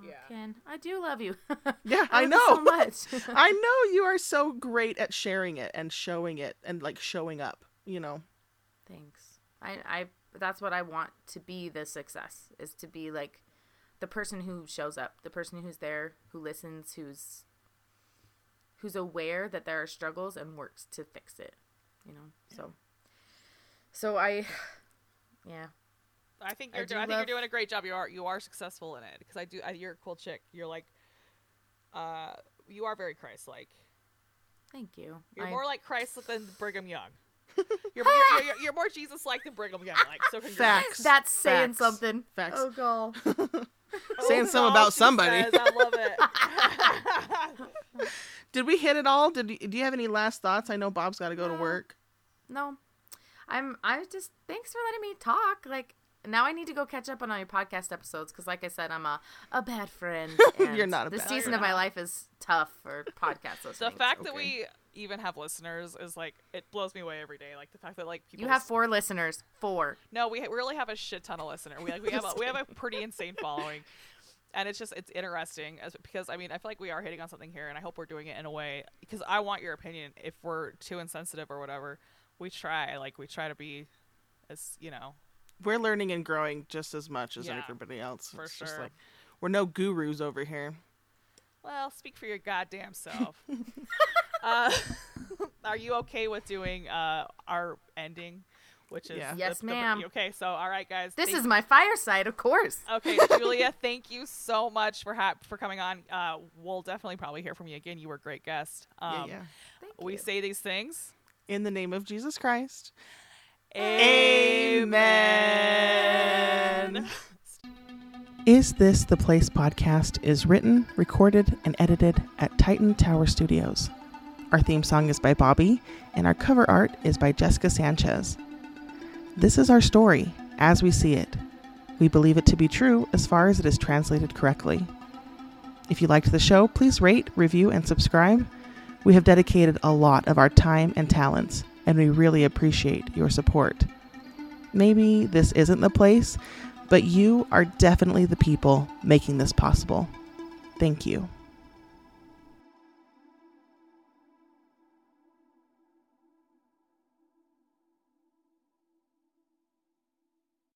Yeah. Ken, I do love you. Yeah, I love you so know. much. I know you are so great at sharing it and showing it and like showing up, you know. Thanks. I, I that's what I want to be the success is to be like the person who shows up, the person who's there, who listens, who's who's aware that there are struggles and works to fix it. You know. So so I yeah. I think you're. do do I think love- you're doing a great job. You are. You are successful in it because I do. I, you're a cool chick. You're like. Uh, you are very Christ-like. Thank you. You're I- more like Christ than Brigham Young. You're, you're, you're, you're more Jesus-like than Brigham Young. Like so. Congrats. Facts. that's saying Facts. something. Facts. Oh god. Saying Oh, something about somebody. says, I love it. Did we hit it all? Did you, do you have any last thoughts? I know Bob's got to go to work. No. I'm I just thanks for letting me talk. Like now I need to go catch up on all your podcast episodes because like I said, I'm a, a bad friend. and You're not a This bad season friend. of my life is tough for podcast listening. the listening. fact that we even have listeners is like it blows me away every day. Like the fact that like people you have four listeners. Four. No, we, ha- we really have a shit ton of listeners. We like we have a, we have a pretty insane following, and it's just it's interesting as because I mean I feel like we are hitting on something here, and I hope we're doing it in a way because I want your opinion. If we're too insensitive or whatever, we try like we try to be as you know We're learning and growing just as much as Yeah, everybody else. for it's just sure. like we're no gurus over here. Well, speak for your goddamn self. uh, are you okay with doing uh, our ending, which is Yeah. the- Yes, the- ma'am. okay, so all right, guys. This thank- is my fireside, of course. okay, Julia. Thank you so much for ha- for coming on. Uh, we'll definitely probably hear from you again. You were a great guest. Um, yeah, yeah. Thank We you. say these things. In the name of Jesus Christ. Amen. Is This the Place podcast is written, recorded, and edited at Titan Tower Studios. Our theme song is by Bobby, and our cover art is by Jessica Sanchez. This is our story, as we see it. We believe it to be true as far as it is translated correctly. If you liked the show, please rate, review, and subscribe. We have dedicated a lot of our time and talents, and we really appreciate your support. Maybe this isn't the place, but you are definitely the people making this possible. Thank you.